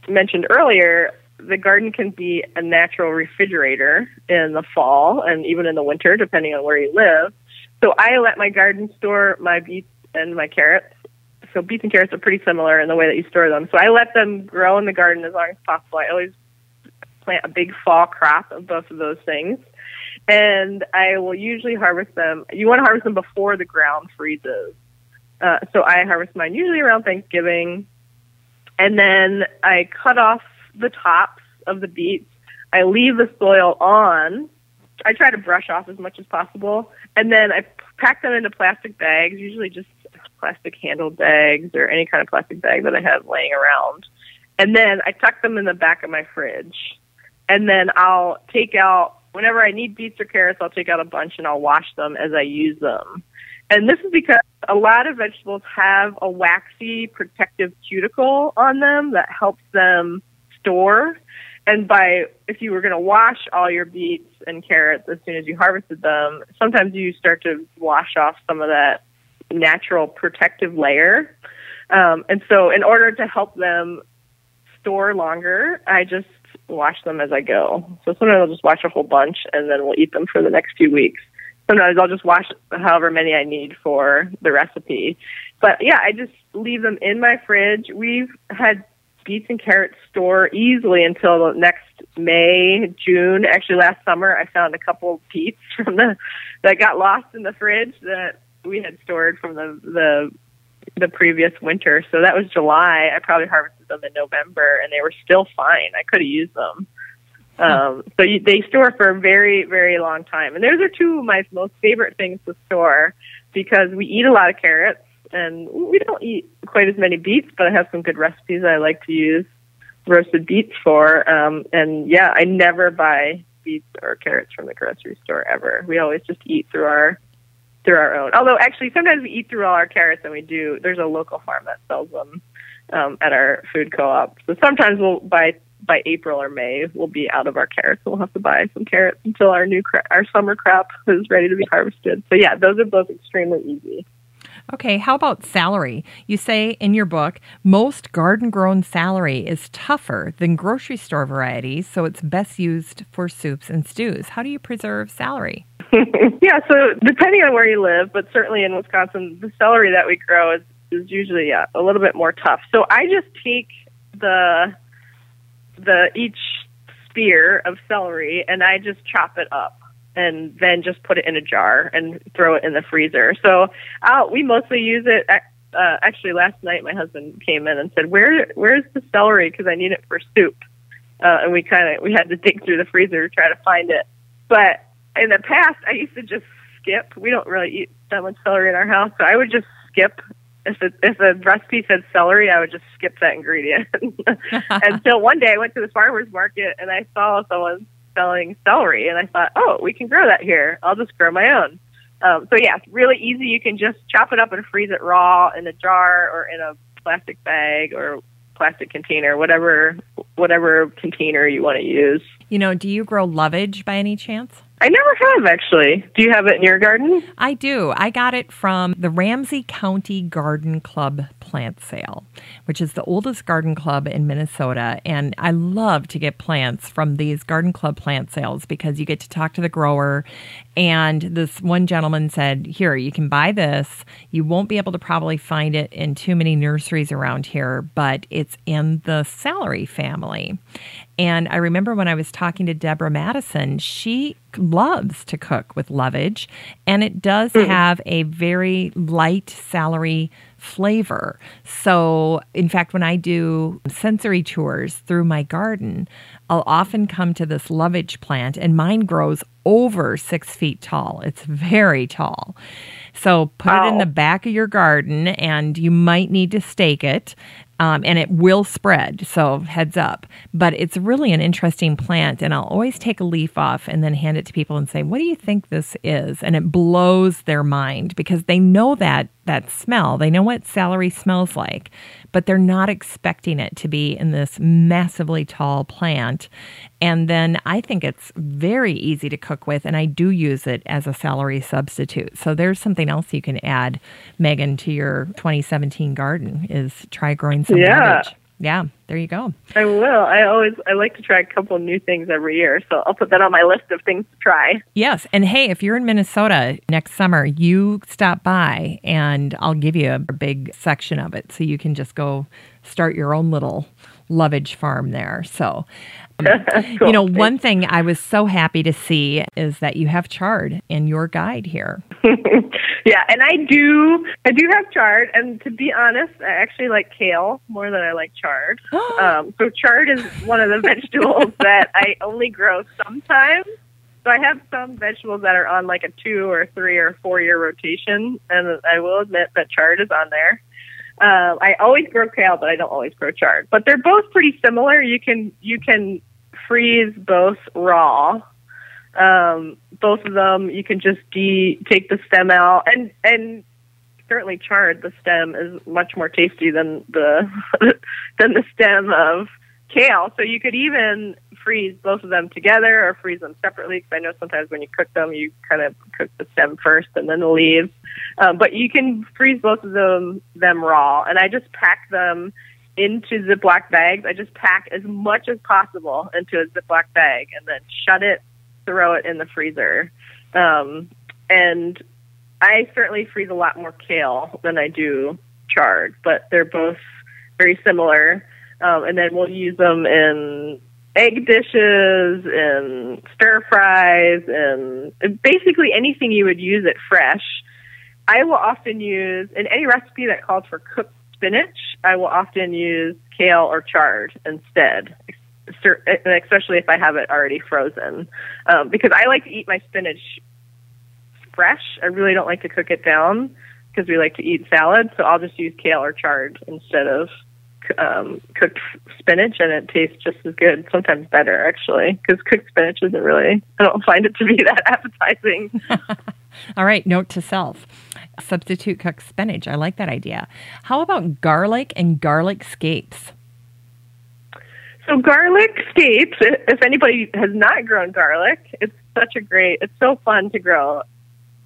mentioned earlier, the garden can be a natural refrigerator in the fall and even in the winter, depending on where you live. So I let my garden store my beets and my carrots. So beets and carrots are pretty similar in the way that you store them. So I let them grow in the garden as long as possible. I always plant a big fall crop of both of those things. And I will usually harvest them. You want to harvest them before the ground freezes. Uh, so I harvest mine usually around Thanksgiving. And then I cut off the tops of the beets. I leave the soil on. I try to brush off as much as possible. And then I pack them into plastic bags, usually just plastic handled bags or any kind of plastic bag that I have laying around. And then I tuck them in the back of my fridge. And then I'll take out, whenever I need beets or carrots, I'll take out a bunch and I'll wash them as I use them. And this is because a lot of vegetables have a waxy protective cuticle on them that helps them store. And by if you were going to wash all your beets and carrots as soon as you harvested them, sometimes you start to wash off some of that natural protective layer. Um, and so, in order to help them store longer, I just wash them as I go. So sometimes I'll just wash a whole bunch and then we'll eat them for the next few weeks. Sometimes I'll just wash however many I need for the recipe. But yeah, I just leave them in my fridge. We've had beets and carrots store easily until next May, June. Actually, last summer I found a couple beets from the that got lost in the fridge that we had stored from the the the previous winter. So that was July. I probably harvested them in November, and they were still fine. I could have used them. Um, so you, they store for a very, very long time. And those are two of my most favorite things to store because we eat a lot of carrots and we don't eat quite as many beets, but I have some good recipes I like to use roasted beets for. Um, and yeah, I never buy beets or carrots from the grocery store ever. We always just eat through our through our own. Although actually, sometimes we eat through all our carrots, and we do. There's a local farm that sells them um, at our food co-op. So sometimes we'll buy by April or May, we'll be out of our carrots. We'll have to buy some carrots until our new cra- our summer crop is ready to be harvested. So yeah, those are both extremely easy. Okay, how about celery? You say in your book, most garden grown celery is tougher than grocery store varieties, so it's best used for soups and stews. How do you preserve celery? yeah, so depending on where you live, but certainly in Wisconsin, the celery that we grow is, is usually yeah, a little bit more tough. So I just take the the each spear of celery and I just chop it up and then just put it in a jar and throw it in the freezer. So uh, we mostly use it. Uh, actually, last night my husband came in and said, "Where where's the celery? Because I need it for soup." Uh, and we kind of we had to dig through the freezer to try to find it. But in the past, I used to just skip. We don't really eat that much celery in our house, so I would just skip. If the if the recipe said celery, I would just skip that ingredient. Until one day I went to the farmers market and I saw someone selling celery, and I thought, oh, we can grow that here. I'll just grow my own. Um, so yeah, it's really easy. You can just chop it up and freeze it raw in a jar or in a plastic bag or plastic container, whatever whatever container you want to use. You know, do you grow lovage by any chance? I never have actually. Do you have it in your garden? I do. I got it from the Ramsey County Garden Club plant sale, which is the oldest garden club in Minnesota. And I love to get plants from these garden club plant sales because you get to talk to the grower. And this one gentleman said, Here, you can buy this. You won't be able to probably find it in too many nurseries around here, but it's in the celery family. And I remember when I was talking to Deborah Madison, she loves to cook with lovage, and it does mm. have a very light celery flavor. So, in fact, when I do sensory tours through my garden, I'll often come to this lovage plant, and mine grows over six feet tall. It's very tall. So, put it in the back of your garden, and you might need to stake it um, and it will spread. So heads up. But it's really an interesting plant, and I'll always take a leaf off and then hand it to people and say, "What do you think this is?" And it blows their mind because they know that that smell. They know what celery smells like, but they're not expecting it to be in this massively tall plant. And then I think it's very easy to cook with, and I do use it as a celery substitute. So there's something else you can add, Megan, to your 2017 garden is try growing some yeah. cabbage. Yeah, there you go. I will. I always I like to try a couple new things every year, so I'll put that on my list of things to try. Yes, and hey, if you're in Minnesota next summer, you stop by and I'll give you a big section of it so you can just go start your own little lovage farm there. So cool. You know, one thing I was so happy to see is that you have chard in your guide here. yeah, and I do I do have chard and to be honest, I actually like kale more than I like chard. um, so chard is one of the vegetables that I only grow sometimes. So I have some vegetables that are on like a two or three or four year rotation, and I will admit that chard is on there. Uh, I always grow kale, but I don't always grow chard. But they're both pretty similar. You can you can freeze both raw. Um, both of them you can just de- take the stem out, and and certainly chard the stem is much more tasty than the than the stem of kale. So you could even freeze both of them together or freeze them separately. Because I know sometimes when you cook them, you kind of cook the stem first and then the leaves. Um, but you can freeze both of them them raw, and I just pack them into Ziploc bags. I just pack as much as possible into a Ziploc bag and then shut it, throw it in the freezer. Um, and I certainly freeze a lot more kale than I do chard, but they're both very similar. Um, and then we'll use them in egg dishes and stir fries and basically anything you would use it fresh. I will often use in any recipe that calls for cooked spinach, I will often use kale or chard instead, especially if I have it already frozen, um, because I like to eat my spinach fresh. I really don't like to cook it down because we like to eat salad, so I'll just use kale or chard instead of um, cooked spinach, and it tastes just as good, sometimes better actually, because cooked spinach isn't really. I don't find it to be that appetizing. All right, note to self substitute cooked spinach. I like that idea. How about garlic and garlic scapes? So garlic scapes, if anybody has not grown garlic, it's such a great, it's so fun to grow.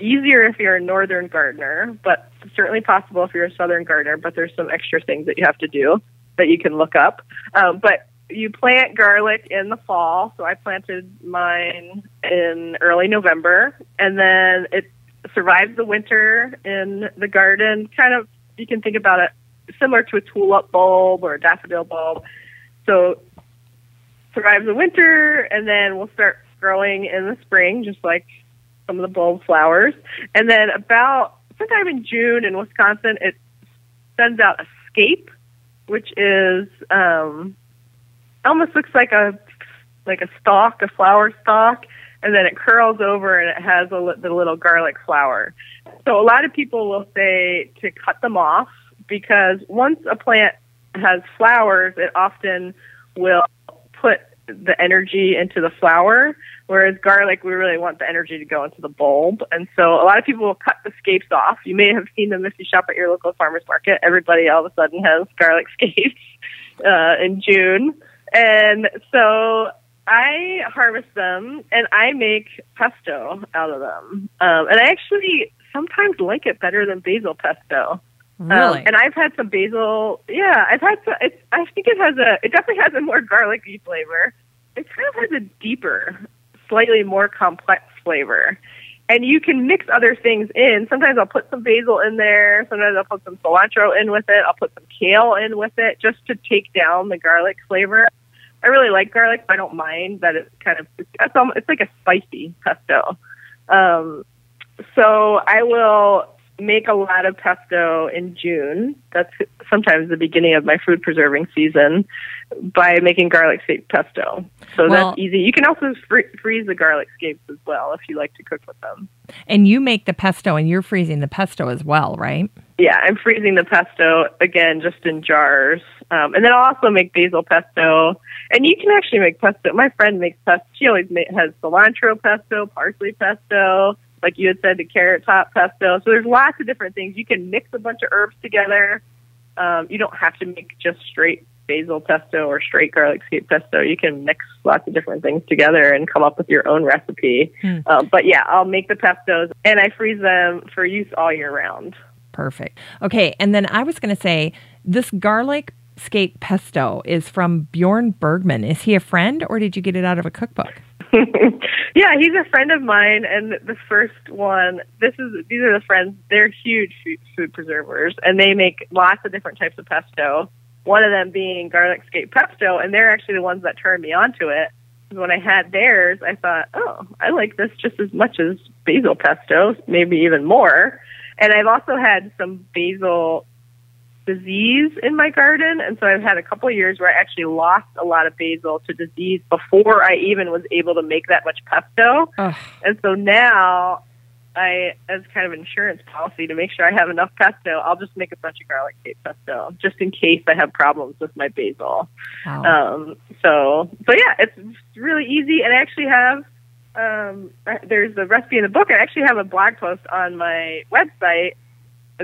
Easier if you're a northern gardener, but certainly possible if you're a southern gardener, but there's some extra things that you have to do that you can look up. Um, but you plant garlic in the fall. So I planted mine in early November, and then it survives the winter in the garden. Kind of, you can think about it similar to a tulip bulb or a daffodil bulb. So survives the winter, and then we'll start growing in the spring, just like some of the bulb flowers. And then about sometime in June in Wisconsin, it sends out a scape, which is um, almost looks like a like a stalk, a flower stalk, and then it curls over and it has a, the little garlic flower. So a lot of people will say to cut them off because once a plant has flowers, it often will put the energy into the flower. Whereas garlic, we really want the energy to go into the bulb. And so a lot of people will cut the scapes off. You may have seen them if you shop at your local farmer's market. Everybody all of a sudden has garlic scapes uh, in June. And so I harvest them and I make pesto out of them. Um, and I actually sometimes like it better than basil pesto. Really? Um, and I've had some basil. Yeah, I've had some. It's, I think it has a. It definitely has a more garlicky flavor. It kind of has a deeper, slightly more complex flavor. And you can mix other things in. Sometimes I'll put some basil in there. Sometimes I'll put some cilantro in with it. I'll put some kale in with it just to take down the garlic flavor. I really like garlic, but I don't mind that it's kind of it's, almost, it's like a spicy pesto. Um, so I will make a lot of pesto in June. That's sometimes the beginning of my food preserving season by making garlic scape pesto. So Well- that's easy. You can also fr- freeze the garlic scapes as well if you like to cook with them. and you make the pesto and you're freezing the pesto as well, right? Yeah, I'm freezing the pesto again, just in jars. Um, and then I'll also make basil pesto. And you can actually make pesto. My friend makes pesto. She always ma- has cilantro pesto, parsley pesto, like you had said, the carrot top pesto. So there's lots of different things. You can mix a bunch of herbs together. Um, you don't have to make just straight basil pesto or straight garlic scape pesto. You can mix lots of different things together and come up with your own recipe. Hmm. Um, but yeah, I'll make the pestos and I freeze them for use all year round. Perfect. Okay, and then I was going to say this garlic scape pesto is from Bjorn Bergman. Is he a friend or did you get it out of a cookbook? yeah, he's a friend of mine, and the first one. This is these are the friends. They're huge food, preservers, and they make lots of different types of pesto. One of them being garlic scape pesto, and they're actually the ones that turned me onto it. When I had theirs, I thought, oh, I like this just as much as basil pesto, maybe even more. And I've also had some basil disease in my garden, and so I've had a couple of years where I actually lost a lot of basil to disease before I even was able to make that much pesto. Ugh. And so now I, as kind of insurance policy to make sure I have enough pesto, I'll just make a bunch of garlic scape pesto just in case I have problems with my basil. Wow. Um, so, so yeah, it's really easy. And I actually have, um, there's a recipe in the book. I actually have a blog post on my website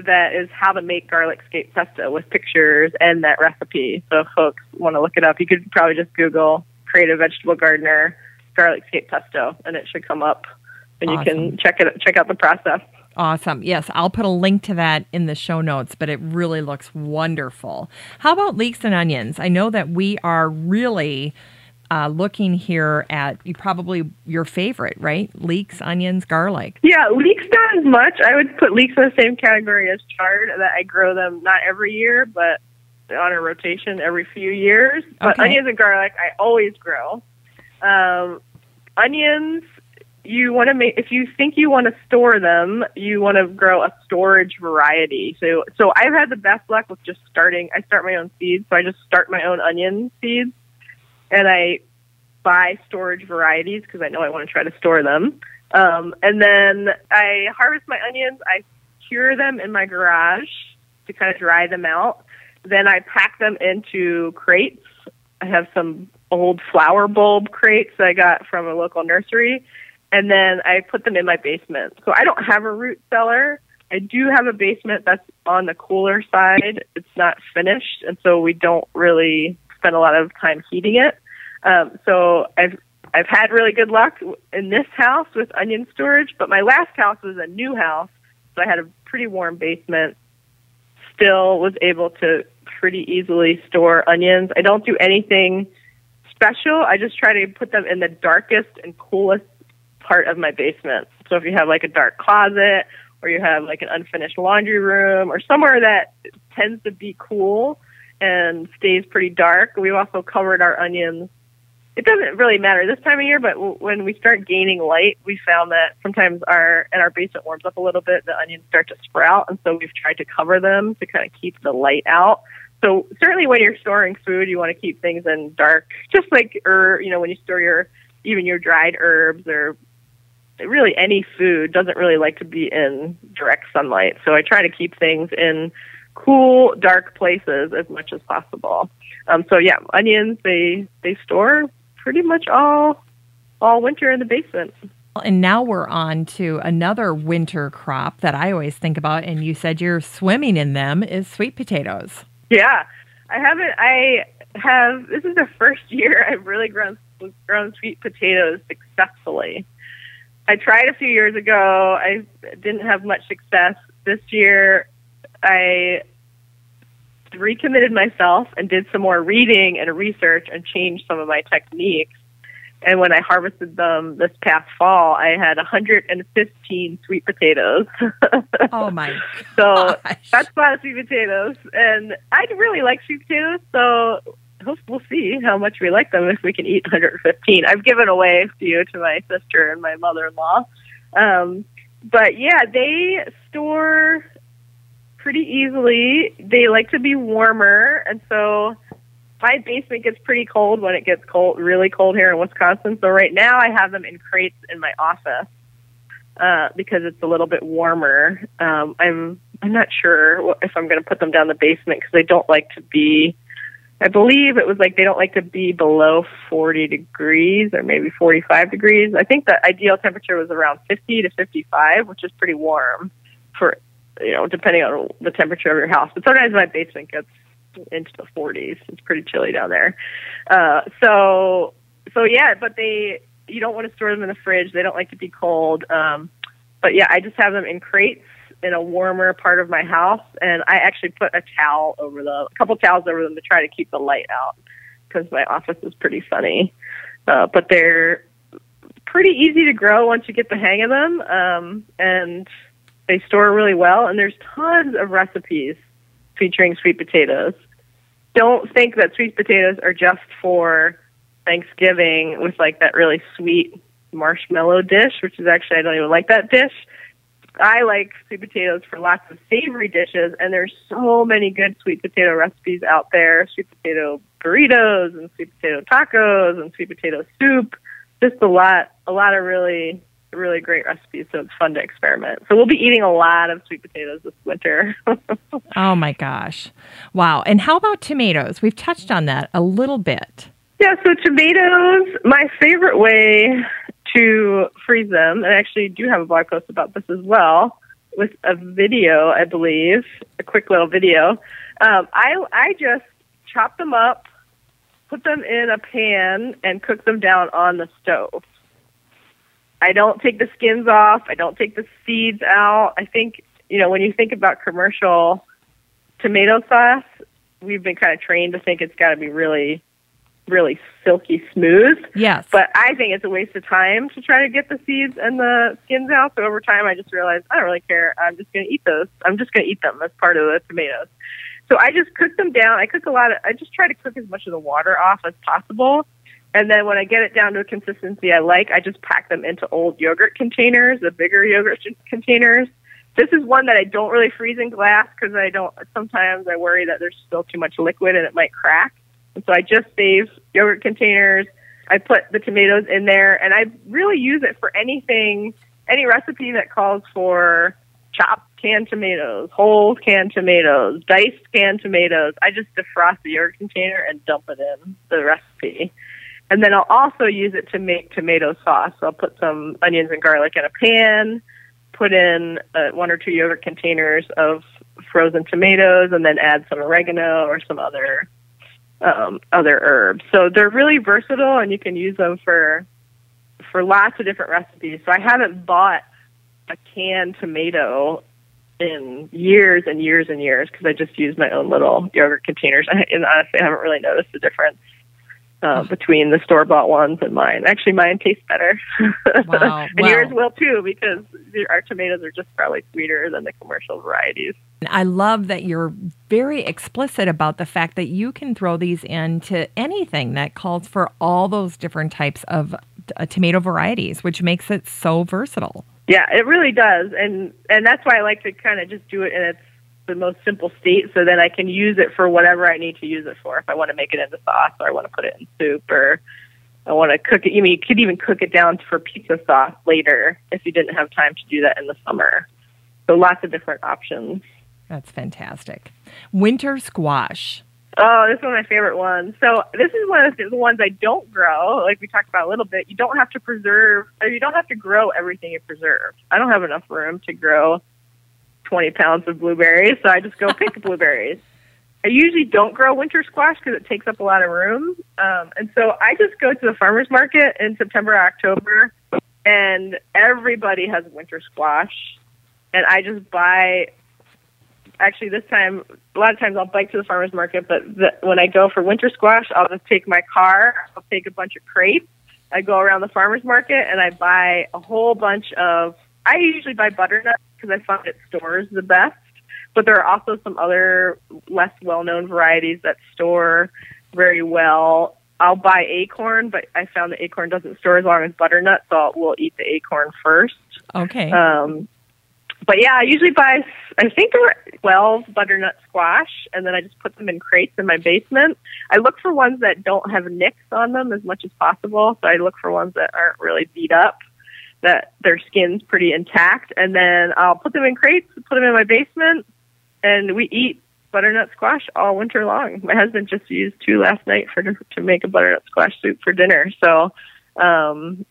that is how to make garlic scape pesto with pictures and that recipe. So if folks want to look it up, you could probably just Google creative vegetable gardener garlic scape pesto and it should come up and you can check it check out the process. Awesome. Yes, I'll put a link to that in the show notes, but it really looks wonderful. How about leeks and onions? I know that we are really uh, looking here at you probably your favorite, right? Leeks, onions, garlic. Yeah, leeks not as much. I would put leeks in the same category as chard that I grow them not every year, but on a rotation every few years. But Okay. onions and garlic I always grow. Um, onions you want to make if you think you want to store them, you want to grow a storage variety. So so I've had the best luck with just starting I start my own seeds, so I just start my own onion seeds and I buy storage varieties because I know I want to try to store them. Um, and then I harvest my onions. I cure them in my garage to kind of dry them out. Then I pack them into crates. I have some old flower bulb crates that I got from a local nursery. And then I put them in my basement. So I don't have a root cellar. I do have a basement that's on the cooler side. It's not finished, and so we don't really spend a lot of time heating it. Um, so I've I've had really good luck in this house with onion storage, but my last house was a new house, so I had a pretty warm basement. Still was able to pretty easily store onions. I don't do anything special. I just try to put them in the darkest and coolest part of my basement. So if you have like a dark closet or you have like an unfinished laundry room or somewhere that tends to be cool and stays pretty dark, we've also covered our onions. It doesn't really matter this time of year, but w- when we start gaining light, we found that sometimes our and our basement warms up a little bit, the onions start to sprout, and so we've tried to cover them to kind of keep the light out. So certainly, when you're storing food, you want to keep things in dark, just like or you know when you store your even your dried herbs or really any food doesn't really like to be in direct sunlight. So I try to keep things in cool, dark places as much as possible. Um, so yeah, onions they they store pretty much all all winter in the basement. And now we're on to another winter crop that I always think about, and you said you're swimming in them is sweet potatoes. Yeah, I haven't. I have. This is the first year I've really grown grown sweet potatoes successfully. I tried a few years ago. I didn't have much success. This year, I recommitted myself and did some more reading and research and changed some of my techniques. And when I harvested them this past fall, I had 115 sweet potatoes. oh my! so that's a lot of sweet potatoes, and I really like sweet potatoes. So hope we'll see how much we like them if we can eat 115. I've given away a few to my sister and my mother-in-law. Um, but yeah, they store pretty easily. They like to be warmer, and so my basement gets pretty cold when it gets cold, really cold here in Wisconsin. So right now I have them in crates in my office uh, because it's a little bit warmer. Um, I'm I'm not sure if I'm going to put them down the basement because they don't like to be. I believe it was like they don't like to be below 40 degrees or maybe 45 degrees. I think the ideal temperature was around 50 to 55, which is pretty warm for you know, depending on the temperature of your house. But sometimes my basement gets into the 40s. It's pretty chilly down there. Uh, so, so yeah, but they, you don't want to store them in the fridge. They don't like to be cold. Um, but yeah, I just have them in crates in a warmer part of my house, and I actually put a towel over them, a couple towels over them to try to keep the light out because my office is pretty sunny. Uh, but they're pretty easy to grow once you get the hang of them, um, and they store really well, and there's tons of recipes featuring sweet potatoes. Don't think that sweet potatoes are just for Thanksgiving with like that really sweet marshmallow dish, which is actually I don't even like that dish. I like sweet potatoes for lots of savory dishes, and there's so many good sweet potato recipes out there. Sweet potato burritos and sweet potato tacos and sweet potato soup. Just a lot, a lot of really really great recipes, so it's fun to experiment. So we'll be eating a lot of sweet potatoes this winter. oh my gosh. Wow. And how about tomatoes? We've touched on that a little bit. Yeah, so tomatoes, my favorite way to freeze them, and I actually do have a blog post about this as well, with a video, I believe, a quick little video. Um, I I just chop them up, put them in a pan, and cook them down on the stove. I don't take the skins off. I don't take the seeds out. I think, you know, when you think about commercial tomato sauce, we've been kind of trained to think it's got to be really, really silky smooth. Yes. But I think it's a waste of time to try to get the seeds and the skins out. So over time, I just realized I don't really care. I'm just going to eat those. I'm just going to eat them as part of the tomatoes. So I just cook them down. I cook a lot of, I just try to cook as much of the water off as possible and then when I get it down to a consistency I like, I just pack them into old yogurt containers, the bigger yogurt containers. This is one that I don't really freeze in glass because I don't. Sometimes I worry that there's still too much liquid and it might crack. And so I just save yogurt containers. I put the tomatoes in there, and I really use it for anything, any recipe that calls for chopped canned tomatoes, whole canned tomatoes, diced canned tomatoes. I just defrost the yogurt container and dump it in the recipe. And then I'll also use it to make tomato sauce. So I'll put some onions and garlic in a pan, put in uh, one or two yogurt containers of frozen tomatoes, and then add some oregano or some other um, other herbs. So they're really versatile, and you can use them for for lots of different recipes. So I haven't bought a canned tomato in years and years and years because I just use my own little yogurt containers. And honestly, I haven't really noticed the difference uh, between the store bought ones and mine. Actually, mine tastes better. Wow. and wow. yours will too because our tomatoes are just probably sweeter than the commercial varieties. I love that you're very explicit about the fact that you can throw these into anything that calls for all those different types of uh, tomato varieties, which makes it so versatile. Yeah, it really does, and and that's why I like to kind of just do it in its the most simple state so then I can use it for whatever I need to use it for. If I want to make it into sauce or I want to put it in soup or I want to cook it. You mean you could even cook it down for pizza sauce later if you didn't have time to do that in the summer. So lots of different options. That's fantastic. Winter squash. Oh, this is one of my favorite ones. So this is one of the ones I don't grow. Like we talked about a little bit, you don't have to preserve, or you don't have to grow everything you preserve. I don't have enough room to grow 20 pounds of blueberries, so I just go pick the blueberries. I usually don't grow winter squash because it takes up a lot of room. Um, and so I just go to the farmer's market in September, October, and everybody has winter squash. And I just buy, actually, this time, a lot of times I'll bike to the farmer's market, but the, when I go for winter squash, I'll just take my car, I'll take a bunch of crates. I go around the farmer's market and I buy a whole bunch of, I usually buy butternuts because I find it stores the best but there are also some other less well-known varieties that store very well. I'll buy acorn, but I found that acorn doesn't store as long as butternut, so I'll, we'll eat the acorn first. Okay. Um, but yeah, I usually buy, I think there are 12 butternut squash, and then I just put them in crates in my basement. I look for ones that don't have nicks on them as much as possible, so I look for ones that aren't really beat up, that their skin's pretty intact, and then I'll put them in crates, put them in my basement, and we eat butternut squash all winter long. My husband just used two last night for to make a butternut squash soup for dinner. So, um,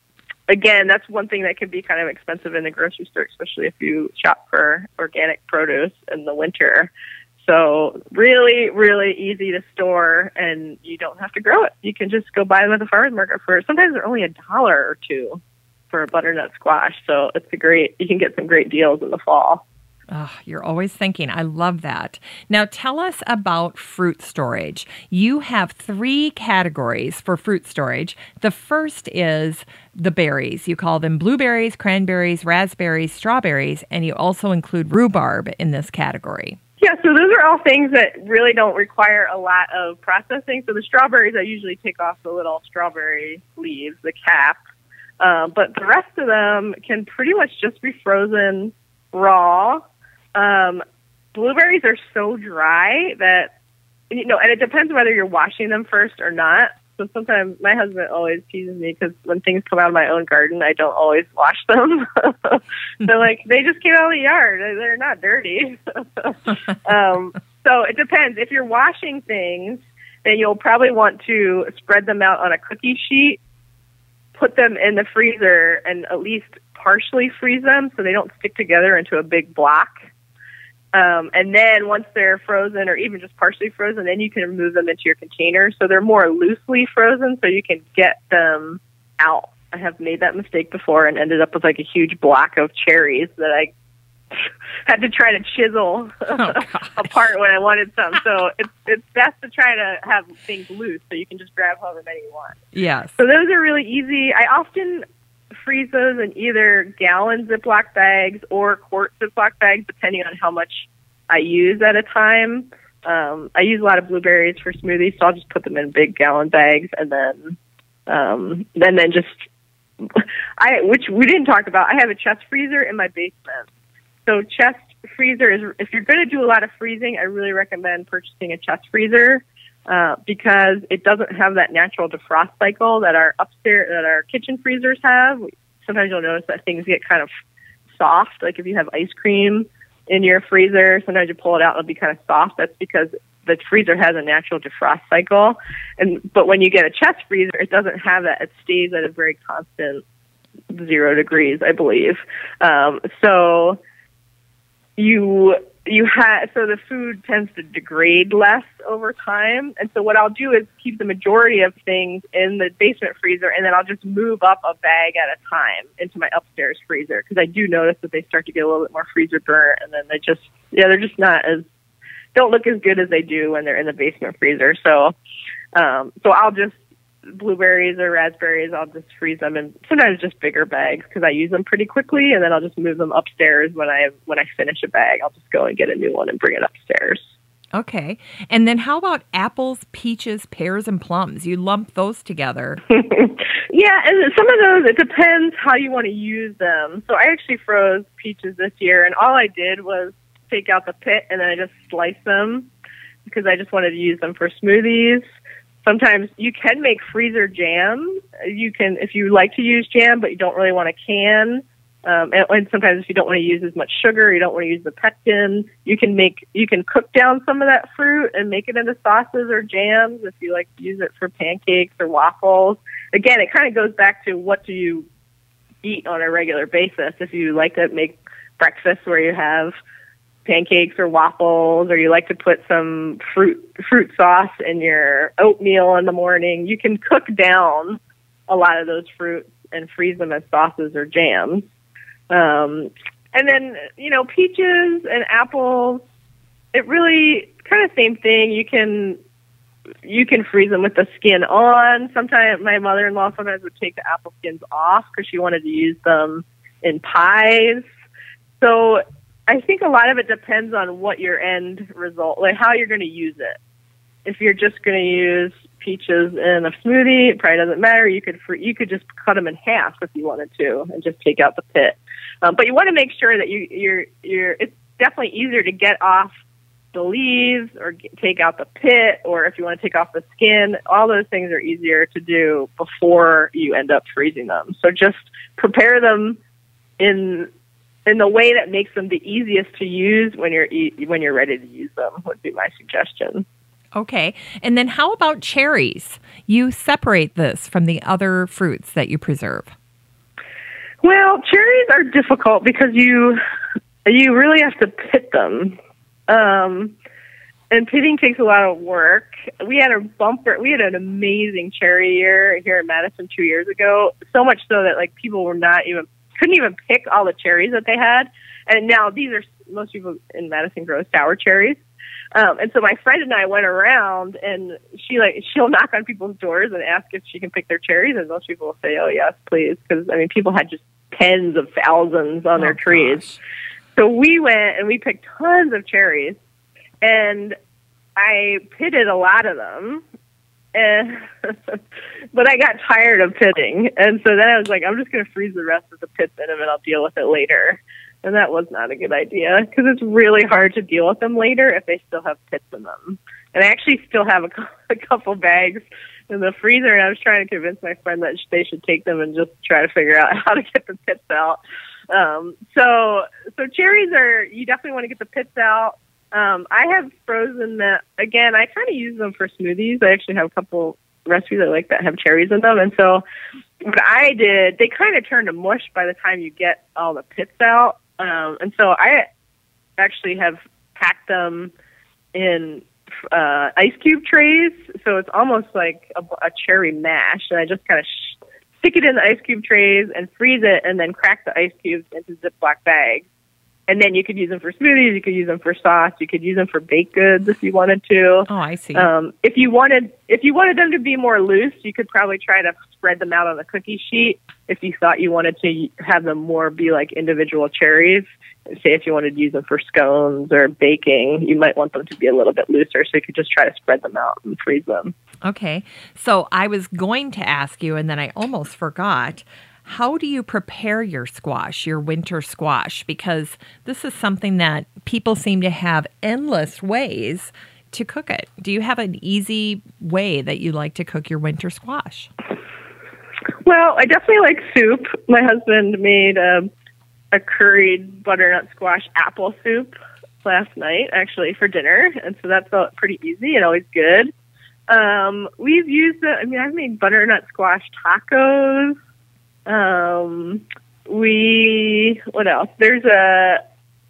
again, that's one thing that can be kind of expensive in the grocery store, especially if you shop for organic produce in the winter. So really, really easy to store, and you don't have to grow it. You can just go buy them at the farmers market for. Sometimes they're only a dollar or two for a butternut squash. So it's a great. You can get some great deals in the fall. Oh, you're always thinking. I love that. Now, tell us about fruit storage. You have three categories for fruit storage. The first is the berries. You call them blueberries, cranberries, raspberries, strawberries, and you also include rhubarb in this category. Yeah, so those are all things that really don't require a lot of processing. So the strawberries, I usually take off the little strawberry leaves, the cap. Uh, but the rest of them can pretty much just be frozen raw um, blueberries are so dry that you know, and it depends whether you're washing them first or not. So sometimes my husband always teases me because when things come out of my own garden, I don't always wash them. They're like they just came out of the yard; they're not dirty. um, so it depends. If you're washing things, then you'll probably want to spread them out on a cookie sheet, put them in the freezer, and at least partially freeze them so they don't stick together into a big block. Um, and then once they're frozen or even just partially frozen, then you can remove them into your container. So they're more loosely frozen so you can get them out. I have made that mistake before and ended up with like a huge block of cherries that I had to try to chisel oh, apart when I wanted some. So it's it's best to try to have things loose so you can just grab however many you want. Yes. So those are really easy. I often freeze those in either gallon Ziploc bags or quart Ziploc bags, depending on how much I use at a time. Um, I use a lot of blueberries for smoothies, so I'll just put them in big gallon bags and then, um, and then just, I, which we didn't talk about, I have a chest freezer in my basement. So chest freezer is, if you're going to do a lot of freezing, I really recommend purchasing a chest freezer uh, because it doesn't have that natural defrost cycle that our upstairs that our kitchen freezers have. Sometimes you'll notice that things get kind of soft. Like if you have ice cream in your freezer, sometimes you pull it out, it'll be kind of soft. That's because the freezer has a natural defrost cycle. And but when you get a chest freezer, it doesn't have that. It stays at a very constant zero degrees, I believe. Um, so you you have so the food tends to degrade less over time. And so what i'll do is keep the majority of things in the basement freezer and then i'll just move up a bag at a time into my upstairs freezer because i do notice that they start to get a little bit more freezer burnt and then they just yeah they're just not as don't look as good as they do when they're in the basement freezer. So um so i'll just blueberries or raspberries, I'll just freeze them in sometimes just bigger bags because I use them pretty quickly, and then I'll just move them upstairs when I when I finish a bag. I'll just go and get a new one and bring it upstairs. Okay. And then how about apples, peaches, pears, and plums? You lump those together. yeah, and some of those, it depends how you want to use them. So I actually froze peaches this year, and all I did was take out the pit and then I just sliced them because I just wanted to use them for smoothies sometimes you can make freezer jam. You can, if you like to use jam, but you don't really want to can. Um, and, and sometimes if you don't want to use as much sugar, you don't want to use the pectin, you can make, you can cook down some of that fruit and make it into sauces or jams if you like to use it for pancakes or waffles. Again, it kind of goes back to what do you eat on a regular basis. If you like to make breakfast where you have pancakes or waffles, or you like to put some fruit fruit sauce in your oatmeal in the morning, you can cook down a lot of those fruits and freeze them as sauces or jams. Um, and then you know peaches and apples. It really kind of same thing. You can you can freeze them with the skin on. Sometimes my mother-in-law sometimes would take the apple skins off because she wanted to use them in pies. So I think a lot of it depends on what your end result, like how you're going to use it. If you're just going to use peaches in a smoothie, it probably doesn't matter. You could you could just cut them in half if you wanted to, and just take out the pit. Um, but you want to make sure that you you're you're. It's definitely easier to get off the leaves or get, take out the pit, or if you want to take off the skin. All those things are easier to do before you end up freezing them. So just prepare them in in the way that makes them the easiest to use when you're when you're ready to use them would be my suggestion. Okay. And then how about cherries? You separate this from the other fruits that you preserve. Well, cherries are difficult because you you really have to pit them. Um, and pitting takes a lot of work. We had a bumper. We had an amazing cherry year here in Madison two years ago. So much so that like people were not even couldn't even pick all the cherries that they had. And now these are most people in Madison grow sour cherries. Um, and so my friend and I went around, and she like she'll knock on people's doors and ask if she can pick their cherries, and most people will say, "Oh yes, please," because I mean people had just tens of thousands on oh, their trees. Gosh. So we went and we picked tons of cherries, and I pitted a lot of them. And but I got tired of pitting, and so then I was like, I'm just going to freeze the rest of the pits in them, and I'll deal with it later. And that was not a good idea because it's really hard to deal with them later if they still have pits in them. And I actually still have a, a couple bags in the freezer, and I was trying to convince my friend that they should take them and just try to figure out how to get the pits out. Um, so, so cherries are you definitely want to get the pits out. Um, I have frozen that again. I kind of use them for smoothies. I actually have a couple recipes I like that have cherries in them, and so what I did, they kind of turn to mush by the time you get all the pits out. Um, and so I actually have packed them in uh, ice cube trays, so it's almost like a, a cherry mash. And I just kind of sh- stick it in the ice cube trays and freeze it, and then crack the ice cubes into Ziploc bags and then you could use them for smoothies. You could use them for sauce. You could use them for baked goods if you wanted to. Oh, I see. Um, if you wanted, if you wanted them to be more loose, you could probably try to spread them out on a cookie sheet. If you thought you wanted to have them more be like individual cherries, say if you wanted to use them for scones or baking, you might want them to be a little bit looser. So you could just try to spread them out and freeze them. Okay. So I was going to ask you, and then I almost forgot how do you prepare your squash, your winter squash? Because this is something that people seem to have endless ways to cook it. Do you have an easy way that you like to cook your winter squash? Well, I definitely like soup. My husband made a, a curried butternut squash apple soup last night, actually, for dinner. And so that's pretty easy and always good. Um, we've used it, I mean, I've made butternut squash tacos. Um, we what else? There's a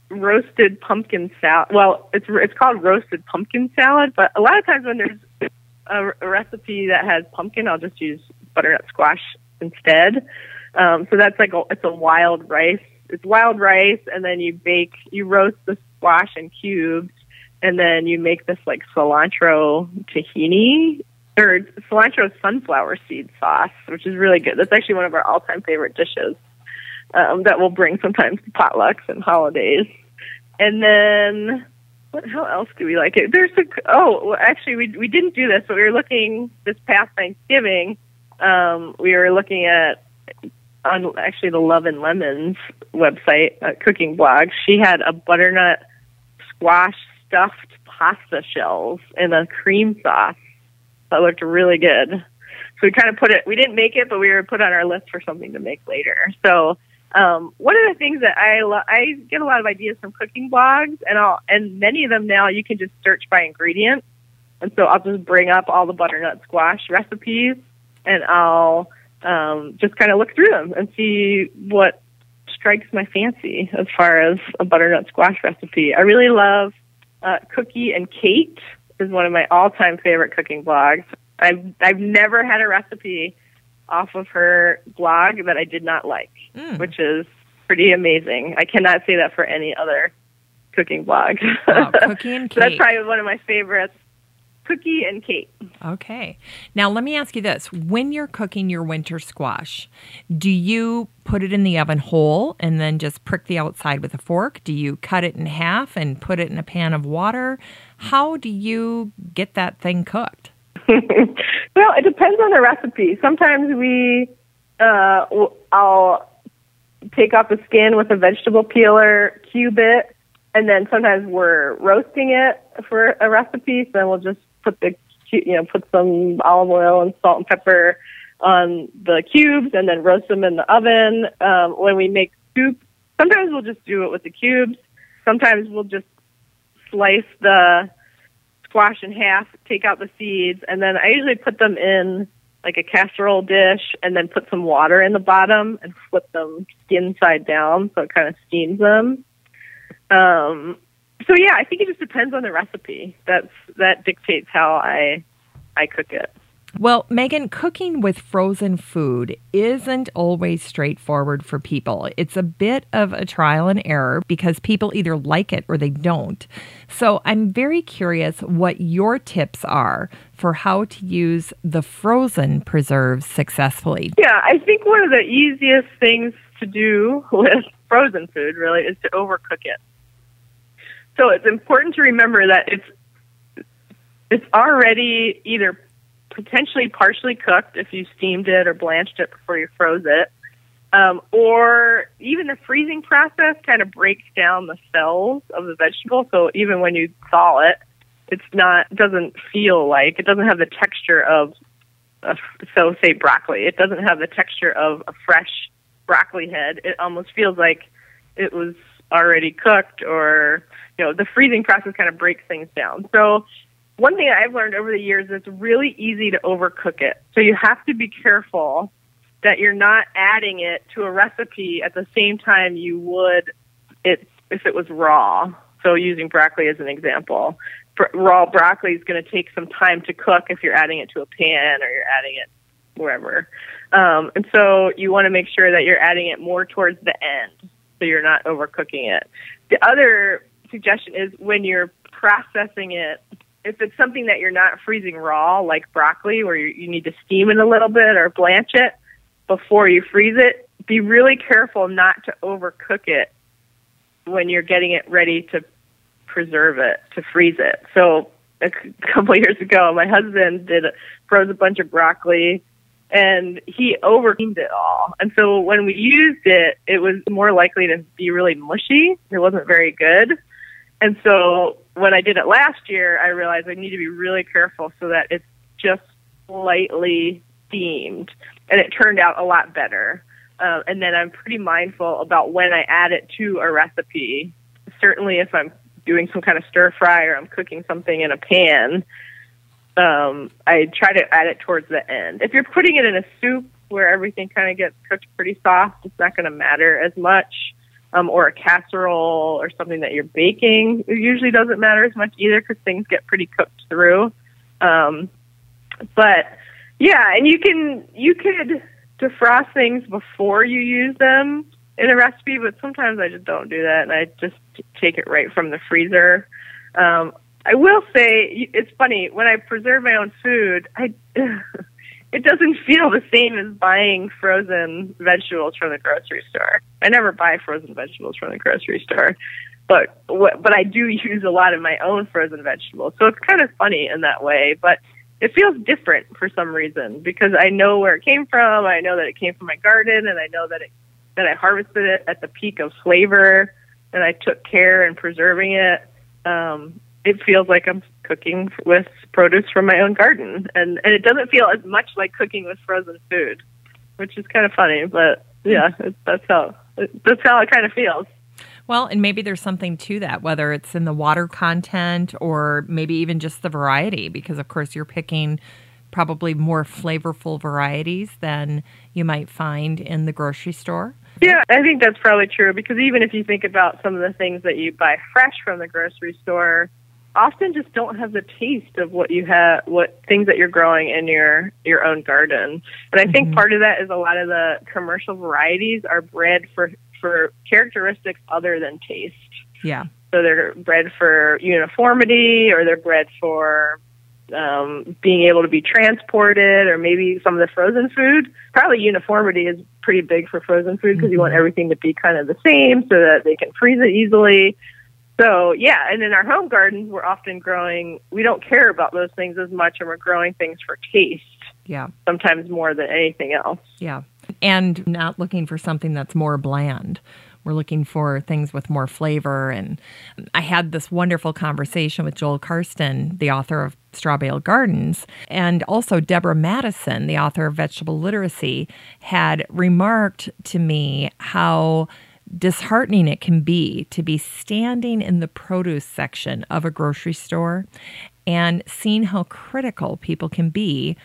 roasted pumpkin salad. Well, it's it's called roasted pumpkin salad, but a lot of times when there's a, a recipe that has pumpkin, I'll just use butternut squash instead. Um, so that's like a, it's a wild rice. It's wild rice, and then you bake, you roast the squash in cubes, and then you make this like cilantro tahini or cilantro sunflower seed sauce, which is really good. That's actually one of our all-time favorite dishes um, that we'll bring sometimes to potlucks and holidays. And then what? How else do we like it? There's a oh, well, actually we we didn't do this, but we were looking this past Thanksgiving. Um, we were looking at on actually the Love and Lemons website, uh, cooking blog. She had a butternut squash stuffed pasta shells in a cream sauce that looked really good. So we kind of put it. We didn't make it, but we were put on our list for something to make later. So um, one of the things that I lo- I get a lot of ideas from cooking blogs, and I'll and many of them now you can just search by ingredient, and so I'll just bring up all the butternut squash recipes, and I'll um, just kind of look through them and see what strikes my fancy as far as a butternut squash recipe. I really love uh, Cookie and Kate is one of my all-time favorite cooking blogs. I've I've never had a recipe off of her blog that I did not like, mm. which is pretty amazing. I cannot say that for any other cooking blog. Wow, cookie and so that's probably one of my favorites. Cookie and Kate. Okay. Now, let me ask you this. When you're cooking your winter squash, do you put it in the oven whole and then just prick the outside with a fork? Do you cut it in half and put it in a pan of water? How do you get that thing cooked? well, it depends on the recipe. Sometimes we, uh, I'll take off the skin with a vegetable peeler, cube it, and then sometimes we're roasting it for a recipe. So then we'll just put the you know put some olive oil and salt and pepper on the cubes and then roast them in the oven. Um, when we make soup, sometimes we'll just do it with the cubes. Sometimes we'll just slice the squash in half, take out the seeds, and then I usually put them in like a casserole dish and then put some water in the bottom and flip them skin side down so it kind of steams them. Um, so yeah, I think it just depends on the recipe. That's that dictates how I I cook it. Well, Megan, cooking with frozen food isn't always straightforward for people. It's a bit of a trial and error because people either like it or they don't. So I'm very curious what your tips are for how to use the frozen preserves successfully. Yeah, I think one of the easiest things to do with frozen food really is to overcook it. So it's important to remember that it's it's already either potentially partially cooked if you steamed it or blanched it before you froze it. Um, or even the freezing process kind of breaks down the cells of the vegetable. So even when you thaw it, it's not doesn't feel like it doesn't have the texture of a, so say broccoli. It doesn't have the texture of a fresh broccoli head. It almost feels like it was already cooked or you know the freezing process kind of breaks things down. So one thing I've learned over the years is it's really easy to overcook it. So you have to be careful that you're not adding it to a recipe at the same time you would it if it was raw. So using broccoli as an example, raw broccoli is going to take some time to cook if you're adding it to a pan or you're adding it wherever. Um, and so you want to make sure that you're adding it more towards the end, so you're not overcooking it. The other suggestion is when you're processing it if it's something that you're not freezing raw, like broccoli, where you, you need to steam it a little bit or blanch it before you freeze it, be really careful not to overcook it when you're getting it ready to preserve it, to freeze it. So a couple years ago, my husband did froze a bunch of broccoli and he oversteamed it all. And so when we used it, it was more likely to be really mushy. It wasn't very good. And so when I did it last year, I realized I need to be really careful so that it's just slightly steamed, and it turned out a lot better. Um, and then I'm pretty mindful about when I add it to a recipe. Certainly, if I'm doing some kind of stir fry or I'm cooking something in a pan, um, I try to add it towards the end. If you're putting it in a soup where everything kind of gets cooked pretty soft, it's not going to matter as much um, or a casserole or something that you're baking, it usually doesn't matter as much either because things get pretty cooked through. Um, but yeah, and you can you could defrost things before you use them in a recipe, but sometimes I just don't do that, and I just take it right from the freezer. Um, I will say it's funny when I preserve my own food. I it doesn't feel the same as buying frozen vegetables from the grocery store. I never buy frozen vegetables from the grocery store, but but I do use a lot of my own frozen vegetables. So it's kind of funny in that way, but it feels different for some reason because I know where it came from. I know that it came from my garden, and I know that it that I harvested it at the peak of flavor, and I took care in preserving it. Um, it feels like I'm cooking with produce from my own garden, and and it doesn't feel as much like cooking with frozen food, which is kind of funny. But yeah, it, that's how that's how it kind of feels. Well, and maybe there's something to that, whether it's in the water content or maybe even just the variety, because of course you're picking probably more flavorful varieties than you might find in the grocery store. Yeah, I think that's probably true because even if you think about some of the things that you buy fresh from the grocery store, often just don't have the taste of what you have, what things that you're growing in your your own garden. And I think mm-hmm. part of that is a lot of the commercial varieties are bred for for characteristics other than taste. Yeah. So they're bred for uniformity, or they're bred for um, being able to be transported, or maybe some of the frozen food. Probably uniformity is pretty big for frozen food because mm-hmm. you want mm-hmm. everything to be kind of the same so that they can freeze it easily. So yeah, and in our home gardens, we're often growing. We don't care about those things as much, and we're growing things for taste. Yeah, sometimes more than anything else. Yeah, and not looking for something that's more bland. We're looking for things with more flavor. And I had this wonderful conversation with Joel Karsten, the author of Straw Bale Gardens, and also Deborah Madison, the author of Vegetable Literacy, had remarked to me how disheartening it can be to be standing in the produce section of a grocery store and seeing how critical people can be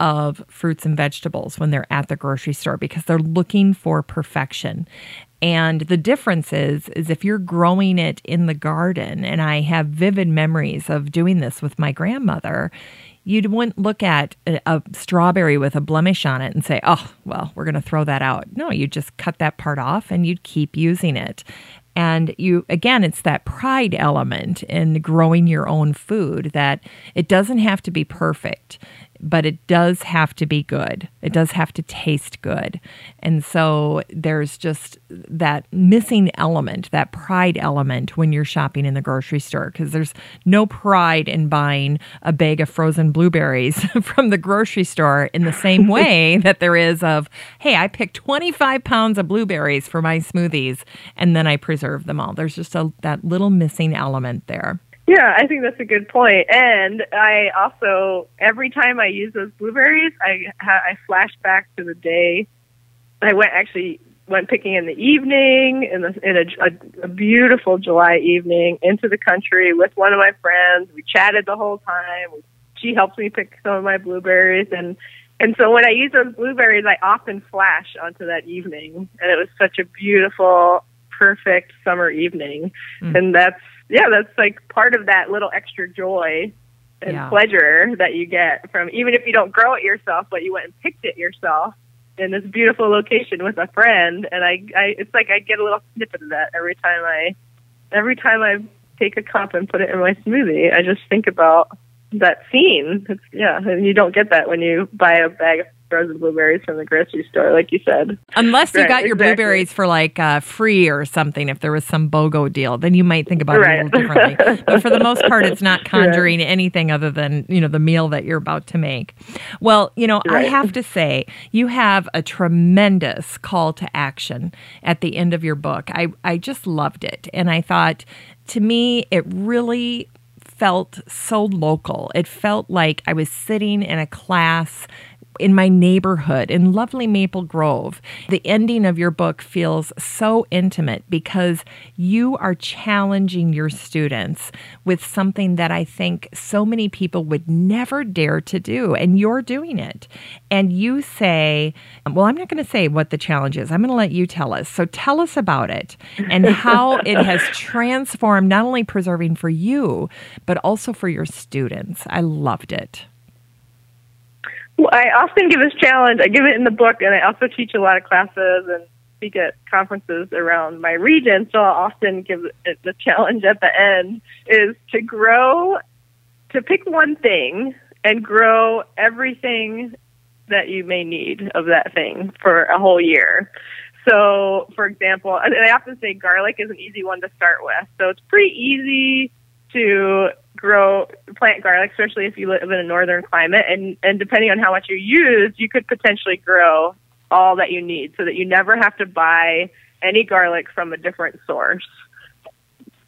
of fruits and vegetables when they're at the grocery store because they're looking for perfection. And the difference is is if you're growing it in the garden and I have vivid memories of doing this with my grandmother, you wouldn't look at a, a, strawberry with a blemish on it and say, oh, well, we're going to throw that out. No, you just cut that part off and you'd keep using it. And you, again, it's that pride element in growing your own food that it doesn't have to be perfect but it does have to be good. It does have to taste good. And so there's just that missing element, that pride element when you're shopping in the grocery store, because there's no pride in buying a bag of frozen blueberries from the grocery store in the same way that there is of, hey, I picked 25 pounds of blueberries for my smoothies and then I preserve them all. There's just a, that little missing element there. Yeah, I think that's a good point. And I also, every time I use those blueberries, I I flash back to the day I went actually went picking in the evening in, the, in a, a, a beautiful July evening into the country with one of my friends. We chatted the whole time. She helped me pick some of my blueberries, and and so when I use those blueberries, I often flash onto that evening, and it was such a beautiful, perfect summer evening, mm. and that's yeah, that's like part of that little extra joy and yeah. pleasure that you get from even if you don't grow it yourself, but you went and picked it yourself in this beautiful location with a friend. And I, I, it's like I get a little snippet of that every time I, every time I take a cup and put it in my smoothie. I just think about that scene. It's, yeah, and you don't get that when you buy a bag of frozen blueberries from the grocery store, like you said. Unless you right, got your exactly. blueberries for like uh, free or something, if there was some BOGO deal, then you might think about right. it a little differently. but for the most part, it's not conjuring right. anything other than you know the meal that you're about to make. Well, you know, I have to say you have a tremendous call to action at the end of your book. I I just loved it, and I thought to me it really felt so local. It felt like I was sitting in a class in my neighborhood in lovely Maple Grove. The ending of your book feels so intimate because you are challenging your students with something that I think so many people would never dare to do, and you're doing it. And you say, Well, I'm not going to say what the challenge is, I'm going to let you tell us. So tell us about it and how it has transformed not only preserving for you, but also for your students. I loved it. Well, I often give this challenge. I give it in the book, and I also teach a lot of classes and speak at conferences around my region. So I'll often give it the challenge at the end is to grow, to pick one thing and grow everything that you may need of that thing for a whole year. So, for example, and I often say garlic is an easy one to start with. So it's pretty easy to grow plant garlic, especially if you live in a northern climate. And and depending on how much you use, you could potentially grow all that you need, so that you never have to buy any garlic from a different source.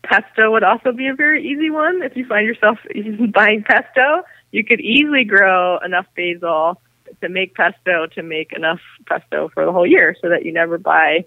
Pesto would also be a very easy one. If you find yourself buying pesto, you could easily grow enough basil to make pesto to make enough pesto for the whole year, so that you never buy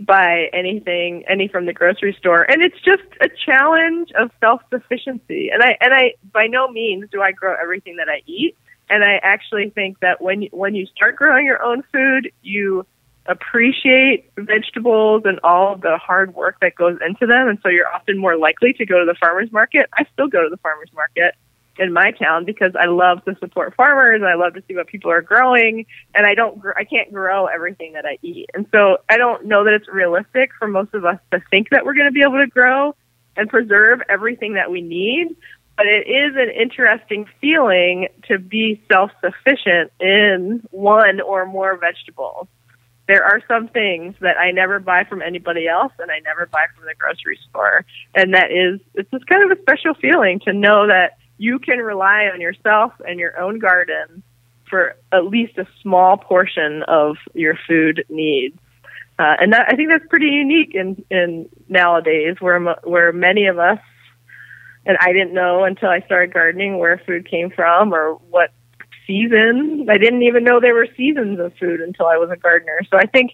buy anything any from the grocery store and it's just a challenge of self-sufficiency and i and i by no means do i grow everything that i eat and i actually think that when when you start growing your own food you appreciate vegetables and all the hard work that goes into them. And so you're often more likely to go to the farmer's market. I still go to the farmer's market in my town because I love to support farmers. I love to see what people are growing, and I don't, I can't grow everything that I eat, and so I don't know that it's realistic for most of us to think that we're going to be able to grow and preserve everything that we need. But it is an interesting feeling to be self-sufficient in one or more vegetables. There are some things that I never buy from anybody else and I never buy from the grocery store. And that is, it's just kind of a special feeling to know that you can rely on yourself and your own garden for at least a small portion of your food needs. Uh, and that, I think that's pretty unique in, in nowadays where, where many of us, and I didn't know until I started gardening where food came from or what season. I didn't even know there were seasons of food until I was a gardener. So I think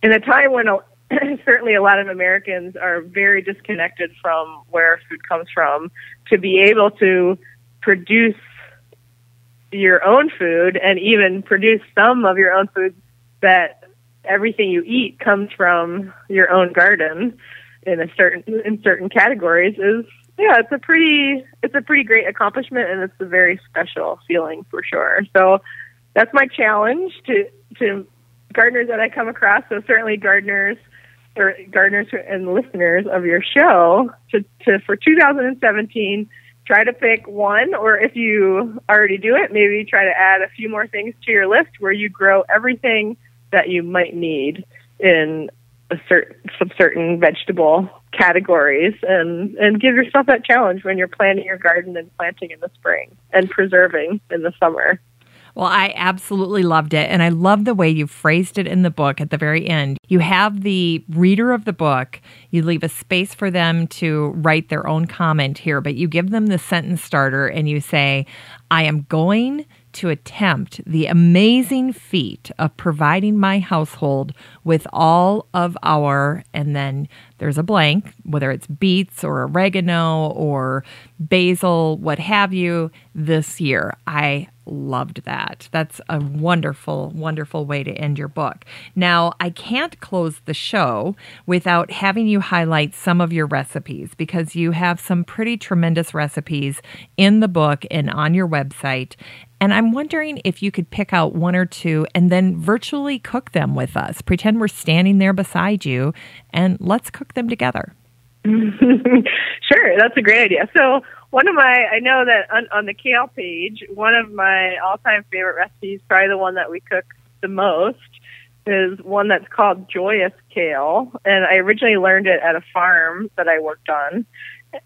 in a time when certainly a lot of Americans are very disconnected from where food comes from, to be able to produce your own food and even produce some of your own food that everything you eat comes from your own garden in a certain in certain categories is yeah it's a pretty it's a pretty great accomplishment and it's a very special feeling for sure. So that's my challenge to to gardeners that I come across. So certainly gardeners or gardeners and listeners of your show to, to for 2017 try to pick one or if you already do it maybe try to add a few more things to your list where you grow everything that you might need in a certain some certain vegetable categories and and give yourself that challenge when you're planting your garden and planting in the spring and preserving in the summer well, I absolutely loved it. And I love the way you phrased it in the book at the very end. You have the reader of the book, you leave a space for them to write their own comment here, but you give them the sentence starter and you say, I am going to attempt the amazing feat of providing my household with all of our, and then there's a blank, whether it's beets or oregano or basil, what have you, this year. I loved that. That's a wonderful, wonderful way to end your book. Now, I can't close the show without having you highlight some of your recipes because you have some pretty tremendous recipes in the book and on your website. And I'm wondering if you could pick out one or two and then virtually cook them with us. Pretend we're standing there beside you and let's cook them together. sure, that's a great idea. So, one of my I know that on, on the kale page, one of my all-time favorite recipes, probably the one that we cook the most, is one that's called Joyous Kale, and I originally learned it at a farm that I worked on,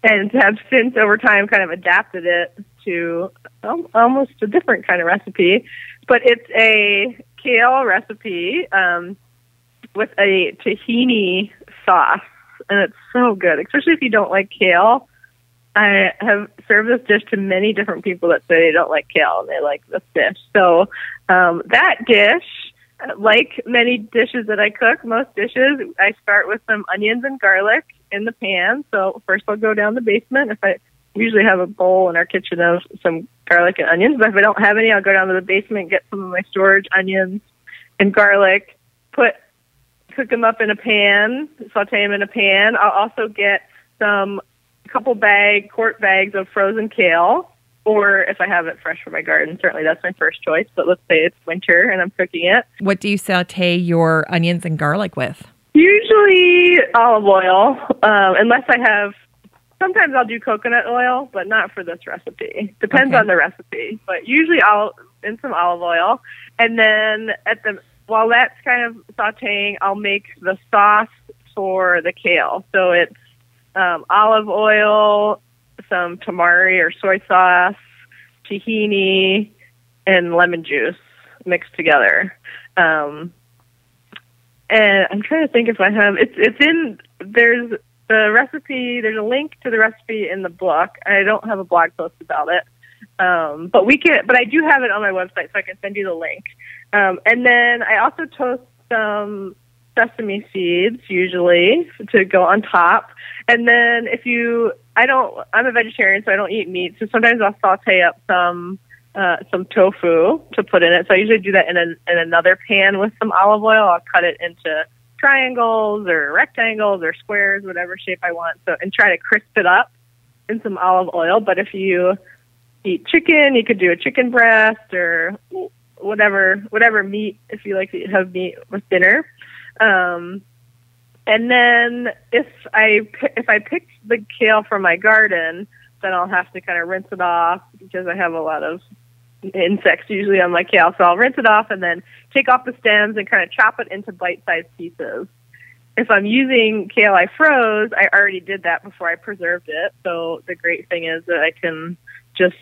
and have since over time kind of adapted it to almost a different kind of recipe. But it's a kale recipe um, with a tahini sauce, and it's so good, especially if you don't like kale I have served this dish to many different people that say they don't like kale and they like this dish. So um, that dish, like many dishes that I cook, most dishes, I start with some onions and garlic in the pan. So first I'll go down the basement. If I usually have a bowl in our kitchen of some garlic and onions, but if I don't have any, I'll go down to the basement, get some of my storage onions and garlic, put cook them up in a pan, saute them in a pan. I'll also get some couple bag quart bags of frozen kale, or if I have it fresh from my garden, certainly that's my first choice. But let's say it's winter and I'm cooking it. What do you saute your onions and garlic with? Usually olive oil, um, unless I have. Sometimes I'll do coconut oil, but not for this recipe. Depends okay. on the recipe, but usually I'll in some olive oil, and then at the while that's kind of sautéing, I'll make the sauce for the kale. So it's um, olive oil, some tamari or soy sauce, tahini, and lemon juice mixed together. Um, and I'm trying to think if I have it's it's in there's the recipe there's a link to the recipe in the book. I don't have a blog post about it. Um, but we can but I do have it on my website so I can send you the link. Um, and then I also toast some sesame seeds usually to go on top. And then if you, I don't, I'm a vegetarian, so I don't eat meat. So sometimes I'll saute up some uh, some tofu to put in it. So I usually do that in, an, in another pan with some olive oil. I'll cut it into triangles or rectangles or squares, whatever shape I want. So and try to crisp it up in some olive oil. But if you eat chicken, you could do a chicken breast or whatever whatever meat if you like to have meat with dinner. Um, and then if I if I picked the kale from my garden, then I'll have to kind of rinse it off because I have a lot of insects usually on my kale. So I'll rinse it off and then take off the stems and kind of chop it into bite-sized pieces. If I'm using kale I froze, I already did that before I preserved it. So the great thing is that I can just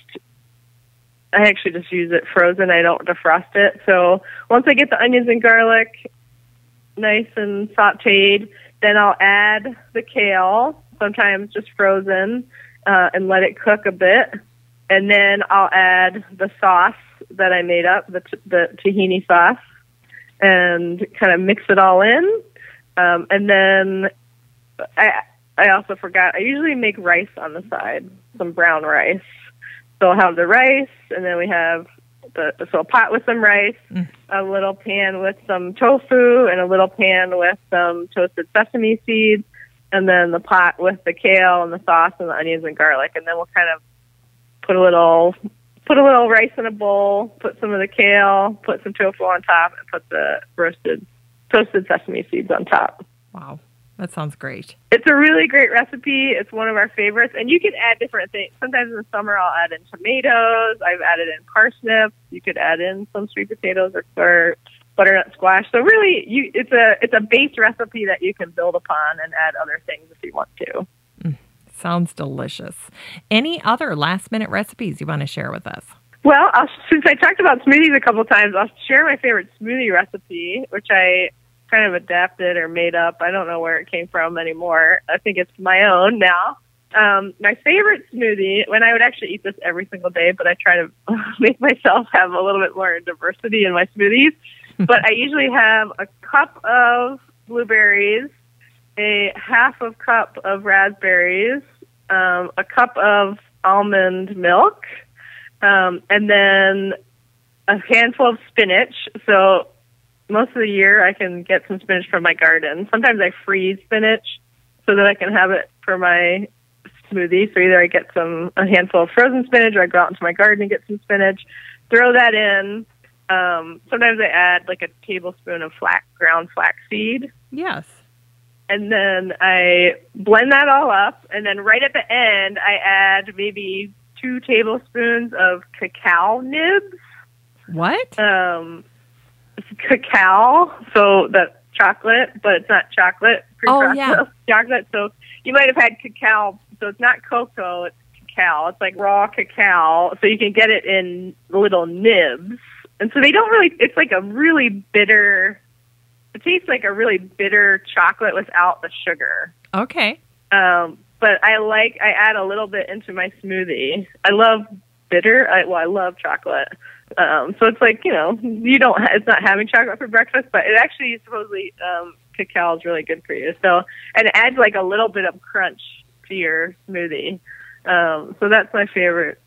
I actually just use it frozen. I don't defrost it. So once I get the onions and garlic nice and sauteed, then I'll add the kale, sometimes just frozen, uh, and let it cook a bit. And then I'll add the sauce that I made up, the, t- the tahini sauce, and kind of mix it all in. Um, and then I, I also forgot, I usually make rice on the side, some brown rice. So I'll have the rice, and then we have the so a pot with some rice, mm. a little pan with some tofu, and a little pan with some toasted sesame seeds, and then the pot with the kale and the sauce and the onions and garlic, and then we'll kind of put a little put a little rice in a bowl, put some of the kale, put some tofu on top, and put the roasted toasted sesame seeds on top. Wow. That sounds great. It's a really great recipe. It's one of our favorites. And you can add different things. Sometimes in the summer, I'll add in tomatoes. I've added in parsnips. You could add in some sweet potatoes or, or butternut squash. So really, you, it's a it's a base recipe that you can build upon and add other things if you want to. Mm, sounds delicious. Any other last minute recipes you want to share with us? Well, I'll, since I talked about smoothies a couple times, I'll share my favorite smoothie recipe, which I kind of adapted or made up. I don't know where it came from anymore. I think it's my own now. Um, my favorite smoothie, when I would actually eat this every single day, but I try to make myself have a little bit more diversity in my smoothies. but I usually have a cup of blueberries, a half of cup of raspberries, um, a cup of almond milk, um, and then a handful of spinach. So most of the year I can get some spinach from my garden. Sometimes I freeze spinach so that I can have it for my smoothie. So either I get some a handful of frozen spinach or I go out into my garden and get some spinach, throw that in. Um, sometimes I add like a tablespoon of flax ground flaxseed. Yes. And then I blend that all up and then right at the end I add maybe two tablespoons of cacao nibs. What? Um cacao, so that's chocolate, but it's not chocolate. Oh yeah, chocolate. So you might have had cacao. So it's not cocoa. It's cacao. It's like raw cacao. So you can get it in little nibs, and so they don't really. It's like a really bitter. It tastes like a really bitter chocolate without the sugar. Okay. Um, but I like I add a little bit into my smoothie. I love bitter. I, well, I love chocolate. Um, so it's like you know you don't it's not having chocolate for breakfast, but it actually supposedly um, cacao is really good for you. So and it adds like a little bit of crunch to your smoothie. Um, so that's my favorite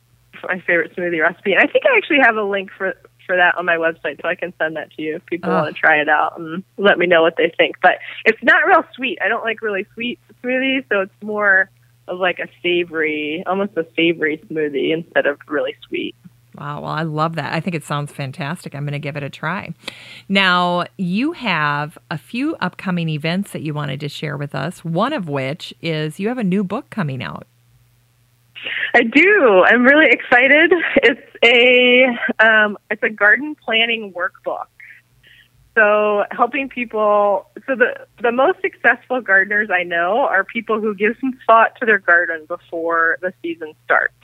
my favorite smoothie recipe. And I think I actually have a link for for that on my website, so I can send that to you if people oh. want to try it out and let me know what they think. But it's not real sweet. I don't like really sweet smoothies, so it's more of like a savory, almost a savory smoothie instead of really sweet. Wow, well, I love that. I think it sounds fantastic. I'm going to give it a try. Now, you have a few upcoming events that you wanted to share with us, one of which is you have a new book coming out. I do. I'm really excited. It's a um, it's a garden planning workbook. So helping people. So the the most successful gardeners I know are people who give some thought to their garden before the season starts.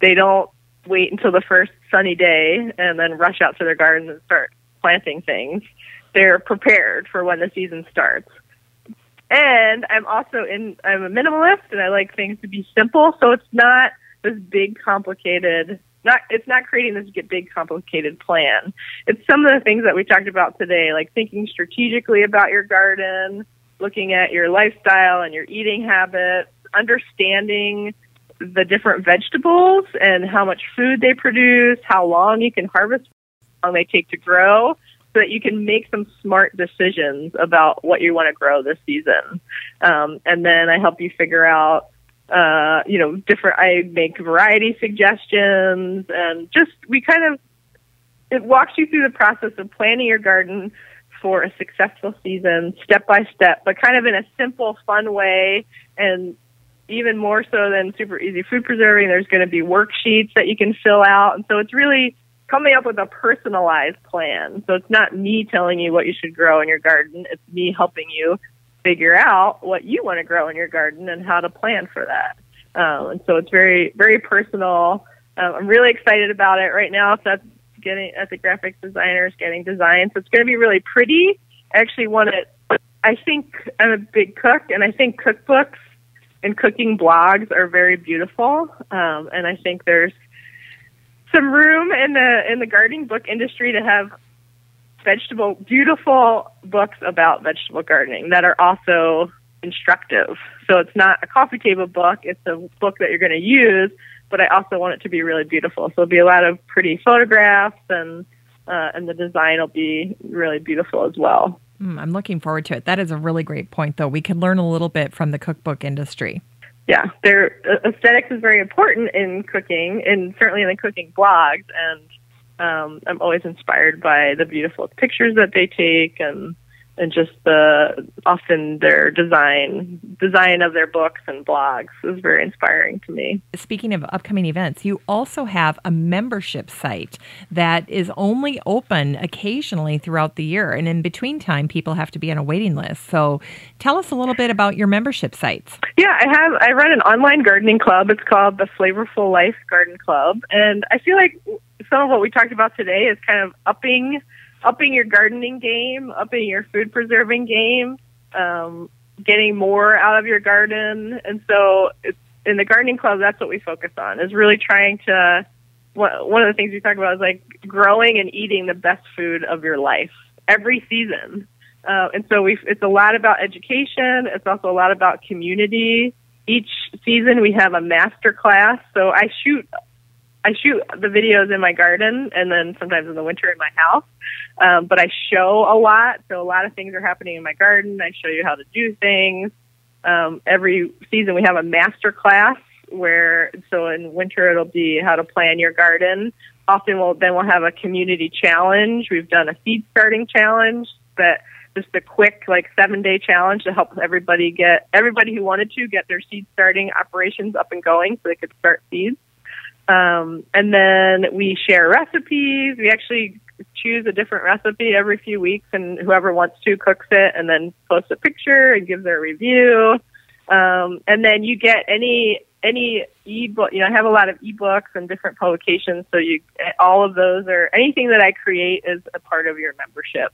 They don't wait until the first sunny day and then rush out to their garden and start planting things. They're prepared for when the season starts. And I'm also in I'm a minimalist and I like things to be simple, so it's not this big complicated not it's not creating this big complicated plan. It's some of the things that we talked about today, like thinking strategically about your garden, looking at your lifestyle and your eating habits, understanding the different vegetables and how much food they produce, how long you can harvest, how long they take to grow, so that you can make some smart decisions about what you want to grow this season. Um, and then I help you figure out, uh, you know, different. I make variety suggestions, and just we kind of it walks you through the process of planning your garden for a successful season, step by step, but kind of in a simple, fun way. And even more so than super easy food preserving, there's going to be worksheets that you can fill out. And so it's really coming up with a personalized plan. So it's not me telling you what you should grow in your garden. It's me helping you figure out what you want to grow in your garden and how to plan for that. Um, and so it's very, very personal. Um, I'm really excited about it right now. So that's getting as a graphic designer is getting designs. So it's going to be really pretty. I actually want it. I think I'm a big cook, and I think cookbooks and cooking blogs are very beautiful. Um, and I think there's some room in the in the gardening book industry to have vegetable beautiful books about vegetable gardening that are also instructive. So it's not a coffee table book, it's a book that you're going to use, but I also want it to be really beautiful. So there'll be a lot of pretty photographs and uh, and the design will be really beautiful as well. Mm, I'm looking forward to it. That is a really great point, though. We can learn a little bit from the cookbook industry yeah, their aesthetics is very important in cooking, and certainly in the cooking blogs. And um, I'm always inspired by the beautiful pictures that they take, and and just the often their design design of their books and blogs is very inspiring to me. Speaking of upcoming events, you also have a membership site that is only open occasionally throughout the year, and in between time, people have to be on a waiting list. So, tell us a little bit about your membership sites. Yeah, I have. I run an online gardening club. It's called the Flavorful Life Garden Club, and I feel like some of what we talked about today is kind of upping upping your gardening game, upping your food preserving game, um, getting more out of your garden. And so it's, in the gardening club, that's what we focus on is really trying to, one of the things we talk about is like growing and eating the best food of your life every season. Uh, and so we it's a lot about education. It's also a lot about community. Each season we have a master class. So I shoot I shoot the videos in my garden and then sometimes in the winter in my house. Um, but I show a lot, so a lot of things are happening in my garden. I show you how to do things. Um, every season we have a master class where, so in winter it'll be how to plan your garden. Often we'll, then we'll have a community challenge. We've done a seed starting challenge that just a quick like seven day challenge to help everybody get everybody who wanted to get their seed starting operations up and going so they could start seeds. Um, and then we share recipes. We actually choose a different recipe every few weeks, and whoever wants to cooks it and then posts a picture and gives their review. Um, and then you get any any ebook. You know, I have a lot of ebooks and different publications, so you all of those are anything that I create is a part of your membership.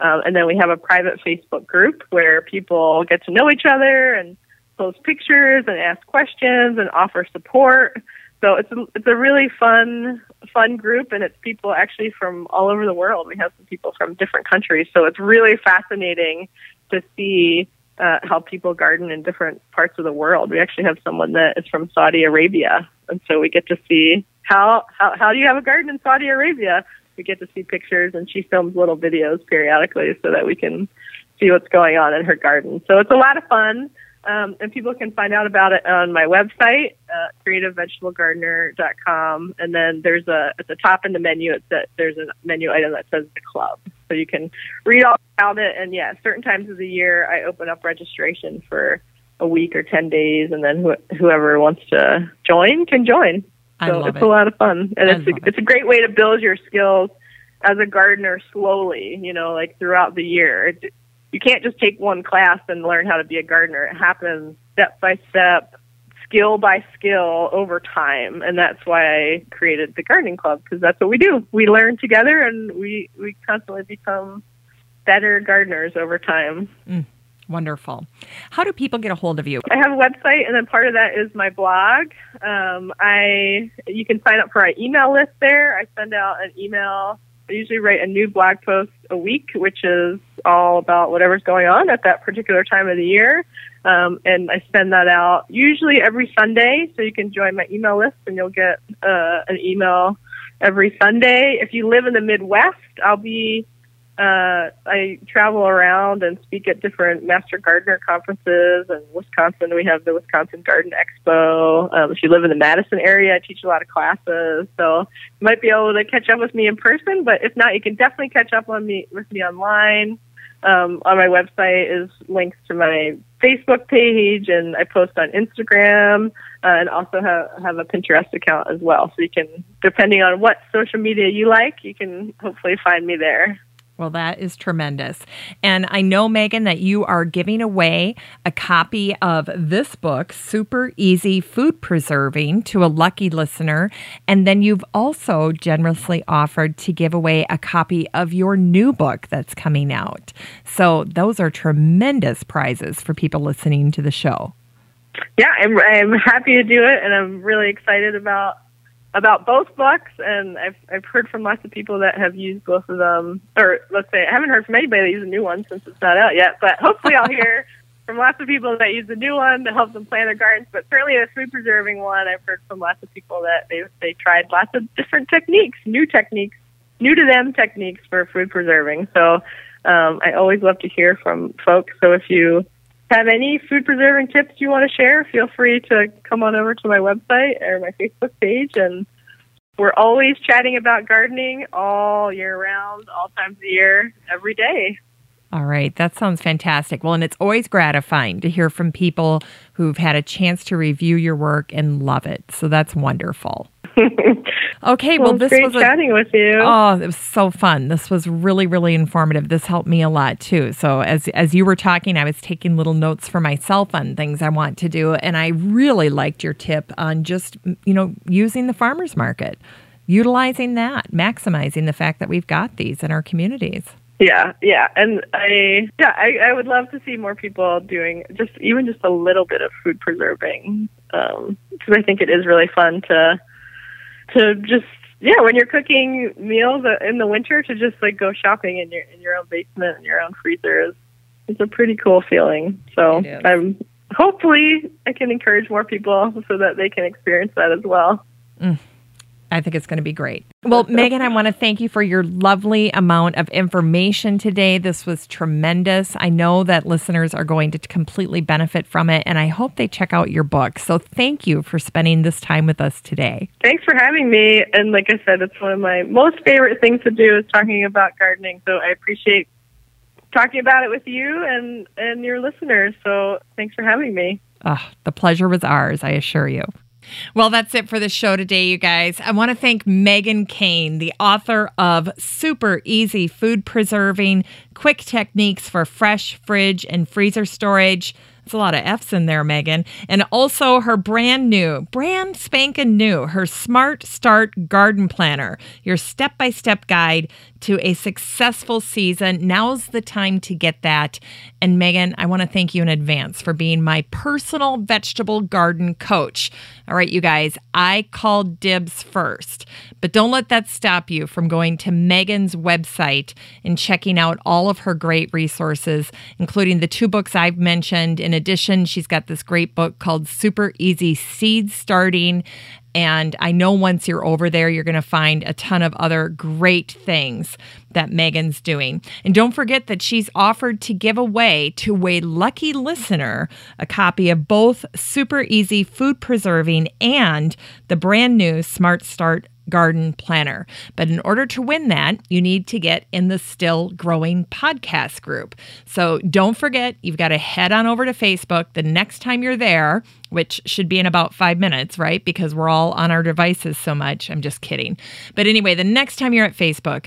Um, and then we have a private Facebook group where people get to know each other and post pictures and ask questions and offer support. So it's a, it's a really fun fun group, and it's people actually from all over the world. We have some people from different countries, so it's really fascinating to see uh, how people garden in different parts of the world. We actually have someone that is from Saudi Arabia, and so we get to see how how how do you have a garden in Saudi Arabia? We get to see pictures, and she films little videos periodically so that we can see what's going on in her garden. So it's a lot of fun. Um, and people can find out about it on my website, uh, creativevegetablegardener.com. And then there's a, at the top in the menu, it's that there's a menu item that says the club. So you can read all about it. And yeah, certain times of the year, I open up registration for a week or 10 days. And then wh- whoever wants to join can join. So it's it. a lot of fun. And I it's a, it. it's a great way to build your skills as a gardener slowly, you know, like throughout the year. It, you can't just take one class and learn how to be a gardener. It happens step by step, skill by skill over time, and that's why I created the gardening club because that's what we do. We learn together, and we we constantly become better gardeners over time. Mm, wonderful. How do people get a hold of you? I have a website, and then part of that is my blog. Um, I you can sign up for our email list there. I send out an email I usually write a new blog post a week, which is all about whatever's going on at that particular time of the year. Um, and I send that out usually every Sunday, so you can join my email list and you'll get uh, an email every Sunday. If you live in the Midwest, I'll be uh, I travel around and speak at different Master Gardener conferences. In Wisconsin, we have the Wisconsin Garden Expo. Um, if you live in the Madison area, I teach a lot of classes, so you might be able to catch up with me in person. But if not, you can definitely catch up on me with me online. Um, on my website is links to my Facebook page, and I post on Instagram, uh, and also have have a Pinterest account as well. So you can, depending on what social media you like, you can hopefully find me there. Well, that is tremendous. And I know, Megan, that you are giving away a copy of this book, Super Easy Food Preserving, to a lucky listener. And then you've also generously offered to give away a copy of your new book that's coming out. So those are tremendous prizes for people listening to the show. Yeah, I'm, I'm happy to do it, and I'm really excited about about both books, and I've I've heard from lots of people that have used both of them. Or let's say I haven't heard from anybody that used a new one since it's not out yet. But hopefully, I'll hear from lots of people that use the new one to help them plant their gardens. But certainly, the food preserving one, I've heard from lots of people that they they tried lots of different techniques, new techniques, new to them techniques for food preserving. So um, I always love to hear from folks. So if you have any food preserving tips you want to share, feel free to come on over to my website or my Facebook page. And we're always chatting about gardening all year round, all times of the year, every day. All right, that sounds fantastic. Well, and it's always gratifying to hear from people who've had a chance to review your work and love it. So that's wonderful. Okay, well, well this was a, chatting with you. Oh, it was so fun. This was really, really informative. This helped me a lot too. So as as you were talking, I was taking little notes for myself on things I want to do, and I really liked your tip on just you know using the farmers market, utilizing that, maximizing the fact that we've got these in our communities. Yeah, yeah, and I yeah I, I would love to see more people doing just even just a little bit of food preserving because um, I think it is really fun to to just yeah when you're cooking meals in the winter to just like go shopping in your in your own basement and your own freezer is it's a pretty cool feeling. So I'm hopefully I can encourage more people so that they can experience that as well. Mm. I think it's going to be great. Well, Megan, I want to thank you for your lovely amount of information today. This was tremendous. I know that listeners are going to completely benefit from it, and I hope they check out your book. So, thank you for spending this time with us today. Thanks for having me. And like I said, it's one of my most favorite things to do is talking about gardening. So, I appreciate talking about it with you and and your listeners. So, thanks for having me. Oh, the pleasure was ours, I assure you. Well, that's it for the show today, you guys. I want to thank Megan Cain, the author of Super Easy Food Preserving Quick Techniques for Fresh Fridge and Freezer Storage. There's a lot of F's in there, Megan. And also her brand new, brand spanking new, her Smart Start Garden Planner, your step by step guide to a successful season. Now's the time to get that. And Megan, I want to thank you in advance for being my personal vegetable garden coach. All right, you guys, I called dibs first, but don't let that stop you from going to Megan's website and checking out all of her great resources, including the two books I've mentioned. In addition, she's got this great book called Super Easy Seed Starting and I know once you're over there, you're going to find a ton of other great things that Megan's doing. And don't forget that she's offered to give away to a lucky listener a copy of both Super Easy Food Preserving and the brand new Smart Start garden planner. But in order to win that, you need to get in the Still Growing podcast group. So don't forget, you've got to head on over to Facebook the next time you're there, which should be in about five minutes, right? Because we're all on our devices so much. I'm just kidding. But anyway, the next time you're at Facebook,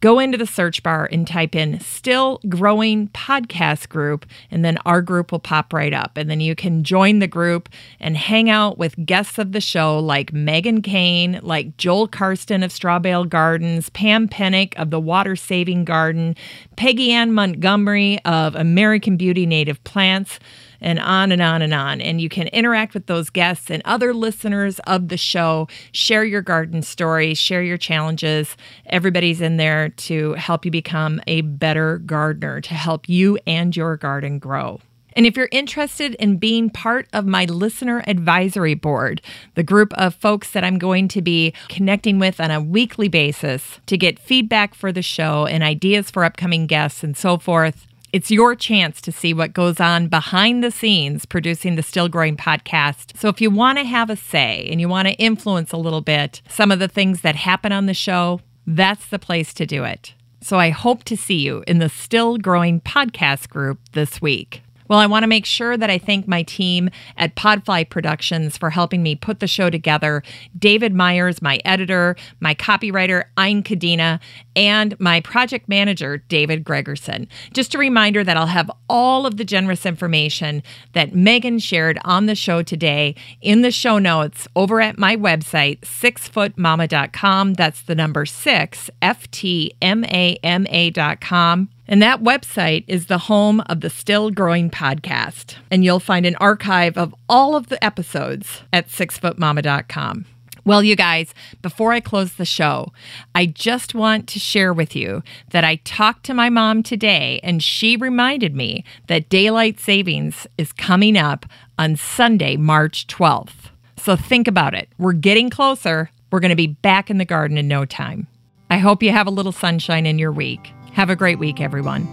go into the search bar and type in Still Growing Podcast Group, and then our group will pop right up. And then you can join the group and hang out with guests of the show like Megan Cain, like Joel Karsten of Strawbale Gardens, Pam Penick of the Water Saving Garden, Peggy Ann Montgomery of American Beauty Native Plants. And on and on and on. And you can interact with those guests and other listeners of the show, share your garden stories, share your challenges. Everybody's in there to help you become a better gardener, to help you and your garden grow. And if you're interested in being part of my listener advisory board, the group of folks that I'm going to be connecting with on a weekly basis to get feedback for the show and ideas for upcoming guests and so forth, it's your chance to see what goes on behind the scenes producing the Still Growing podcast. So if you want to have a say and you want to influence a little bit some of the things that happen on the show, that's the place to do it. So I hope to see you in the Still Growing podcast group this week. Well, I want to make sure that I thank my team at Podfly Productions for helping me put the show together. David Myers, my editor, my copywriter, Ein Kadena, and my project manager, David Gregerson. Just a reminder that I'll have all of the generous information that Megan shared on the show today in the show notes over at my website, sixfootmama.com. That's the number six, F T M A M A.com. And that website is the home of the Still Growing podcast. And you'll find an archive of all of the episodes at sixfootmama.com. Well, you guys, before I close the show, I just want to share with you that I talked to my mom today and she reminded me that daylight savings is coming up on Sunday, March 12th. So think about it. We're getting closer. We're going to be back in the garden in no time. I hope you have a little sunshine in your week. Have a great week, everyone.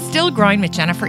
Still growing with Jennifer